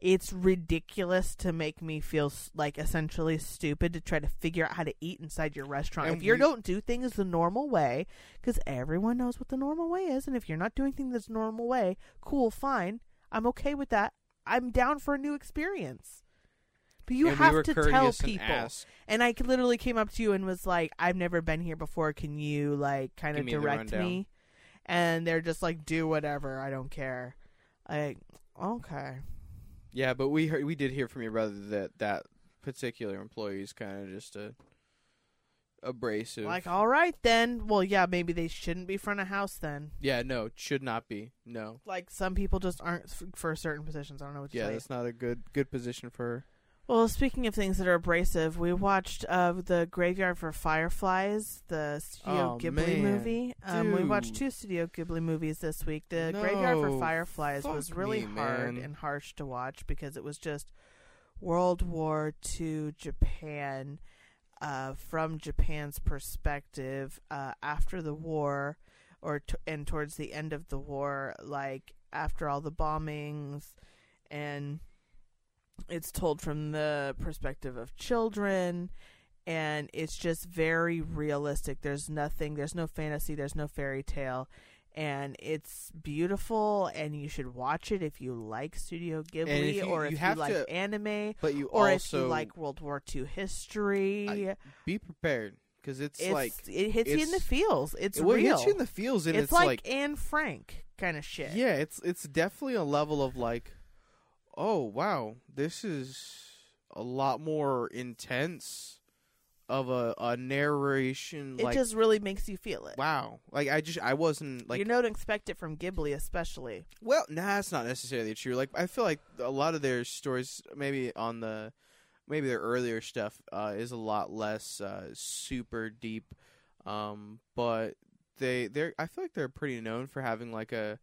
It's ridiculous to make me feel like essentially stupid to try to figure out how to eat inside your restaurant. And if you we- don't do things the normal way, because everyone knows what the normal way is, and if you're not doing things the normal way, cool, fine. I'm okay with that. I'm down for a new experience. But you we have were to tell courteous and people. And I literally came up to you and was like, "I've never been here before. Can you like kind of direct rundown." me?" And they're just like, "Do whatever. I don't care." Like, okay, yeah, but we heard, we did hear from your brother that that particular employee is kind of just a abrasive. like all right then. Well, yeah, maybe they shouldn't be front of house then. yeah, no, it should not be. No, Like some people just aren't f- for certain positions. I don't know what yeah, that's not a good good position for her. Well, speaking of things that are abrasive, we watched uh, the Graveyard for Fireflies, the Studio Oh, Ghibli man. movie. Um, we watched two Studio Ghibli movies this week. The Graveyard for Fireflies was really me, hard and harsh to watch because it was just World War II Japan uh, from Japan's perspective uh, after the war, or t- and towards the end of the war, like after all the bombings and it's told from the perspective of children and it's just very realistic. There's nothing there's no fantasy there's no fairy tale and it's beautiful and you should watch it if you like studio ghibli you- or if you have like to- anime But you or if also you like world war ii history. I- be prepared because it's, it's, like it hits you in the feels. It's it real hits you in the feels, and it's, it's, like, like Anne Frank kind of shit. Yeah, it's it's definitely a level of like, oh wow, this is a lot more intense of a, a narration. it like just really makes you feel it. wow, like I just I wasn't like you don't expect it from Ghibli, especially. well, nah, that's not necessarily true. Like I feel like a lot of their stories, maybe on the maybe their earlier stuff, uh, is a lot less uh, super deep. Um, but they they're I feel like they're pretty known for having like a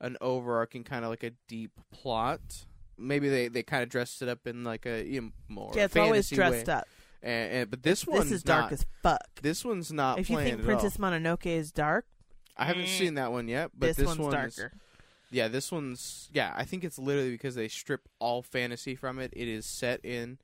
an overarching kind of like a deep plot. Maybe they, they kind of dressed it up in like a you know, more Yeah, it's always dressed way. up. And, and but this one This is dark not, as fuck. This one's not. If you think Princess all. Mononoke is dark, I haven't Mm. seen that one yet, but this, this, one's one's darker. Yeah, this one's yeah. I think it's literally because they strip all fantasy from it. It is set in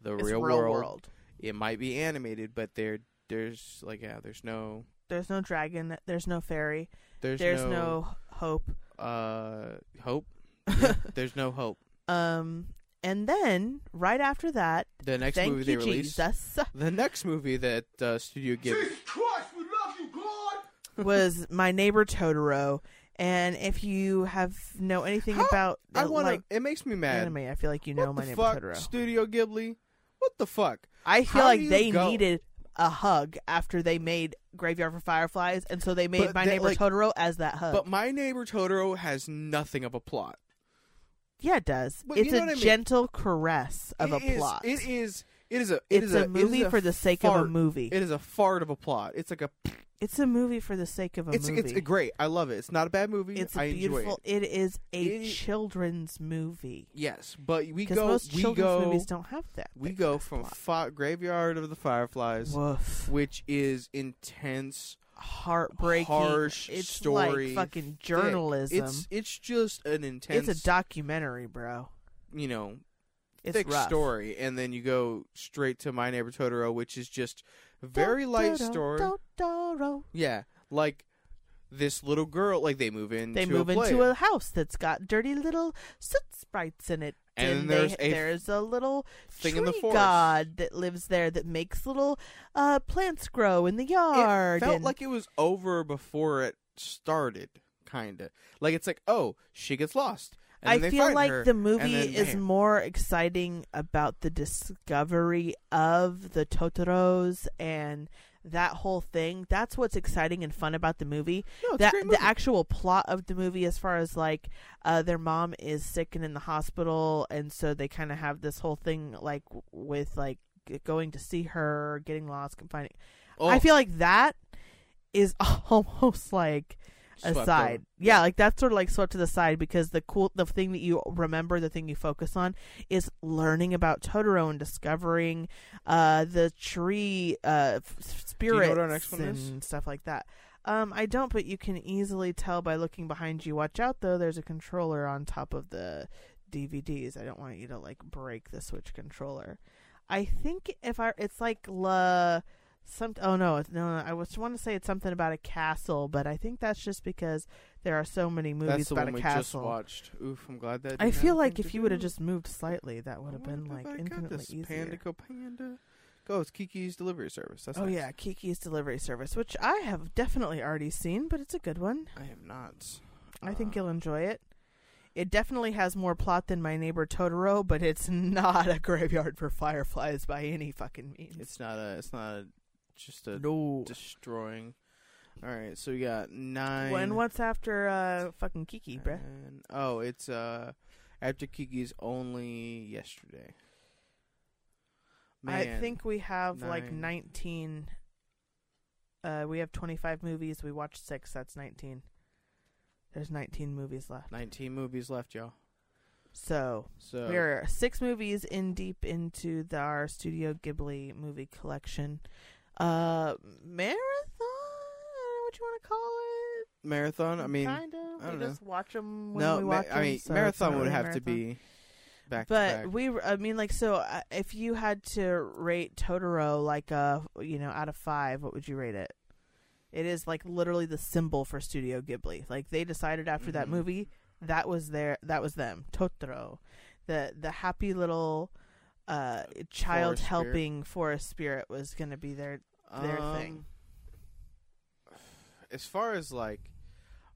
the It's real, real world. world. It might be animated, but there, there's like yeah, there's no, There's no dragon. There's no fairy. there's, There's, no, no, hope. uh hope. (laughs) Yeah, there's no hope. Um, and then right after that, The next thank movie you, they released, Jesus, (laughs) the next movie that uh, Studio Ghibli. Jesus Christ, we love you, God! was My Neighbor Totoro. And if you have know anything How- about I want to. like it makes me mad. anime, I feel like you what know My the Neighbor fuck, Totoro. Studio Ghibli? What the fuck? I feel how like they go- needed a hug after they made Graveyard for Fireflies, and so they made But My they- Neighbor like- Totoro as that hug. But My Neighbor Totoro has nothing of a plot. Yeah, it does. But it's you know a mean? gentle caress of It a is- plot. It is. It is a. It it's is a, movie is a for the sake of a movie. It is a fart of a plot. It's like a. it's a movie for the sake of a It's movie. it's great. I love it. It's not a bad movie. It's I beautiful. enjoy it. It is a It- children's movie. Yes, but we go. most we children's go. movies don't have that. we go from plot. Graveyard of the Fireflies, Woof. which is intense, heartbreaking. harsh it's story, like fucking thick. journalism. It's it's just an intense. It's a documentary, bro. you know It's thick rough. story, and then you go straight to My Neighbor Totoro, which is just a very light Totoro, story. Totoro. Yeah, like this little girl, like they move into They move a into a house that's got dirty little soot sprites in it. And they- there's a there's a little thing tree in the forest. god that lives there that makes little uh, plants grow in the yard. It felt and- like it was over before it started, kind of. Like it's like, oh, she gets lost. And I they feel like her, the movie is bam. more exciting about the discovery of the Totoros and that whole thing. That's what's exciting and fun about the movie. No, that great the actual plot of the movie, as far as like uh, their mom is sick and in the hospital, and so they kind of have this whole thing like with like going to see her, getting lost, and finding. Oh, I feel like that is (laughs) almost like aside. Yeah, like that's sort of like swept to the side because the cool the thing that you remember, the thing you focus on is learning about Totoro and discovering uh the tree uh f- you know spirits what our next one and stuff like that. Um I don't but you can easily tell by looking behind you. Watch out though, there's a controller on top of the DVDs. I don't want you to like break the Switch controller. I think if I it's like la some oh no no, no I was want to say it's something about a castle, but I think that's just because there are so many movies about one a castle. just watched. Oof, I'm glad that. I feel like if you would have just moved slightly, that would have been wonder like I infinitely this. easier. Panda go panda. Go, it's Kiki's delivery service. That's oh nice. yeah, Kiki's Delivery Service, which I have definitely already seen, but it's a good one. I have not. I think Uh, you'll enjoy it. It definitely has more plot than My Neighbor Totoro, but it's (laughs) not a graveyard for fireflies by any fucking means. It's not a. It's not a. Just a no. destroying. All right, so we got nine. When what's after uh fucking Kiki, bruh? and- oh, it's uh after Kiki's only yesterday. I think we have like 19 uh we have 25 movies, we watched 6, that's 19. There's 19 movies left. 19 movies left, y'all. So, So we're 6 movies in deep into the, our Studio Ghibli movie collection. Uh marathon? I don't know what you want to call it. marathon. I mean, kind of. I don't we know. just watch them when no, we ma- watch I mean so marathon would have to be back But we, I mean, like, so uh, if you had to rate Totoro, like, uh, you know, out of five, what would you rate it? It is like literally the symbol for Studio Ghibli. Like they decided after that Mhm. movie, that was their, that was them. Totoro, the the happy little uh child Forest spirit. helping forest spirit was going to be their their thing. Um, As far as like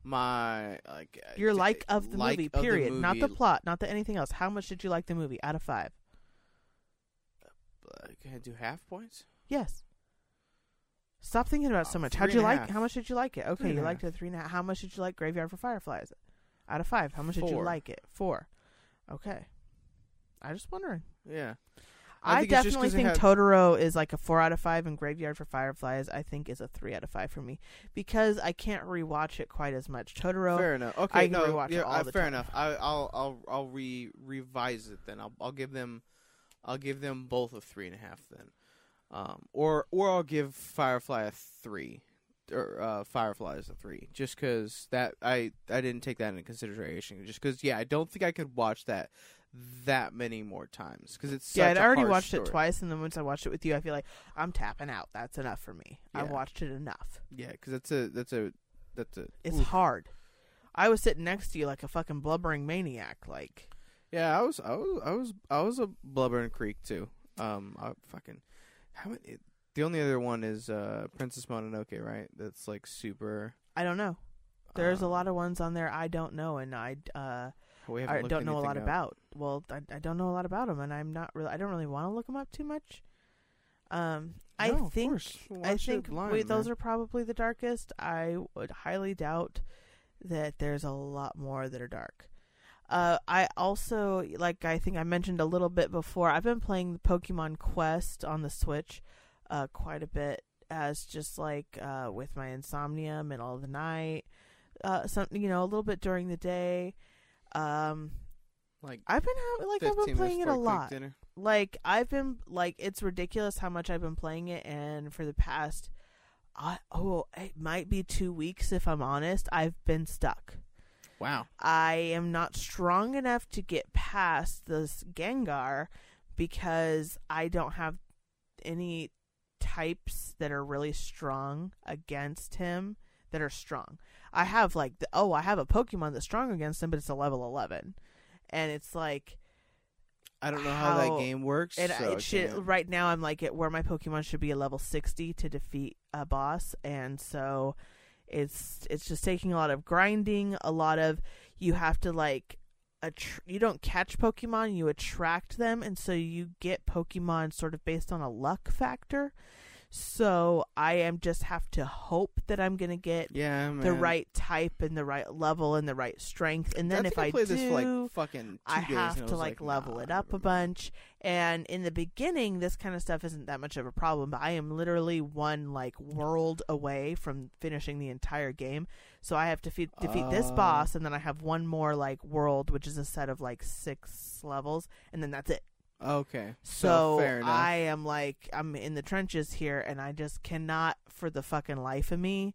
my like uh, your like of the like movie. of Period. not the plot, not the anything else. How much did you like the movie out of five? uh, Can I do half points? Yes. Stop thinking about it so Uh, much. three How'd you like? half. How much did you like it? Okay, and you liked half. it three and a half. How much did you like Graveyard for Fireflies? Out of five, how much did you like it? Four. Okay. I just wondering. Yeah. I, think it's just definitely it think had- Totoro is like a four out of five, and Graveyard for Fireflies I think is a three out of five for me because I can't rewatch it quite as much. Totoro, Fair enough. Okay, I can no, rewatch it yeah, all uh, the fair time. enough. I, I'll I'll I'll re revise it then. I'll I'll give them, I'll give them both a three and a half then. Um, or or I'll give Firefly a three, or uh, Fireflies a three, just because that I I didn't take that into consideration. Just because, yeah, I don't think I could watch that that many more times because it's yeah, I'd a already watched story. it twice, and then once I watched it with you, I feel like I'm tapping out. That's enough for me. I've watched it enough. Yeah, because that's a that's a that's a It's oof. hard. I was sitting next to you like a fucking blubbering maniac. Like, Yeah, I was, I was, I was, I was a Blubbering Creek too. Um, I fucking how many? The only other one is uh Princess Mononoke, right? That's like super. I don't know. There's a um, lot of ones on there I don't know, and I uh, we I don't know a lot up. about. Well, I, I don't know a lot about them, and I'm not really. I don't really want to look them up too much. Um, I No, of think. I think blind, wait, those are probably the darkest. I would highly doubt that there's a lot more that are dark. Uh, I also like I think I mentioned a little bit before. I've been playing the Pokemon Quest on the Switch, uh, quite a bit as just like uh with my insomnia, middle of the night, uh, something you know a little bit during the day. Um, like I've been ha- like I've been playing it a before I cook lot Dinner. like I've been like it's ridiculous how much I've been playing it and for the past I oh it might be 2 weeks if I'm honest I've been stuck. Wow. I am not strong enough to get past this Gengar because I don't have any types that are really strong against him that are strong. I have like the, oh I have a Pokemon that's strong against him but it's a level 11 and it's like I don't know how, How- that game works. and so it should can't- right now I'm like at where my Pokemon should be a level sixty to defeat a boss, and so it's it's just taking a lot of grinding, a lot of you have to like attr- you don't catch Pokemon, you attract them, and so you get Pokemon sort of based on a luck factor. So I am just have to hope that I'm gonna get yeah, man. the right type and the right level and the right strength, and then I if I played do, this for like fucking two I have to was like, level nah, it up a bunch. And in the beginning, this kind of stuff isn't that much of a problem. But I am literally one like world away from finishing the entire game. So I have to fe- defeat this Oh. boss, and then I have one more like world, which is a set of like six levels, and then that's it. Okay, So, fair enough. I am like I'm in the trenches here, and I just cannot for the fucking life of me.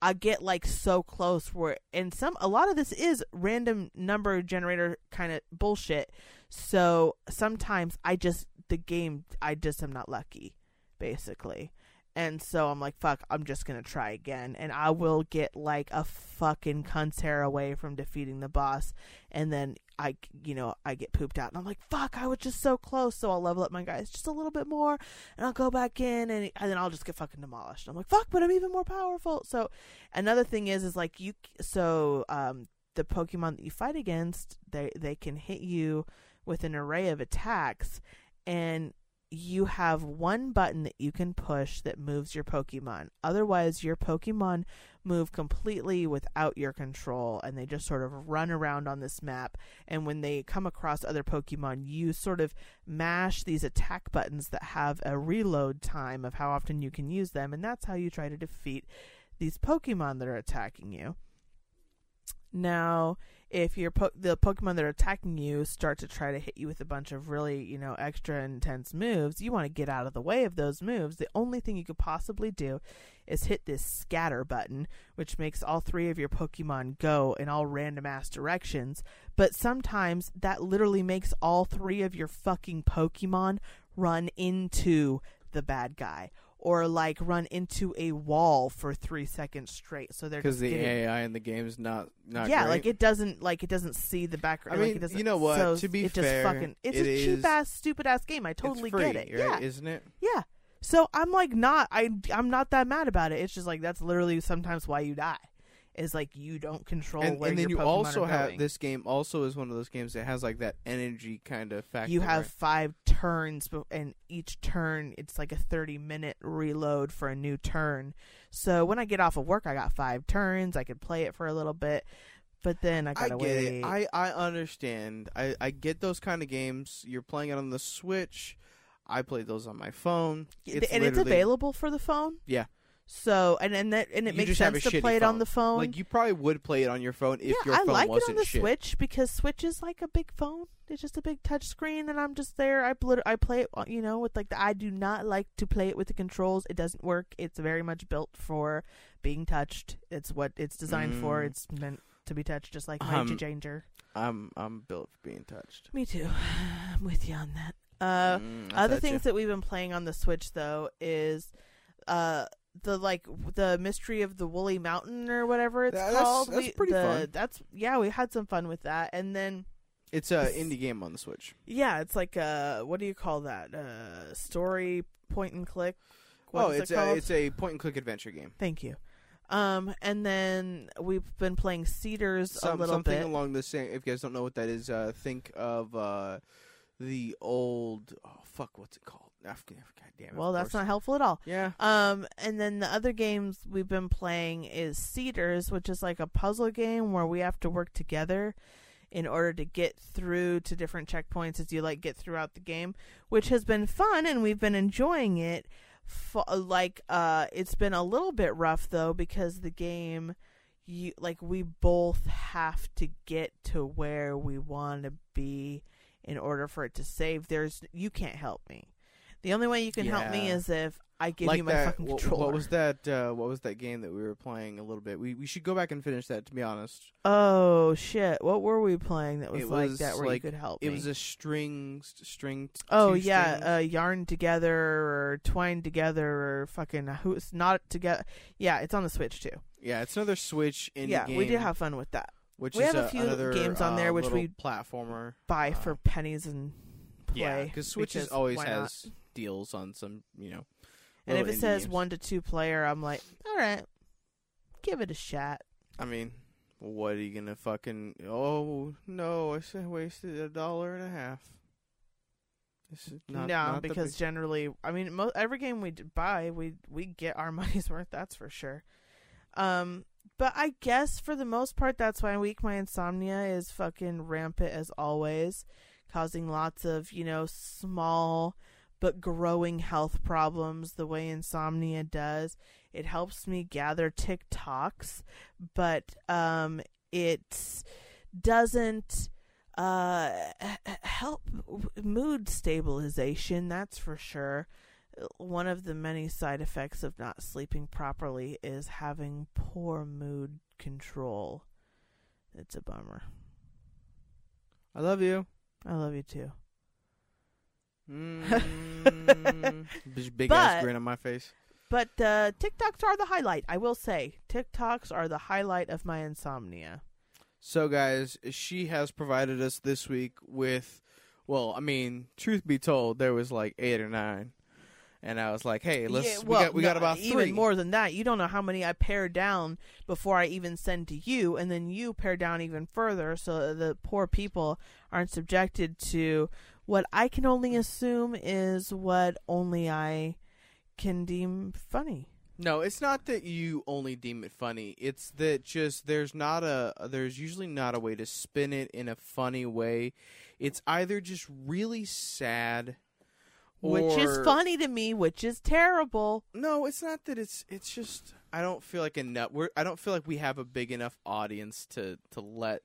I get like so close where, and some a lot of this is random number generator kind of bullshit. So sometimes I just the game I just am not lucky, basically. And so I'm like, fuck, I'm just gonna try again, and I will get like a fucking cunt's hair away from defeating the boss, and then I, you know, I get pooped out, and I'm like, fuck, I was just so close. So I'll level up my guys just a little bit more, and I'll go back in, and, and then I'll just get fucking demolished. I'm like, fuck, but I'm even more powerful. So another thing is, is like you, so um, the Pokemon that you fight against, they they can hit you with an array of attacks, and you have one button that you can push that moves your Pokemon. Otherwise, your Pokemon move completely without your control and they just sort of run around on this map. And when they come across other Pokemon, you sort of mash these attack buttons that have a reload time of how often you can use them. And that's how you try to defeat these Pokemon that are attacking you. Now, if your po- the Pokemon that are attacking you start to try to hit you with a bunch of really, you know, extra intense moves, you want to get out of the way of those moves. The only thing you could possibly do is hit this scatter button, which makes all three of your Pokemon go in all random ass directions. But sometimes that literally makes all three of your fucking Pokemon run into the bad guy. Or like run into a wall for three seconds straight, so they're because the getting AI in the game is not not yeah, great. like it doesn't like it doesn't see the background. I mean, like it doesn't, you know what? So To be it fair, just fucking it's it a is- cheap ass, stupid ass game. I totally free, get it. right? Yeah, Isn't it? yeah. So I'm like not I I'm not that mad about it. It's just like that's literally sometimes why you die. Is like you don't control and, where and then you Pokemon also have going. this game also is one of those games that has like that energy kind of factor. you have right? five turns, and each turn it's like a 30 minute reload for a new turn. So when I get off of work, I got five turns. I could play it for a little bit, but then I I gotta get wait. it. I I understand. I I get those kind of games. You're playing it on the Switch. I played those on my phone. and it's available for the phone. So and and that and it You makes sense to play it on the phone. Like you probably would play it on your phone if yeah, your I phone I like it wasn't on the shit. Switch because Switch is like a big phone. It's just a big touch screen, and I'm just there. I blit- I play it, you know, with like the. I do not like to play it with the controls. It doesn't work. It's very much built for being touched. It's what it's designed for. Mm. It's meant to be touched, just like my Um, changer. I'm I'm built for being touched. Me too. (sighs) I'm with you on that. Uh, Mm, other things ya. that we've been playing on the Switch though is uh the like the mystery of the woolly mountain or whatever it's That- that's- called. that's We- pretty the- fun. That's yeah, we had some fun with that, and then It's a indie game on the Switch. yeah, it's like uh what do you call that? Uh story point and click. What oh, is it's it a called? it's a point and click adventure game. Thank you. Um, and then we've been playing Cedars a Some, little something bit. along the same. If you guys don't know what that is, uh, think of uh, the old. Oh fuck, what's it called? God damn it. well, that's not helpful at all. Yeah. Um, and then the other games we've been playing is Cedars, which is like a puzzle game where we have to work together in order to get through to different checkpoints as you like get throughout the game, which has been fun and we've been enjoying it. F- like, uh, it's been a little bit rough though because the game, you like we both have to get to where we want to be in order for it to save. There's you can't help me. The only way you can help me Yeah. is if I give you my that. fucking what, controller. what was that? Uh, what was that game that we were playing a little bit? We we should go back and finish that. To be honest, Oh shit! What were we playing that was It like was that where like- you could help it me? was a string string. t- oh two yeah, strings. uh, yarn together or twine together or fucking who's not together. Yeah, it's on the Switch too. yeah. It's another Switch indie yeah, game. we did have fun with that. which we is have a few another, games on there uh, which little we platformer Buy uh, for pennies and play. Yeah, because Switch is because always why not? has deals on some, you know. And if it says games. one to two player, I'm like, all right, give it a shot. I mean, what are you gonna fucking? Oh no, I said wasted a dollar and a half. This is not, no, not because big- generally, I mean, mo- every game we buy, we we get our (laughs) money's worth. That's for sure. Um, but I guess for the most part, that's why week my insomnia is fucking rampant as always, causing lots of you know small but growing health problems. The way insomnia does, it helps me gather TikToks, but um, it doesn't uh help mood stabilization that's for sure one of the many side effects of not sleeping properly is having poor mood control it's a bummer I love you. i love you too Mm, (laughs) big big ass grin on my face. but uh tiktoks are the highlight i will say tiktoks are the highlight of my insomnia So, guys, she has provided us this week with, well, I mean, truth be told, there was like eight or nine, and I was like, hey, let's Yeah, we got we no, got about even three. more than that. You don't know how many I pare down before I even send to you, and then you pare down even further, so the poor people aren't subjected to what I can only assume is what only I can deem funny. No, it's not that you only deem it funny. It's that just there's not a there's usually not a way to spin it in a funny way. It's either just really sad Which is funny to me, which is terrible. No, it's not that it's it's just I don't feel like enough we're I don't feel like we have a big enough audience to to let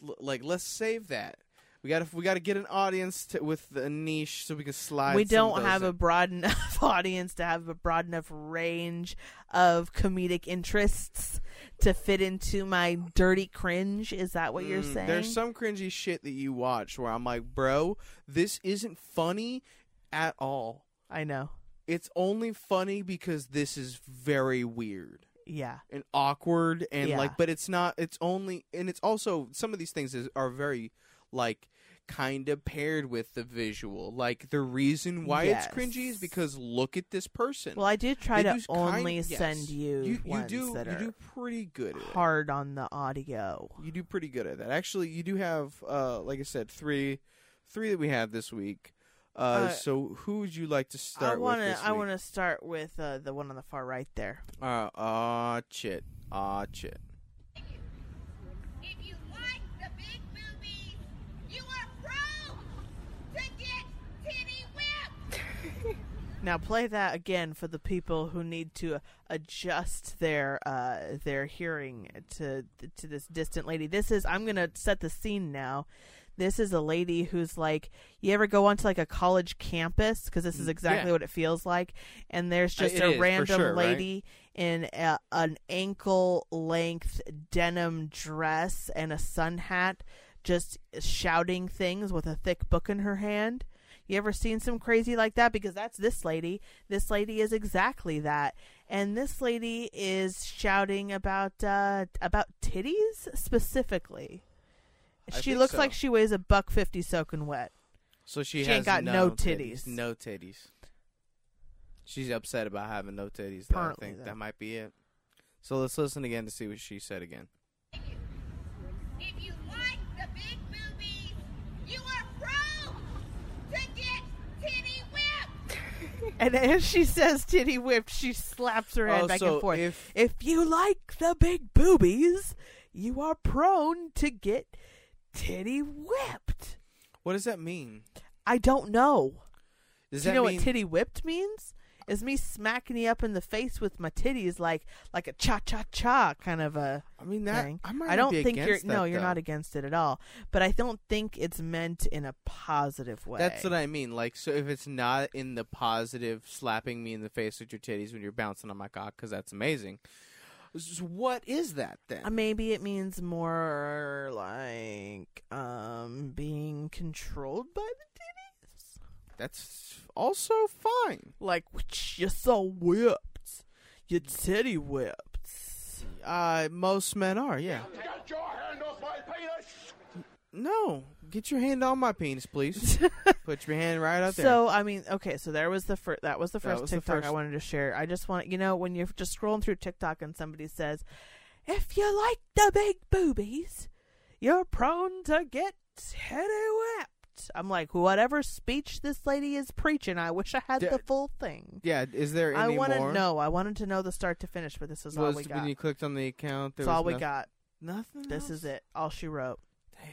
like let's save that. We got to we got to get an audience to, with a niche so we can slide we don't have a broad enough (laughs) audience to have a broad enough range of comedic interests to fit into my dirty cringe. Is that what you're Mm, saying? There's some cringy shit that you watch where I'm like, bro, this isn't funny at all. I know. It's only funny because this is very weird Yeah. and awkward and Yeah. like, but it's not. It's only and it's also some of these things is, are very like kind of paired with the visual. Like the reason why Yes. it's cringy is because look at this person. Well, I did try They to do kind- only yes. send you, you, you do you do pretty good at it. hard on the audio. You do pretty good at that. Actually, you do have, uh, like I said, three, three that we have this week. Uh, Uh, so who would you like to start I want with to. I want to start with uh, the one on the far right there. Uh, ah, chit, ah, chit. If you like the big boobies, you are pro to get titty whipped. Now play that again for the people who need to adjust their uh, their hearing to to this distant lady. This is I'm gonna set the scene now. This is a lady who's like, you ever go onto like a college campus because this is Mm, exactly yeah. what it feels like, and there's Uh, just it a is, random sure, right? lady in a, an ankle length denim dress and a sun hat, just shouting things with a thick book in her hand. You ever seen some crazy like that? Because that's this lady. This lady is exactly that. And this lady is shouting about uh about titties specifically. I She think looks so. like she weighs a buck fifty soaking wet. So she, She has ain't got no titties. No titties. She's upset about having no titties. Though, I think though. that might be it. So let's listen again to see what she said again. If you like the big boobies, you are prone to get titty whipped. And as she says titty whipped, she slaps her head Oh, back so and forth. if- if you like the big boobies, you are prone to get titty whipped. What does that mean? I don't know. Does Do you that know mean what titty whipped means? Is me smacking you up in the face with my titties like like a cha cha cha kind of a I mean that thing. I, might I don't think you're against no, that, you're not against it at all. But I don't think it's meant in a positive way. That's what I mean. Like, so if it's not in the positive, slapping me in the face with your titties when you're bouncing on my cock, because that's amazing. What is that then? Uh, maybe it means more like um being controlled by the. That's also fine. Like you're so whipped. You're titty whipped. Uh, most men are, yeah. Get your hand off my penis! No, get your hand on my penis, please. (laughs) Put your hand right out there. So I mean, okay, so there was the first. That was the first was the TikTok I wanted to share. I just want you know when you're just scrolling through TikTok and somebody says, "If you like the big boobies, you're prone to get titty whipped." I'm like, whatever speech this lady is preaching, I wish I had D- the full thing. yeah, is there I any want more? to know. I wanted to know the start to finish, but this is all Was we when you clicked on the account? There That's was all we noth- got. Nothing. This else? is it. All she wrote Damn.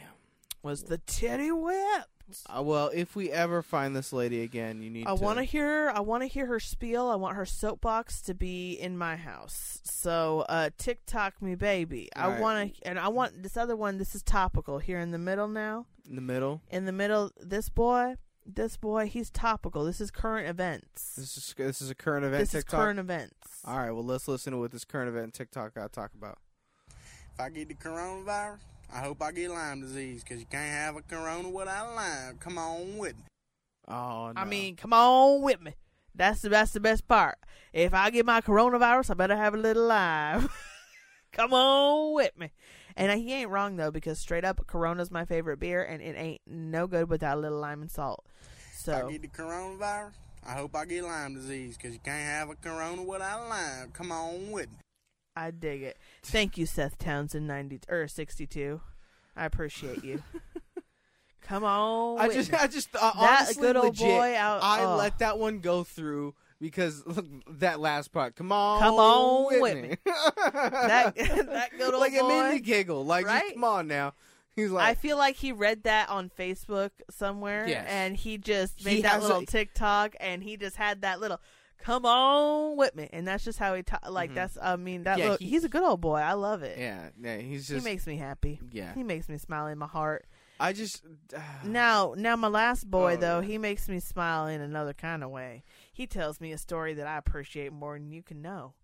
was the titty whip. Uh, well, if we ever find this lady again, you need. I to want to hear. I want to hear her spiel. I want her soapbox to be in my house. So, uh, TikTok me, baby. I Alright. want to, and I want this other one. This is topical here in the middle now. In the middle. In the middle, this boy, this boy, he's topical. This is current events. This is this is a current event. This is TikTok. current events. All right, well, let's listen to what this current event TikTok got to talk about. If I get the coronavirus, I hope I get Lyme disease because you can't have a corona without Lyme. Come on with me. Oh, no. I mean, come on with me. That's the that's the best part. If I get my coronavirus, I better have a little live. (laughs) come on with me. And he ain't wrong though, because straight up, Corona's my favorite beer, and it ain't no good without a little lime and salt. If So I get the coronavirus, I hope I get Lyme disease because you can't have a corona without Lyme. Come on with me. I dig it. Thank you, Seth Townsend, ninety or sixty two. I appreciate you. (laughs) come on, I with just, me. I just, uh, That honestly, good old legit, boy out- I oh. let that one go through because look, that last part. Come on, Come on with, me. me. (laughs) that (laughs) that good old like it made me giggle. Like, just come on now. He's like, I feel like he read that on Facebook somewhere, Yes. and he just He made that little a- TikTok, and he just had that little "come on with me," and that's just how he ta- like. Mhm. That's I mean that Yeah, look, he- he's a good old boy. I love it. yeah, yeah. He's he makes me happy. yeah. He makes me smile in my heart. I just, Now, now my last boy Oh, though, yeah. he makes me smile in another kind of way. He tells me a story that I appreciate more than you can know. (laughs)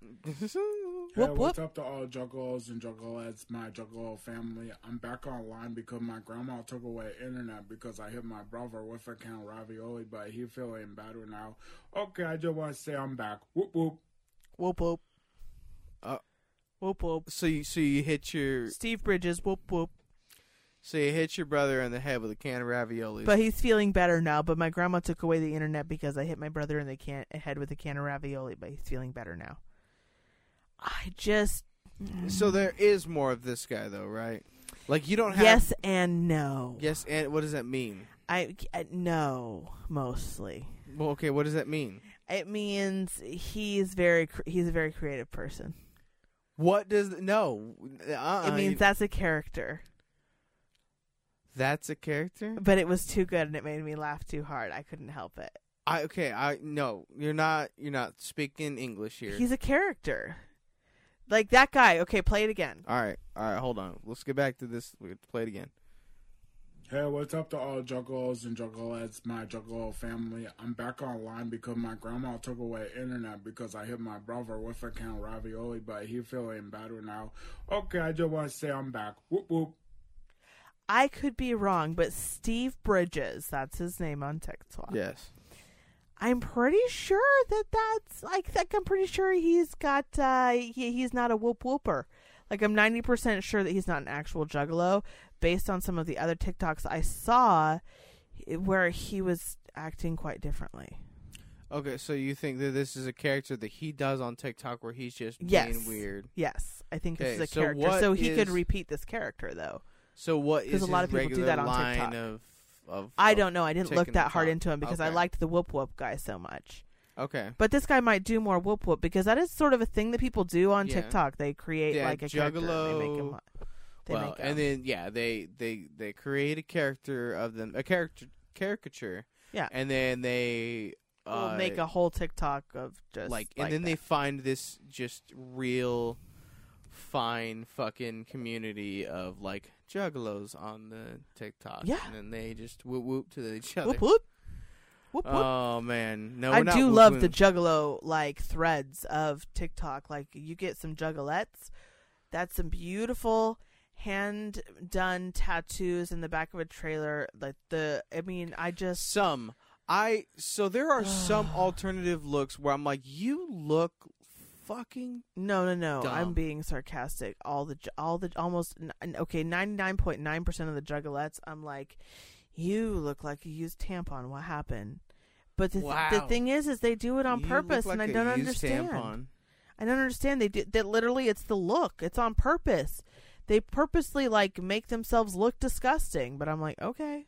Hey, Whoop, what's whoop. up to all juggalos and juggalettes, my juggalo family? I'm back online because my grandma took away internet because I hit my brother with a can of ravioli, but he feeling better now. Okay, I just want to say I'm back. Whoop whoop. Whoop whoop. Uh, whoop whoop. so you, so you hit your, Steve Bridges. Whoop whoop. So you hit your brother in the head with a can of raviolis. But he's feeling better now. But my grandma took away the internet because I hit my brother in the can- head with a can of ravioli. But he's feeling better now. I just so there is more of this guy though, right? Like you don't have. yes and no. Yes, and what does that mean? I uh, no mostly. Well, okay, what does that mean? It means he's very he's a very creative person. What does no? Uh-uh, it means that's a character. That's a character. But it was too good and it made me laugh too hard. I couldn't help it. I okay. I no. You're not. You're not speaking English here. He's a character. Like that guy. Okay, play it again. all right. All right. Hold on. Let's get back to this. We have to play it again. Hey, what's up to all juggalos and juggalettes, my juggalo family? I'm back online because my grandma took away internet because I hit my brother with a can of ravioli, but he feeling better now. Okay, I just want to say I'm back. Whoop whoop. I could be wrong, but Steve Bridges, that's his name on TikTok. Yes. I'm pretty sure that that's like like I'm pretty sure he's got uh he, he's not a whoop whooper. Like I'm 90% sure that he's not an actual juggalo based on some of the other TikToks I saw where he was acting quite differently. Okay. So you think that this is a character that he does on TikTok where he's just Yes. being weird? Yes, I think this is a so character. So he could repeat this character though. So what is a lot of people do that on line TikTok. of of? I don't know. I didn't look that hard top? into him because I liked the whoop whoop guy so much. Okay. But this guy might do more whoop whoop because that is sort of a thing that people do on Yeah. TikTok. They create Yeah, like a character and they make him. They well, make and then yeah, they they they create a character of them, a character caricature. Yeah. And then they uh, make a whole TikTok of just like, like and then they find this just real fine fucking community of like juggalos on the TikTok. Yeah. And then they just whoop whoop to (laughs) each other. whoop whoop. Whoop whoop. Oh man, no, I do love the juggalo like threads of TikTok. Like you get some juggalettes. That's some beautiful hand done tattoos in the back of a trailer. Like the I mean, I just some. I so there are some (sighs) alternative looks where I'm like, you look fucking No, no, no. I'm being sarcastic. All the, all the, almost okay, ninety nine point nine percent of the juggalettes. I'm like, you look like you used tampon. What happened? But the, th- the thing is, is they do it on You purpose, like and i don't understand. tampon. I don't understand. They do that. Literally, it's the look. It's on purpose. They purposely like make themselves look disgusting. But I'm like, okay,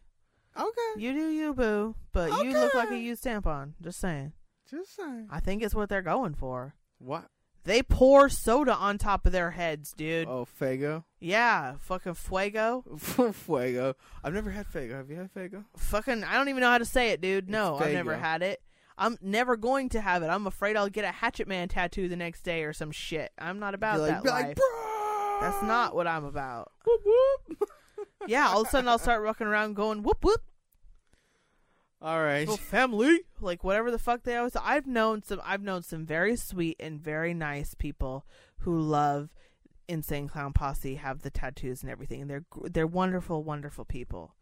Okay, you do you, boo. But you look like a used tampon. Just saying. just saying. I think it's what they're going for. What? They pour soda on top of their heads, dude. Oh, Faygo. Yeah, fucking fuego. (laughs) Fuego. I've never had Faygo. Have you had Faygo? Fucking, I don't even know how to say it, dude. No, I've never had it. I'm never going to have it. I'm afraid I'll get a Hatchet Man tattoo the next day or some shit. I'm not about like, that life. like. That's not what I'm about. Whoop whoop. Yeah, all of a sudden I'll start walking around going whoop whoop. All right. Little family, like whatever the fuck they always. I've known some. I've known some very sweet and very nice people who love Insane Clown Posse, have the tattoos and everything. And they're they're wonderful, wonderful people.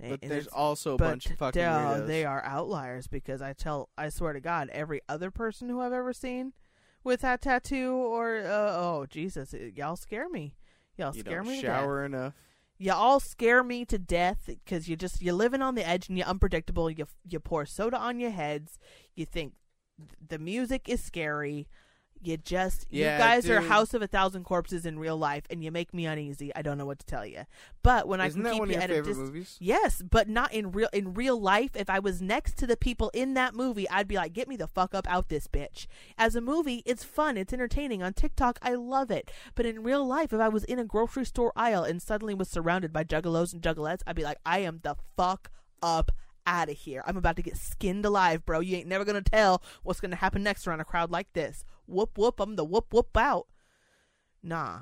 But And there's also a bunch of fucking weirdos. they are outliers because I tell, I swear to God, every other person who I've ever seen with that tattoo or uh, oh Jesus, y'all scare me. Y'all You scare me. shower enough. You all scare me to death because you just you're living on the edge and you're unpredictable. You you pour soda on your heads. You think th- the music is scary. You just Yeah, you guys are dude. House of a Thousand Corpses in real life, and you make me uneasy. I don't know what to tell you. But when Isn't I can keep you your at a dis- movies? Yes, but not in real in real life. If I was next to the people in that movie, I'd be like, "Get me the fuck up out this bitch." As a movie, it's fun, it's entertaining. On TikTok, I love it. But in real life, if I was in a grocery store aisle and suddenly was surrounded by juggalos and juggalettes, I'd be like, "I am the fuck up out of here. I'm about to get skinned alive, bro. You ain't never gonna tell what's gonna happen next around a crowd like this. Whoop whoop, I'm the whoop whoop out. Nah."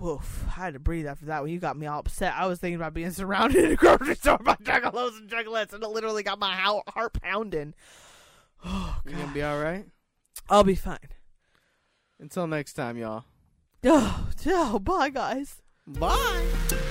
Woof. I had to breathe after that one. You got me all upset. I was thinking about being (laughs) surrounded in a grocery store by juggalos and juggalettes, and it literally got my heart pounding. (sighs) Oh, You gonna be all right? I'll be fine. Until next time, y'all. (sighs) Oh, oh, bye, guys. Bye.